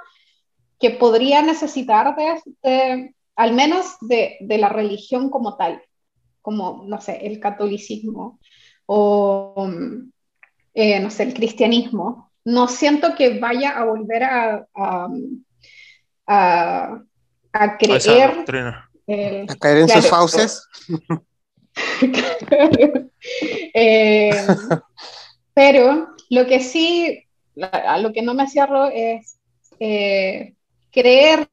Speaker 2: que podría necesitar de, al menos de, de, la religión como tal, como, no sé, el catolicismo o, eh, no sé, el cristianismo, no siento que vaya a volver a, a, creer.
Speaker 1: a caer en sus fauces.
Speaker 2: Eh, pero lo que sí, a lo que no me cierro es eh, creer,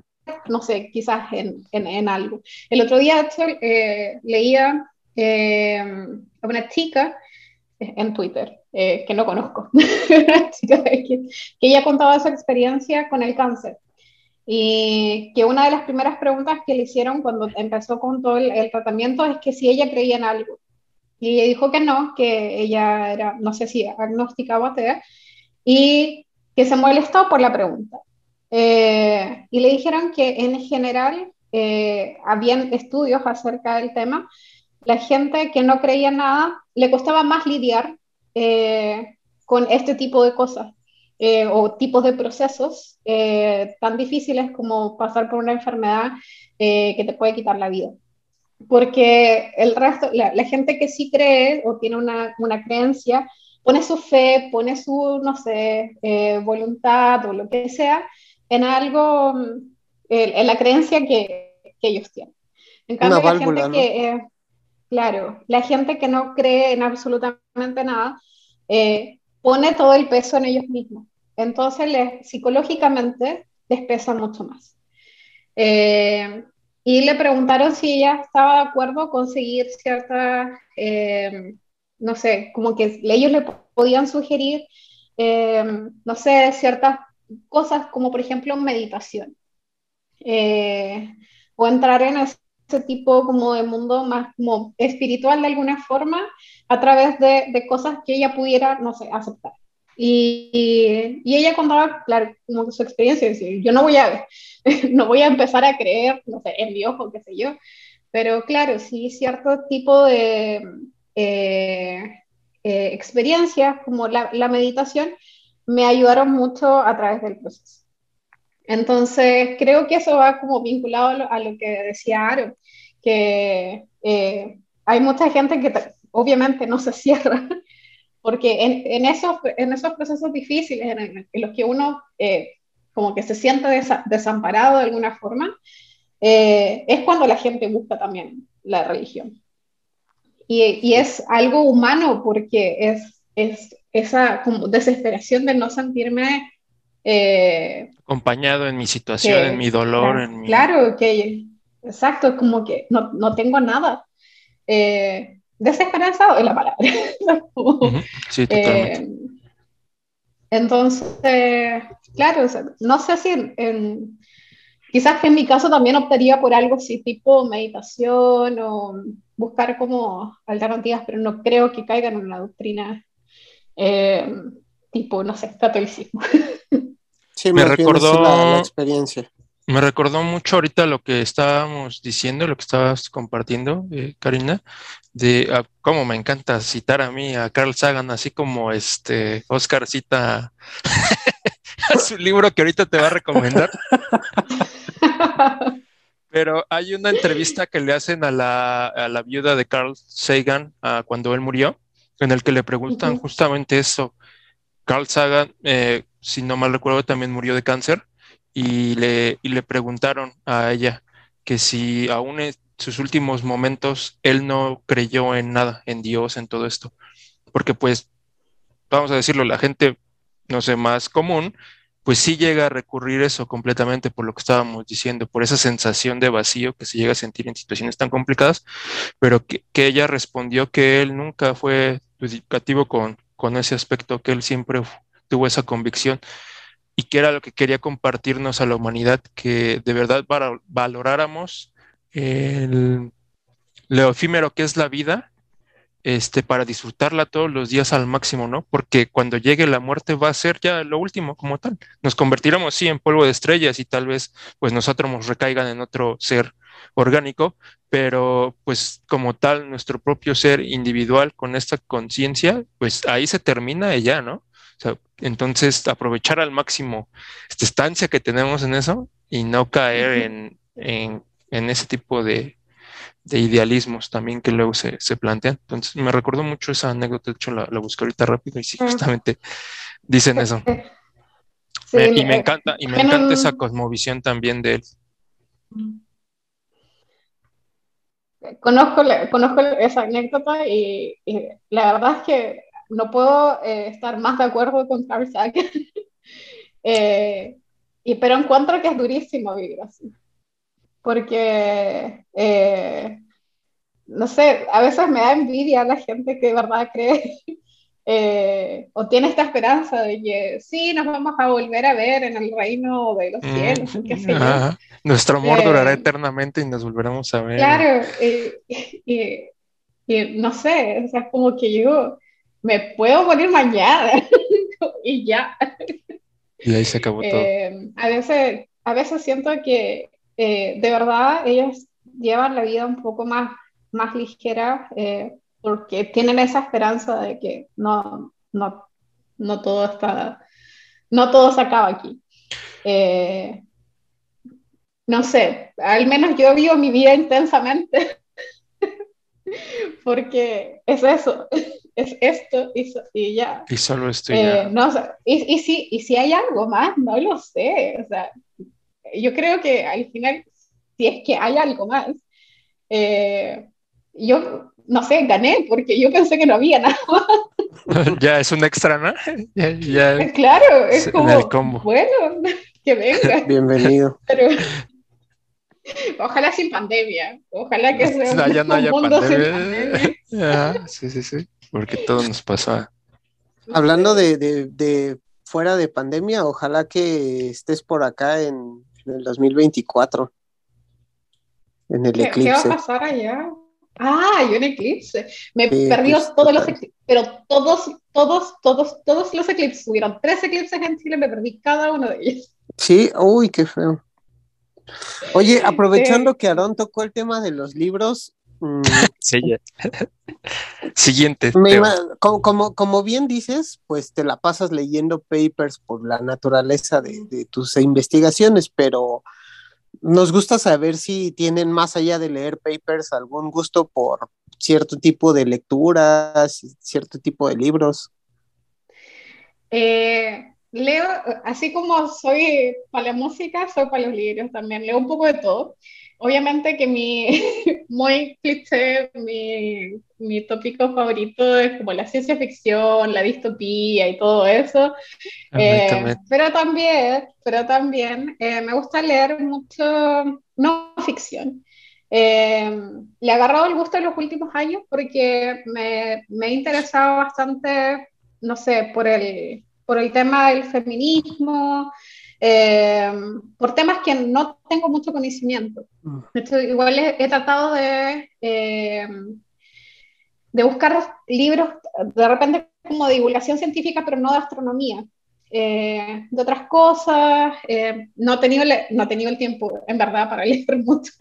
Speaker 2: no sé, quizás en, en, algo. El otro día leía a una chica en Twitter, eh, que no conozco, que, ella contaba su experiencia con el cáncer. Y que una de las primeras preguntas que le hicieron cuando empezó con todo el, tratamiento es que si ella creía en algo. Y ella dijo que no, que ella era, no sé si agnóstica o atea, y que se molestó por la pregunta. Eh, y le dijeron que en general eh, habían estudios acerca del tema la gente que no creía nada le costaba más lidiar eh, con este tipo de cosas eh, o tipos de procesos eh, tan difíciles como pasar por una enfermedad que te puede quitar la vida. Porque el resto, la, gente que sí cree o tiene una, una, creencia, pone su fe, pone su, no sé, voluntad o lo que sea en algo, en la creencia que, que ellos tienen. En cambio, la gente que Claro, la gente que no cree en absolutamente nada eh, pone todo el peso en ellos mismos. Entonces, les, psicológicamente, les pesa mucho más. Eh, y le preguntaron si ella estaba de acuerdo con seguir ciertas, eh, no sé, como que ellos le podían sugerir, no sé, ciertas cosas como por ejemplo meditación. o entrar en ese tipo como de mundo más como espiritual de alguna forma a través de, de cosas que ella pudiera, no sé, aceptar. Y, y, ella contaba, claro, como su experiencia, yo no voy a, no voy a empezar a creer, no sé, en Dios o qué sé yo, pero claro, sí cierto tipo de eh, eh, experiencias como la, la, meditación me ayudaron mucho a través del proceso. Entonces, creo que eso va como vinculado a lo, que decía Aaron, que eh, hay mucha gente que obviamente no se cierra, porque en, esos, en esos procesos difíciles en, los que uno eh, como que se siente desamparado de alguna forma, eh, es cuando la gente busca también la religión. Y, y es algo humano porque es, es esa como desesperación de no sentirme...
Speaker 3: Eh, Acompañado en mi situación, en mi dolor.
Speaker 2: Claro, en mi... claro que, exacto, como que no, no tengo nada. Eh, desesperanzado es la palabra.
Speaker 3: sí, totalmente.
Speaker 2: Eh, entonces, claro, no sé si en, quizás que en mi caso también optaría por algo así tipo meditación o buscar como alternativas, pero no creo que caigan en la doctrina eh, tipo, no sé, catolicismo.
Speaker 1: Sí, me recordó la, experiencia.
Speaker 3: Me recordó mucho ahorita lo que estábamos diciendo, lo que estabas compartiendo, eh, Karina, de ah, cómo me encanta citar a mí, a Carl Sagan, así como este Oscar cita a su libro que ahorita te va a recomendar. Pero hay una entrevista que le hacen a la, a la viuda de Carl Sagan uh, cuando él murió, en el que le preguntan justamente eso. Carl Sagan, eh, si no mal recuerdo, también murió de cáncer y le, y le preguntaron a ella que si aún sus últimos momentos él no creyó en nada, en Dios, en todo esto. Porque pues, vamos a decirlo, la gente, no sé, más común, pues sí llega a recurrir eso completamente por lo que estábamos diciendo, por esa sensación de vacío que se llega a sentir en situaciones tan complicadas, pero que, ella respondió que él nunca fue educativo con, con ese aspecto, que él siempre tuvo esa convicción y que era lo que quería compartirnos a la humanidad, que de verdad valoráramos el, lo efímero que es la vida este, para disfrutarla todos los días al máximo, ¿no? Porque cuando llegue la muerte va a ser ya lo último como tal. Nos convertiremos, sí, en polvo de estrellas y tal vez pues nosotros recaigan en otro ser orgánico, pero pues como tal, nuestro propio ser individual con esta conciencia, pues ahí se termina ella, ¿no? O sea, entonces aprovechar al máximo esta estancia que tenemos en eso y no caer en, en, en ese tipo de, de idealismos también que luego se, se, plantean. Entonces me recuerdo mucho esa anécdota, de hecho la, la busqué ahorita rápido y sí, justamente dicen eso. y me encanta, y me encanta esa cosmovisión también de él.
Speaker 2: Conozco, conozco esa anécdota y, la verdad es que no puedo eh, estar más de acuerdo con Carl Sagan, eh, y, pero encuentro que es durísimo vivir así porque, eh, no sé, a veces me da envidia la gente que de verdad cree eh, o tiene esta esperanza de que sí, nos vamos a volver a ver en el reino de los mm, cielos,
Speaker 3: Nuestro amor durará eh, eternamente y nos volveremos a ver.
Speaker 2: Claro, y, no sé, o sea, es como que yo me puedo morir mañana y ya.
Speaker 3: Y ahí se acabó todo.
Speaker 2: a, veces, a veces siento que eh, de verdad ellos llevan la vida un poco más, más ligera eh, porque tienen esa esperanza de que no, no, no todo está, no todo se acaba aquí. Eh, no sé, al menos yo vivo mi vida intensamente porque es eso, es esto y, ya.
Speaker 3: Y solo esto y ya.
Speaker 2: No, y, y, si, y si hay algo más, no lo sé, o sea, yo creo que al final, si es que hay algo más, eh, yo no sé, gané porque yo pensé que no había nada más.
Speaker 3: ya es un extra, ¿no? Ya,
Speaker 2: claro, es como, bueno, que venga.
Speaker 1: Bienvenido. Pero,
Speaker 2: ojalá sin pandemia, ojalá que sea
Speaker 3: no, ya no haya pandemia. sí, sí, sí, porque todo nos pasa.
Speaker 1: Hablando de, de, de, fuera de pandemia, ojalá que estés por acá en en el 2024. En el eclipse. ¿Qué
Speaker 2: va a pasar allá? Ah, yo en eclipse. Me perdí pues, todos los eclipses, pero todos, todos, todos, todos los eclipses. Hubieron tres eclipses en Chile, me perdí cada uno de ellos.
Speaker 1: Sí, uy, qué feo. Oye, aprovechando que Aarón tocó el tema de los libros,
Speaker 3: Mm. Siguiente.
Speaker 1: como, como, bien dices, pues te la pasas leyendo papers por la naturaleza de, tus investigaciones, pero nos gusta saber si tienen más allá de leer papers algún gusto por cierto tipo de lecturas, cierto tipo de libros.
Speaker 2: Eh, leo, así como soy para la música, soy para los libros también, leo un poco de todo obviamente que mi, muy cliché, mi, mi tópico favorito es como la ciencia ficción, la distopía y todo eso. Eh, pero también, pero también eh, me gusta leer mucho no ficción. Eh, le he agarrado el gusto en los últimos años porque me, me he interesado bastante, no sé, por el, por el tema del feminismo, eh, por temas que no tengo mucho conocimiento. Mm. igual he, tratado de, eh, de buscar libros de repente como de divulgación científica, pero no de astronomía. Eh, de otras cosas, no, he tenido no he tenido el tiempo, en verdad, para leer mucho.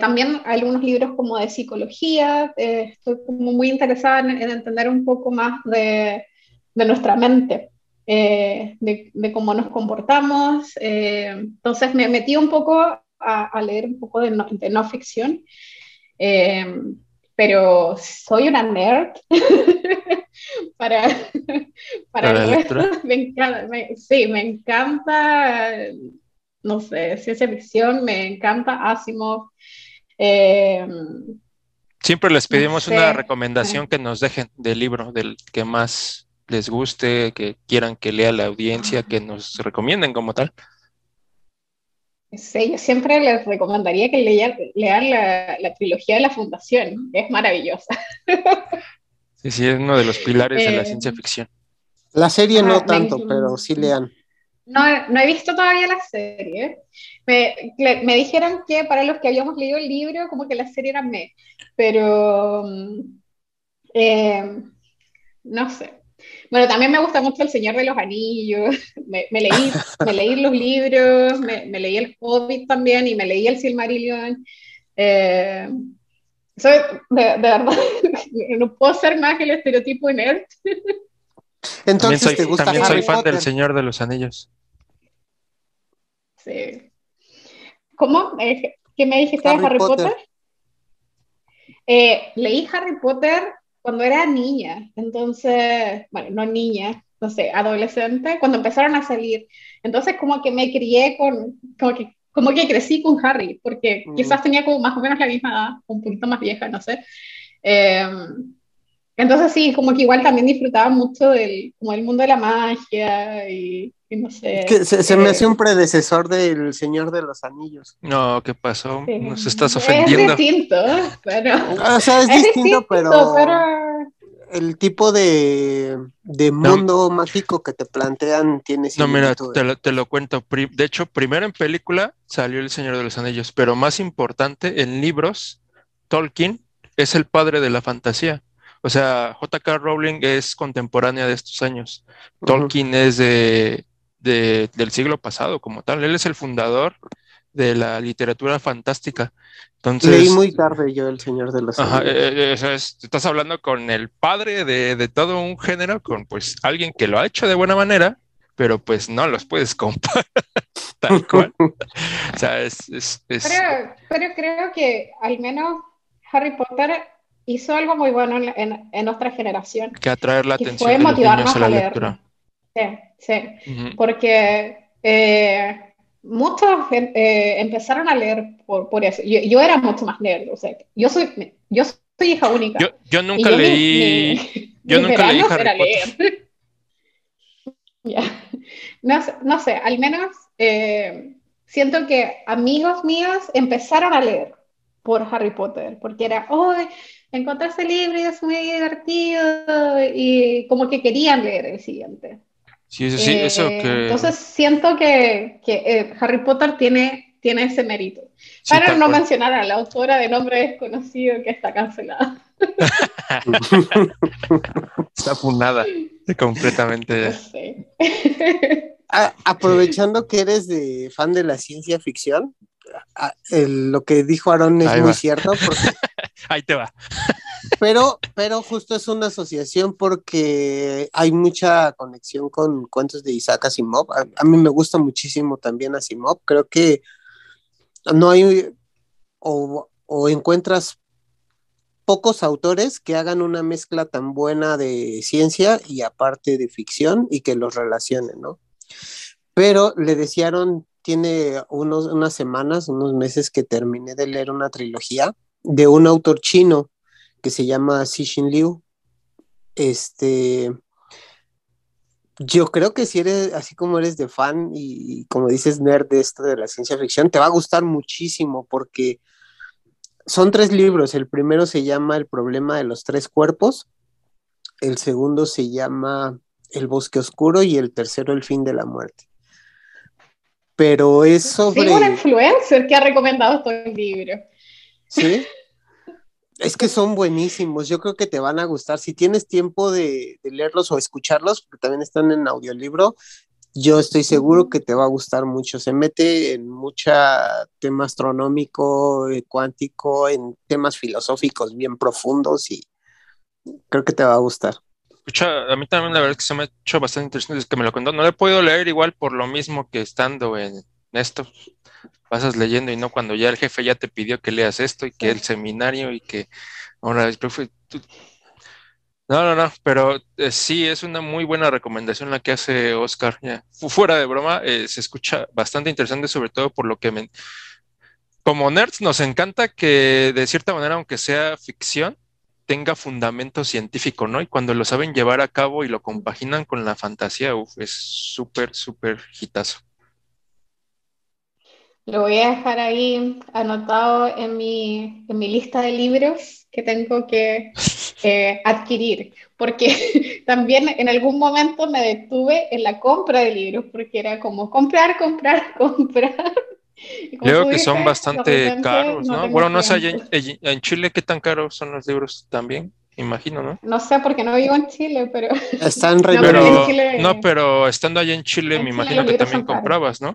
Speaker 2: también algunos libros como de psicología, estoy como muy interesada en, en, entender un poco más de, de nuestra mente. Eh, de, cómo nos comportamos. Eh, entonces me metí un poco a, leer un poco de no, ficción, eh, pero soy una nerd. para, para, me encanta, sí, me encanta, no sé, ciencia ficción, me encanta Asimov.
Speaker 3: Siempre les pedimos una recomendación que nos dejen del libro, del que más les guste, que quieran que lea la audiencia, que nos recomienden como tal.
Speaker 2: Sí, yo siempre les recomendaría que lean, la, trilogía de la Fundación, es maravillosa.
Speaker 3: Sí, sí, es uno de los pilares de la eh, ciencia ficción.
Speaker 1: La serie no tanto, pero sí lean.
Speaker 2: No, no he visto todavía la serie. Me, me, dijeron que para los que habíamos leído el libro, como que la serie era me, pero mm, eh, no sé. Bueno, también me gusta mucho El Señor de los Anillos. Me, leí, me leí los libros, me, leí El Hobbit también y me leí El Silmarillion. Eh, soy, de, verdad, no puedo ser más que el estereotipo nerd.
Speaker 3: Entonces, también soy, ¿te gusta también soy fan del Señor de los Anillos.
Speaker 2: Sí. ¿Cómo? Eh, ¿Qué me dijiste de Harry Potter? Eh, leí Harry Potter cuando era niña, entonces, bueno, no niña, no sé, adolescente, cuando empezaron a salir. Entonces como que me crié con, como que, como que crecí con Harry, porque mm. quizás tenía como más o menos la misma edad, un poquito más vieja, no sé. Em, entonces sí, como que igual también disfrutaba mucho del como el mundo de la magia y, no sé.
Speaker 1: Que se, me hace un predecesor del Señor de los Anillos.
Speaker 3: No, ¿qué pasó? Nos estás ofendiendo.
Speaker 2: Es distinto, pero...
Speaker 1: O sea, es, distinto, pero... El tipo de, mundo mágico que te plantean tiene
Speaker 3: No, mira, te lo, te lo, cuento. De hecho, primero en película salió El Señor de los Anillos, pero más importante, en libros, Tolkien es el padre de la fantasía. O sea, J.K. Rowling es contemporánea de estos años. Tolkien es de, del siglo pasado como tal. Él es el fundador de la literatura fantástica. Entonces,
Speaker 1: Leí muy tarde yo El Señor de los
Speaker 3: Ajá, eh, eh, estás hablando con el padre de, todo un género, con pues alguien que lo ha hecho de buena manera, pero pues no los puedes comparar tal cual. o sea, es... es,
Speaker 2: Pero, pero creo que al menos Harry Potter hizo algo muy bueno en, en, nuestra generación.
Speaker 3: Que atraer la atención fue motivarnos a, la lectura.
Speaker 2: Sí, sí, porque eh, muchos eh, empezaron a leer por, por eso. Yo, era mucho más nerd, o sea, yo soy, yo soy hija única.
Speaker 3: Yo, nunca leí, yo nunca leí Harry Potter.
Speaker 2: no, no, sé, al menos eh, siento que amigos míos empezaron a leer por Harry Potter, porque era, oh, encontré ese libro y es muy divertido, y como que querían leer el siguiente.
Speaker 3: Sí, sí, eso eh, que...
Speaker 2: Entonces siento que, que eh, Harry Potter tiene, tiene ese mérito. Para no mencionar a la autora de nombre desconocido que está cancelada.
Speaker 3: está fundada completamente.
Speaker 1: aprovechando que eres de fan de la ciencia ficción, lo que dijo Aaron es muy cierto.
Speaker 3: Ahí te va.
Speaker 1: pero, pero justo es una asociación porque hay mucha conexión con cuentos de Isaac Asimov. A, mí me gusta muchísimo también Asimov. Creo que no hay o, o encuentras pocos autores que hagan una mezcla tan buena de ciencia y aparte de ficción y que los relacionen, ¿no? Pero le desearon tiene unos, unas semanas, unos meses que terminé de leer una trilogía de un autor chino que se llama Xixin Liu. Este, yo creo que si eres, así como eres de fan y, como dices, nerd de esto de la ciencia ficción, te va a gustar muchísimo porque son tres libros. El primero se llama El problema de los tres cuerpos, el segundo se llama El bosque oscuro y el tercero El fin de la muerte pero es sobre...
Speaker 2: Sí, una influencer que ha recomendado estos libros.
Speaker 1: Sí. Es que son buenísimos, yo creo que te van a gustar. Si tienes tiempo de, leerlos o escucharlos, porque también están en audiolibro, yo estoy seguro que te va a gustar mucho. Se mete en mucho tema astronómico, eh, cuántico, en temas filosóficos bien profundos y creo que te va a gustar
Speaker 3: a mí también la verdad es que se me ha hecho bastante interesante que me lo contó. No lo he podido leer igual por lo mismo que estando en esto. Pasas leyendo y no cuando ya el jefe ya te pidió que leas esto y que el seminario y que ahora No, no, no, pero eh, sí es una muy buena recomendación la que hace Oscar. Ya. Fuera de broma, eh, se escucha bastante interesante, sobre todo por lo que me... como nerds nos encanta que de cierta manera, aunque sea ficción, tenga fundamento científico, ¿no? Y cuando lo saben llevar a cabo y lo compaginan con la fantasía, uf, es súper, súper hitazo.
Speaker 2: Lo voy a dejar ahí anotado en mi, en mi lista de libros que tengo que eh, adquirir, porque también en algún momento me detuve en la compra de libros, porque era como comprar, comprar, comprar.
Speaker 3: Creo que son bastante caros, ¿no? bueno, no sé, en, Chile, ¿qué tan caros son los libros también? Imagino, ¿no?
Speaker 2: No sé, porque no vivo en Chile, pero...
Speaker 1: Están
Speaker 3: re... no, pero, no, pero estando allá en Chile, me imagino que también comprabas, ¿no?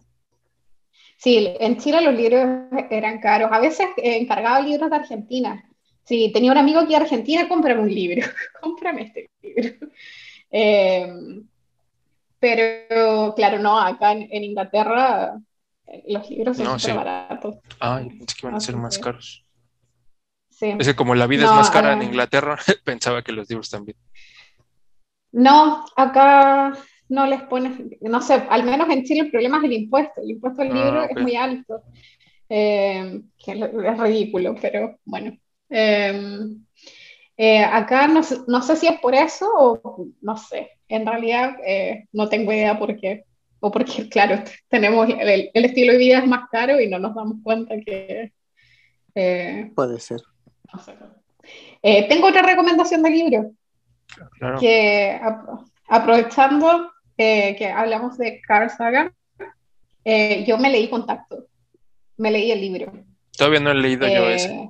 Speaker 2: Sí, en Chile los libros eran caros. A veces eh, encargaba libros de Argentina. Si tenía un amigo aquí en Argentina, cómprame un libro. cómprame este libro. Eh, pero, claro, no, acá en Inglaterra los libros son no, baratos.
Speaker 3: Ah, es que van a ser más caros. Sí. Es que como la vida es más cara en ah. Inglaterra, pensaba que los libros también.
Speaker 2: No, acá no les pones, no sé, al menos en Chile el problema es el impuesto. El impuesto al ah, libro es muy alto, eh, que es ridículo, pero bueno. Em, eh, acá no, no, sé si es por eso o no sé. En realidad eh, no tengo idea por qué o porque, claro, tenemos el, estilo de vida es más caro y no nos damos cuenta que...
Speaker 1: Eh, Puede ser.
Speaker 2: Eh, tengo otra recomendación de libro. Que aprovechando eh, que hablamos de Carl Sagan, yo me leí Contacto. Me leí el libro.
Speaker 3: Todavía no he leído yo ese.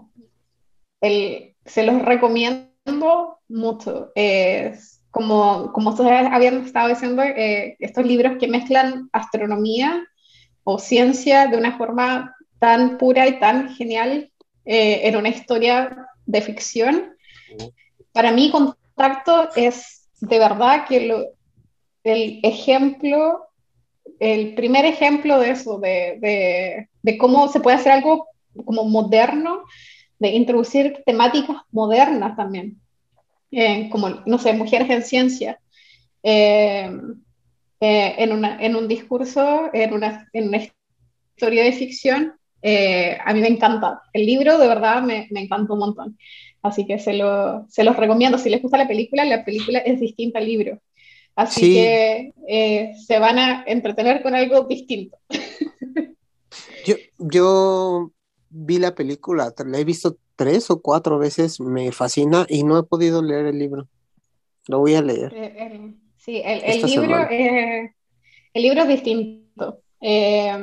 Speaker 2: se los recomiendo mucho. Es como, como ustedes habían estado diciendo, eh, estos libros que mezclan astronomía o ciencia de una forma tan pura y tan genial eh, en una historia de ficción. Para mí, Contacto es de verdad que el ejemplo, el primer ejemplo de eso, de, de, cómo se puede hacer algo como moderno, de introducir temáticas modernas también. Eh, como, no sé, mujeres en ciencia, eh, eh, en, una, en, un discurso, en una, en una historia de ficción, a mí me encanta. El libro de verdad me, me encantó un montón. Así que se, lo, se, los recomiendo. Si les gusta la película, la película es distinta al libro. Así que se van a entretener con algo distinto.
Speaker 1: Yo, yo vi la película, la he visto tres o cuatro veces, me fascina y no he podido leer el libro. Lo voy a leer.
Speaker 2: Eh, sí, el, libro, eh, el libro es distinto. Eh,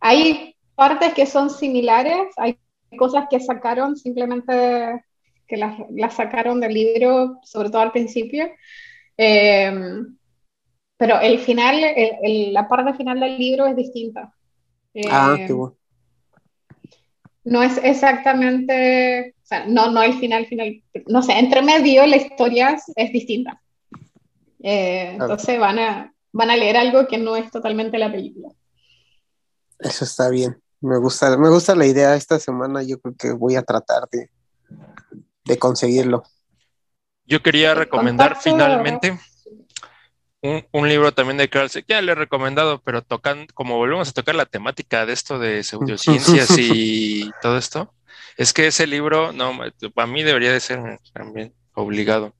Speaker 2: hay partes que son similares, hay cosas que sacaron simplemente que las, las sacaron del libro, sobre todo al principio. pero el final, la parte final del libro es distinta.
Speaker 1: ah, qué bueno.
Speaker 2: No es exactamente, o sea, no, no el final, final, no sé, entre medio la historia es distinta. Entonces van a, van a leer algo que no es totalmente la película.
Speaker 1: Eso está bien. Me gusta, me gusta la idea esta semana. Yo creo que voy a tratar de, de conseguirlo.
Speaker 3: Yo quería recomendar finalmente un, libro también de Carl Sagan. Ya le he recomendado, pero tocan, como volvemos a tocar la temática de esto de pseudociencias y todo esto, es que ese libro, no, para mí debería de ser también obligado.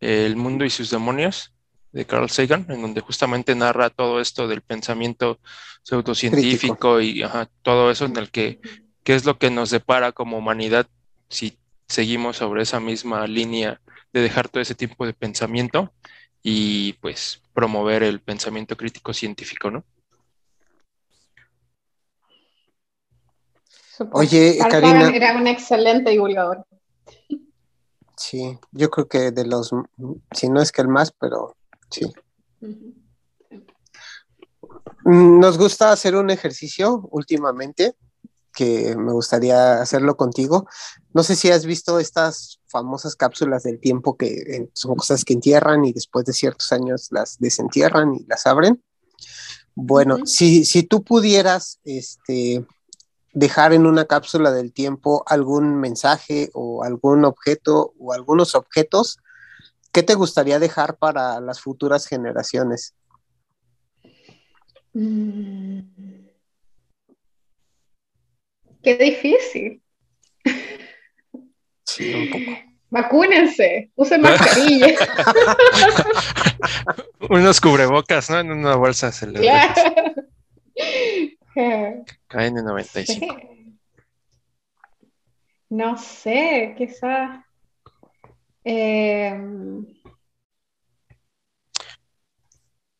Speaker 3: El mundo y sus demonios de Carl Sagan, en donde justamente narra todo esto del pensamiento pseudocientífico y todo eso en el que qué es lo que nos depara como humanidad si seguimos sobre esa misma línea de dejar todo ese tipo de pensamiento y pues promover el pensamiento crítico científico, ¿no?
Speaker 1: Oye, Karina.
Speaker 2: Era un excelente divulgador.
Speaker 1: Sí, yo creo que de los, si no es que el más, pero Sí. Nos gusta hacer un ejercicio últimamente que me gustaría hacerlo contigo. No sé si has visto estas famosas cápsulas del tiempo que son cosas que entierran y después de ciertos años las desentierran y las abren. Bueno, si, si, tú pudieras este, dejar en una cápsula del tiempo algún mensaje o algún objeto o algunos objetos ¿Qué te gustaría dejar para las futuras generaciones?
Speaker 2: Mm. Qué difícil.
Speaker 1: Sí, un poco.
Speaker 2: Vacúnense, usen mascarilla.
Speaker 3: Unos cubrebocas, ¿no? En una bolsa se les Caen en 95.
Speaker 2: No sé, quizás Em,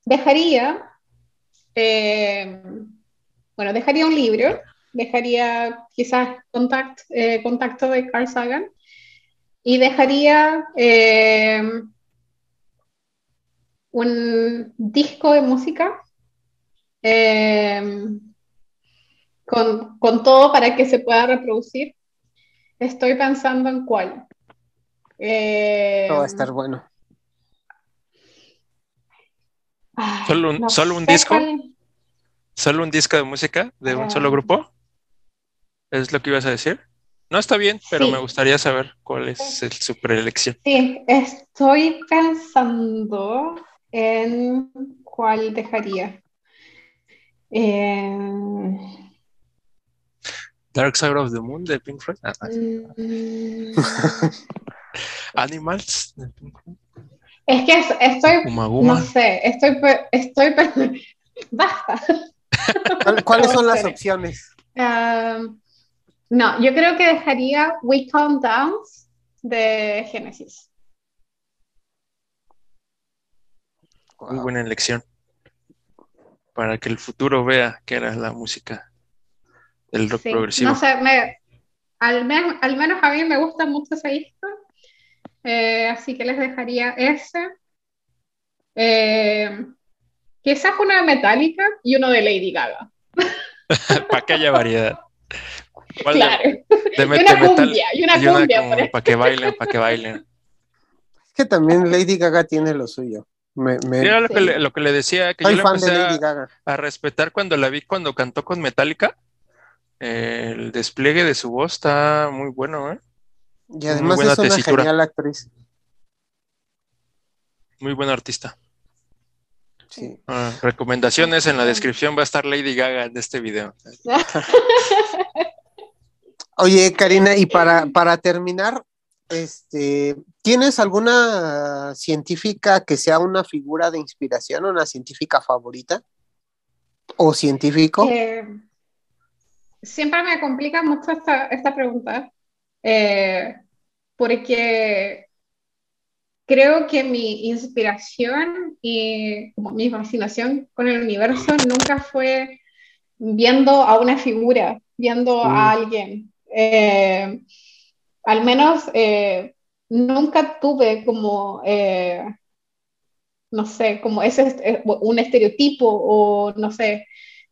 Speaker 2: dejaría, em, bueno, dejaría un libro, dejaría quizás contact, eh, contacto de Carl Sagan y dejaría em, un disco de música con, con todo para que se pueda reproducir. Estoy pensando en cuál.
Speaker 1: Eh, va a estar bueno.
Speaker 3: ¿Solo un, ¿solo un disco? ¿Solo un disco de música de un solo ah. grupo? ¿Es lo que ibas a decir? No está bien, pero me gustaría saber cuál es su preelección.
Speaker 2: Sí, estoy pensando en cuál dejaría. Eh,
Speaker 3: Dark Side of the Moon de Pink Floyd. Ah, mm. Animals.
Speaker 2: Es que estoy, no sé, estoy, estoy, basta.
Speaker 1: ¿Cuáles son las opciones?
Speaker 2: Um, no, yo creo que dejaría We Calm Downs de Genesis.
Speaker 3: Muy buena elección. Para que el futuro vea que era la música del rock progresivo.
Speaker 2: No sé, al, menos, al menos a mí me gusta mucho ese disco eh, así que les dejaría ese. Eh, quizás una de Metallica y uno de Lady Gaga.
Speaker 3: para que haya variedad.
Speaker 2: Claro. y una cumbia, y una, cumbia.
Speaker 3: Para que bailen, para que bailen.
Speaker 1: Es que también Lady Gaga tiene lo suyo. Me,
Speaker 3: Era lo, que le, lo, que le, decía, que yo le empecé a, a, respetar cuando la vi cuando cantó con Metallica. el despliegue de su voz está muy bueno, ¿eh?
Speaker 1: Y además es una genial actriz.
Speaker 3: Muy buen artista. Sí. Ah, recomendaciones en la descripción va a estar Lady Gaga en este video.
Speaker 1: Oye, Karina, y para, para terminar, este, ¿tienes alguna científica que sea una figura de inspiración, una científica favorita? ¿O científico?
Speaker 2: Eh, siempre me complica mucho esta, esta pregunta, eh, porque creo que mi inspiración y como mi fascinación con el universo nunca fue viendo a una figura, viendo a mm. alguien. Eh, al menos eh, nunca tuve como, no sé, como ese, un estereotipo o no sé,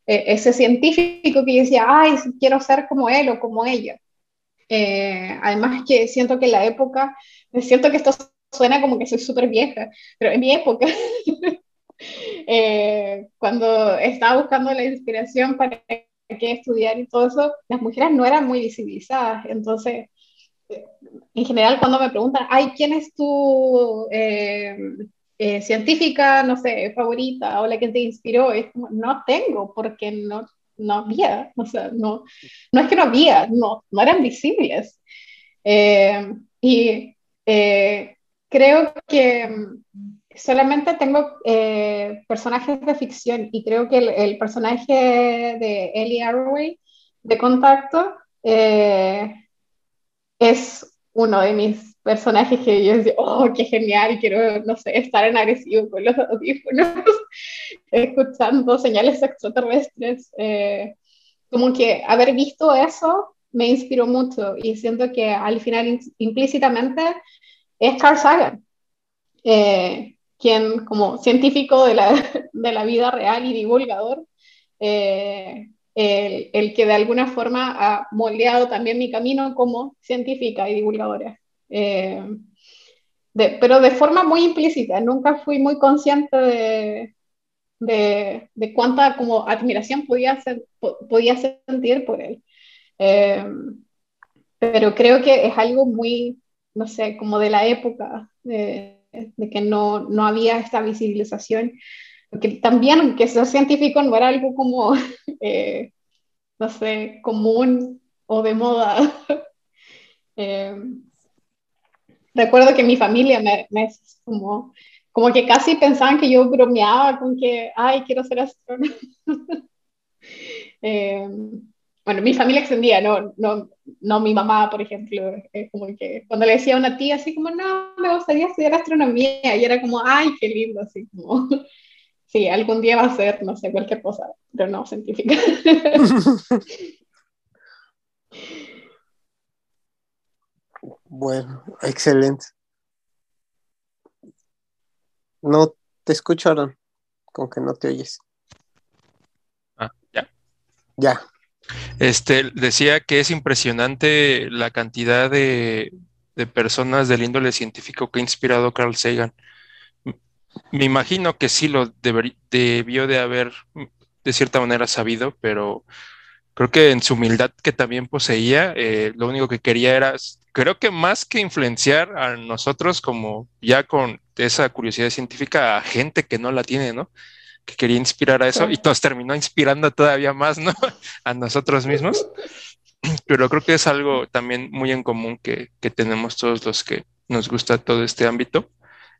Speaker 2: ese científico que decía, ay, quiero ser como él o como ella. Eh, además que siento que la época, siento que esto suena como que soy súper vieja, pero en mi época, eh, cuando estaba buscando la inspiración para qué estudiar y todo eso, las mujeres no eran muy visibilizadas. Entonces, en general, cuando me preguntan, ay, ¿quién es tu eh, científica, no sé, favorita o la que te inspiró, es como, no tengo, porque no, no había, o sea, no, no es que no había, no, no eran visibles. Eh, y eh, creo que solamente tengo personajes de ficción y creo que el, personaje de Ellie Arroway de Contacto es uno de mis personajes que yo decía, oh, qué genial, quiero, no sé, estar en agresivo con los audífonos, escuchando señales extraterrestres. Eh, como que haber visto eso me inspiró mucho y siento que al final implícitamente es Carl Sagan, eh, quien como científico de la, de la, vida real y divulgador, eh, el, el, que de alguna forma ha moldeado también mi camino como científica y divulgadora. Eh, pero de forma muy implícita, nunca fui muy consciente de, de, cuánta como admiración podía, podía sentir por él. Eh, pero creo que es algo muy, no sé, como de la época, de, que no, no, había esta visibilización. Porque también que ser científico no era algo como, eh, no sé, común o de moda. recuerdo que mi familia me, me como, como que casi pensaban que yo bromeaba con que, ay, quiero ser astrónoma. eh, bueno, mi familia extendía, no, no, no mi mamá, por ejemplo, es como que cuando le decía a una tía así como, no, me gustaría estudiar astronomía, y era como, ay, qué lindo, así como, sí, algún día va a ser, no sé, cualquier cosa, pero no científica.
Speaker 1: Bueno, excelente. No te escucho, Aaron, con que no te oyes.
Speaker 3: Ah, ya.
Speaker 1: Ya.
Speaker 3: Este, decía que es impresionante la cantidad de, personas del índole científico que ha inspirado Carl Sagan. Me imagino que sí lo debió de haber de cierta manera sabido, pero creo que en su humildad que también poseía, eh, lo único que quería era creo que más que influenciar a nosotros como ya con esa curiosidad científica a gente que no la tiene, ¿no? Que quería inspirar a eso y nos terminó inspirando todavía más, ¿no? a nosotros mismos. Pero creo que es algo también muy en común que, tenemos todos los que nos gusta todo este ámbito,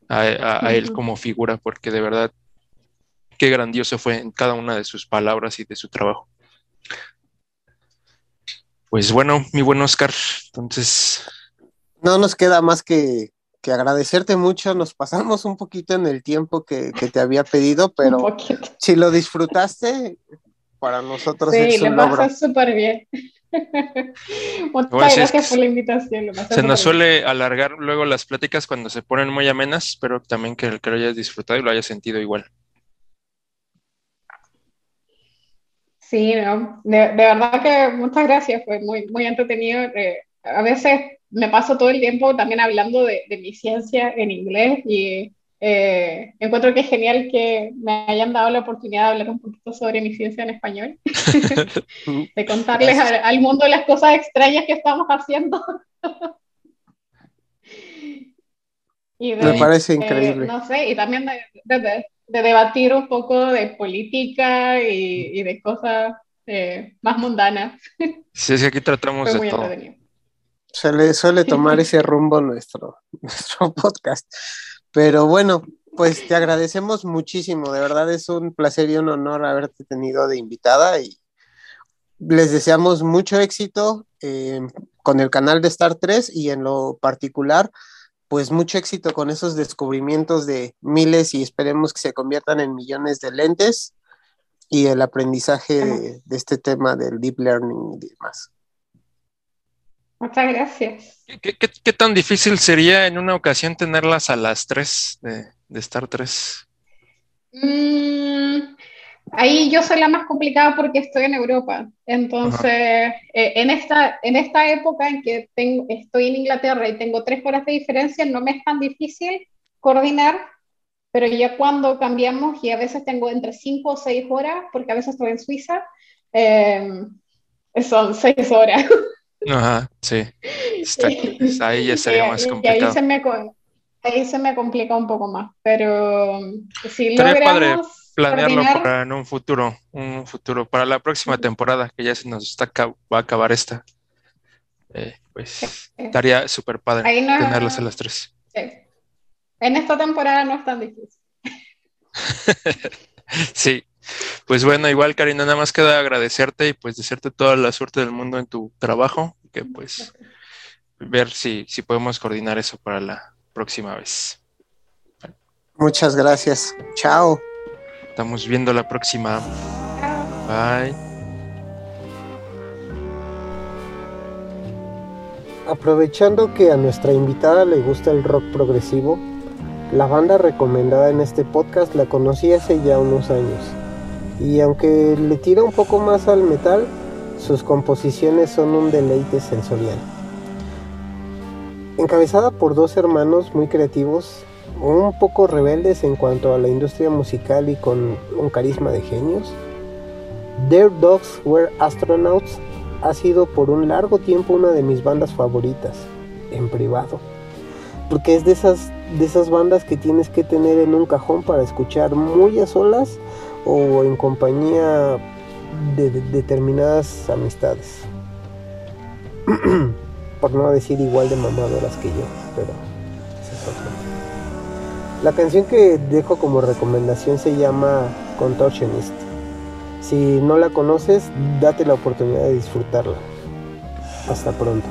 Speaker 3: a, él como figura, porque de verdad, qué grandioso fue en cada una de sus palabras y de su trabajo. Pues bueno, mi buen Oscar, entonces...
Speaker 1: No nos queda más que, agradecerte mucho. Nos pasamos un poquito en el tiempo que, te había pedido, pero si lo disfrutaste, para nosotros
Speaker 2: es un logro. Sí, lo súper bien. Muchas gracias por la invitación.
Speaker 3: Se nos suele alargar luego las pláticas cuando se ponen muy amenas, pero también que, que lo hayas disfrutado y lo hayas sentido igual.
Speaker 2: Sí, no, de, verdad que muchas gracias, fue muy, muy entretenido. Eh, a veces me paso todo el tiempo también hablando de, mi ciencia en inglés y eh, encuentro que es genial que me hayan dado la oportunidad de hablar un poquito sobre mi ciencia en español, de contarles al, mundo las cosas extrañas que estamos haciendo.
Speaker 1: me parece increíble.
Speaker 2: no sé, y también de, de debatir un poco de política y, de cosas eh, más mundanas.
Speaker 3: Sí, sí, aquí tratamos de todo.
Speaker 1: Se le suele tomar ese rumbo nuestro, nuestro podcast. Pero bueno, pues te agradecemos muchísimo. De verdad es un placer y un honor haberte tenido de invitada y les deseamos mucho éxito eh, con el canal de Star 3 y en lo particular pues mucho éxito con esos descubrimientos de miles y esperemos que se conviertan en millones de lentes y el aprendizaje de, este tema del deep learning y demás.
Speaker 2: Muchas gracias.
Speaker 3: ¿Qué, tan difícil sería en una ocasión tenerlas a las tres de, Star 3?
Speaker 2: Mm, Ahí yo soy la más complicada porque estoy en Europa. Entonces, eh, en, esta, en esta época en que tengo, estoy en Inglaterra y tengo tres horas de diferencia, no me es tan difícil coordinar, pero ya cuando cambiamos y a veces tengo entre cinco o seis horas, porque a veces estoy en Suiza, eh, son seis horas.
Speaker 3: Ajá, sí. ahí ya sería más complicado.
Speaker 2: Ahí se, me, ahí se me complica un poco más, pero si logramos
Speaker 3: planearlo para en un futuro, un futuro, para la próxima temporada, que ya se nos está, va a acabar esta. Eh, pues estaría súper padre tenerlas a las tres.
Speaker 2: En esta temporada no es tan difícil.
Speaker 3: sí. Pues bueno, igual Karina, nada más queda agradecerte y pues desearte toda la suerte del mundo en tu trabajo, que pues ver si, si podemos coordinar eso para la próxima vez.
Speaker 1: Muchas gracias. Chao.
Speaker 3: Estamos viendo la próxima. Bye.
Speaker 1: Aprovechando que a nuestra invitada le gusta el rock progresivo, la banda recomendada en este podcast la conocí hace ya unos años. Y aunque le tira un poco más al metal, sus composiciones son un deleite sensorial. Encabezada por dos hermanos muy creativos, un poco rebeldes en cuanto a la industria musical y con un carisma de genios. Their Dogs Were Astronauts ha sido por un largo tiempo una de mis bandas favoritas, en privado. Porque es de esas, de esas bandas que tienes que tener en un cajón para escuchar muy a solas o en compañía de, determinadas amistades. por no decir igual de mamadoras que yo, pero la canción que dejo como recomendación se llama Contortionist. Si no la conoces, date la oportunidad de disfrutarla. Hasta pronto.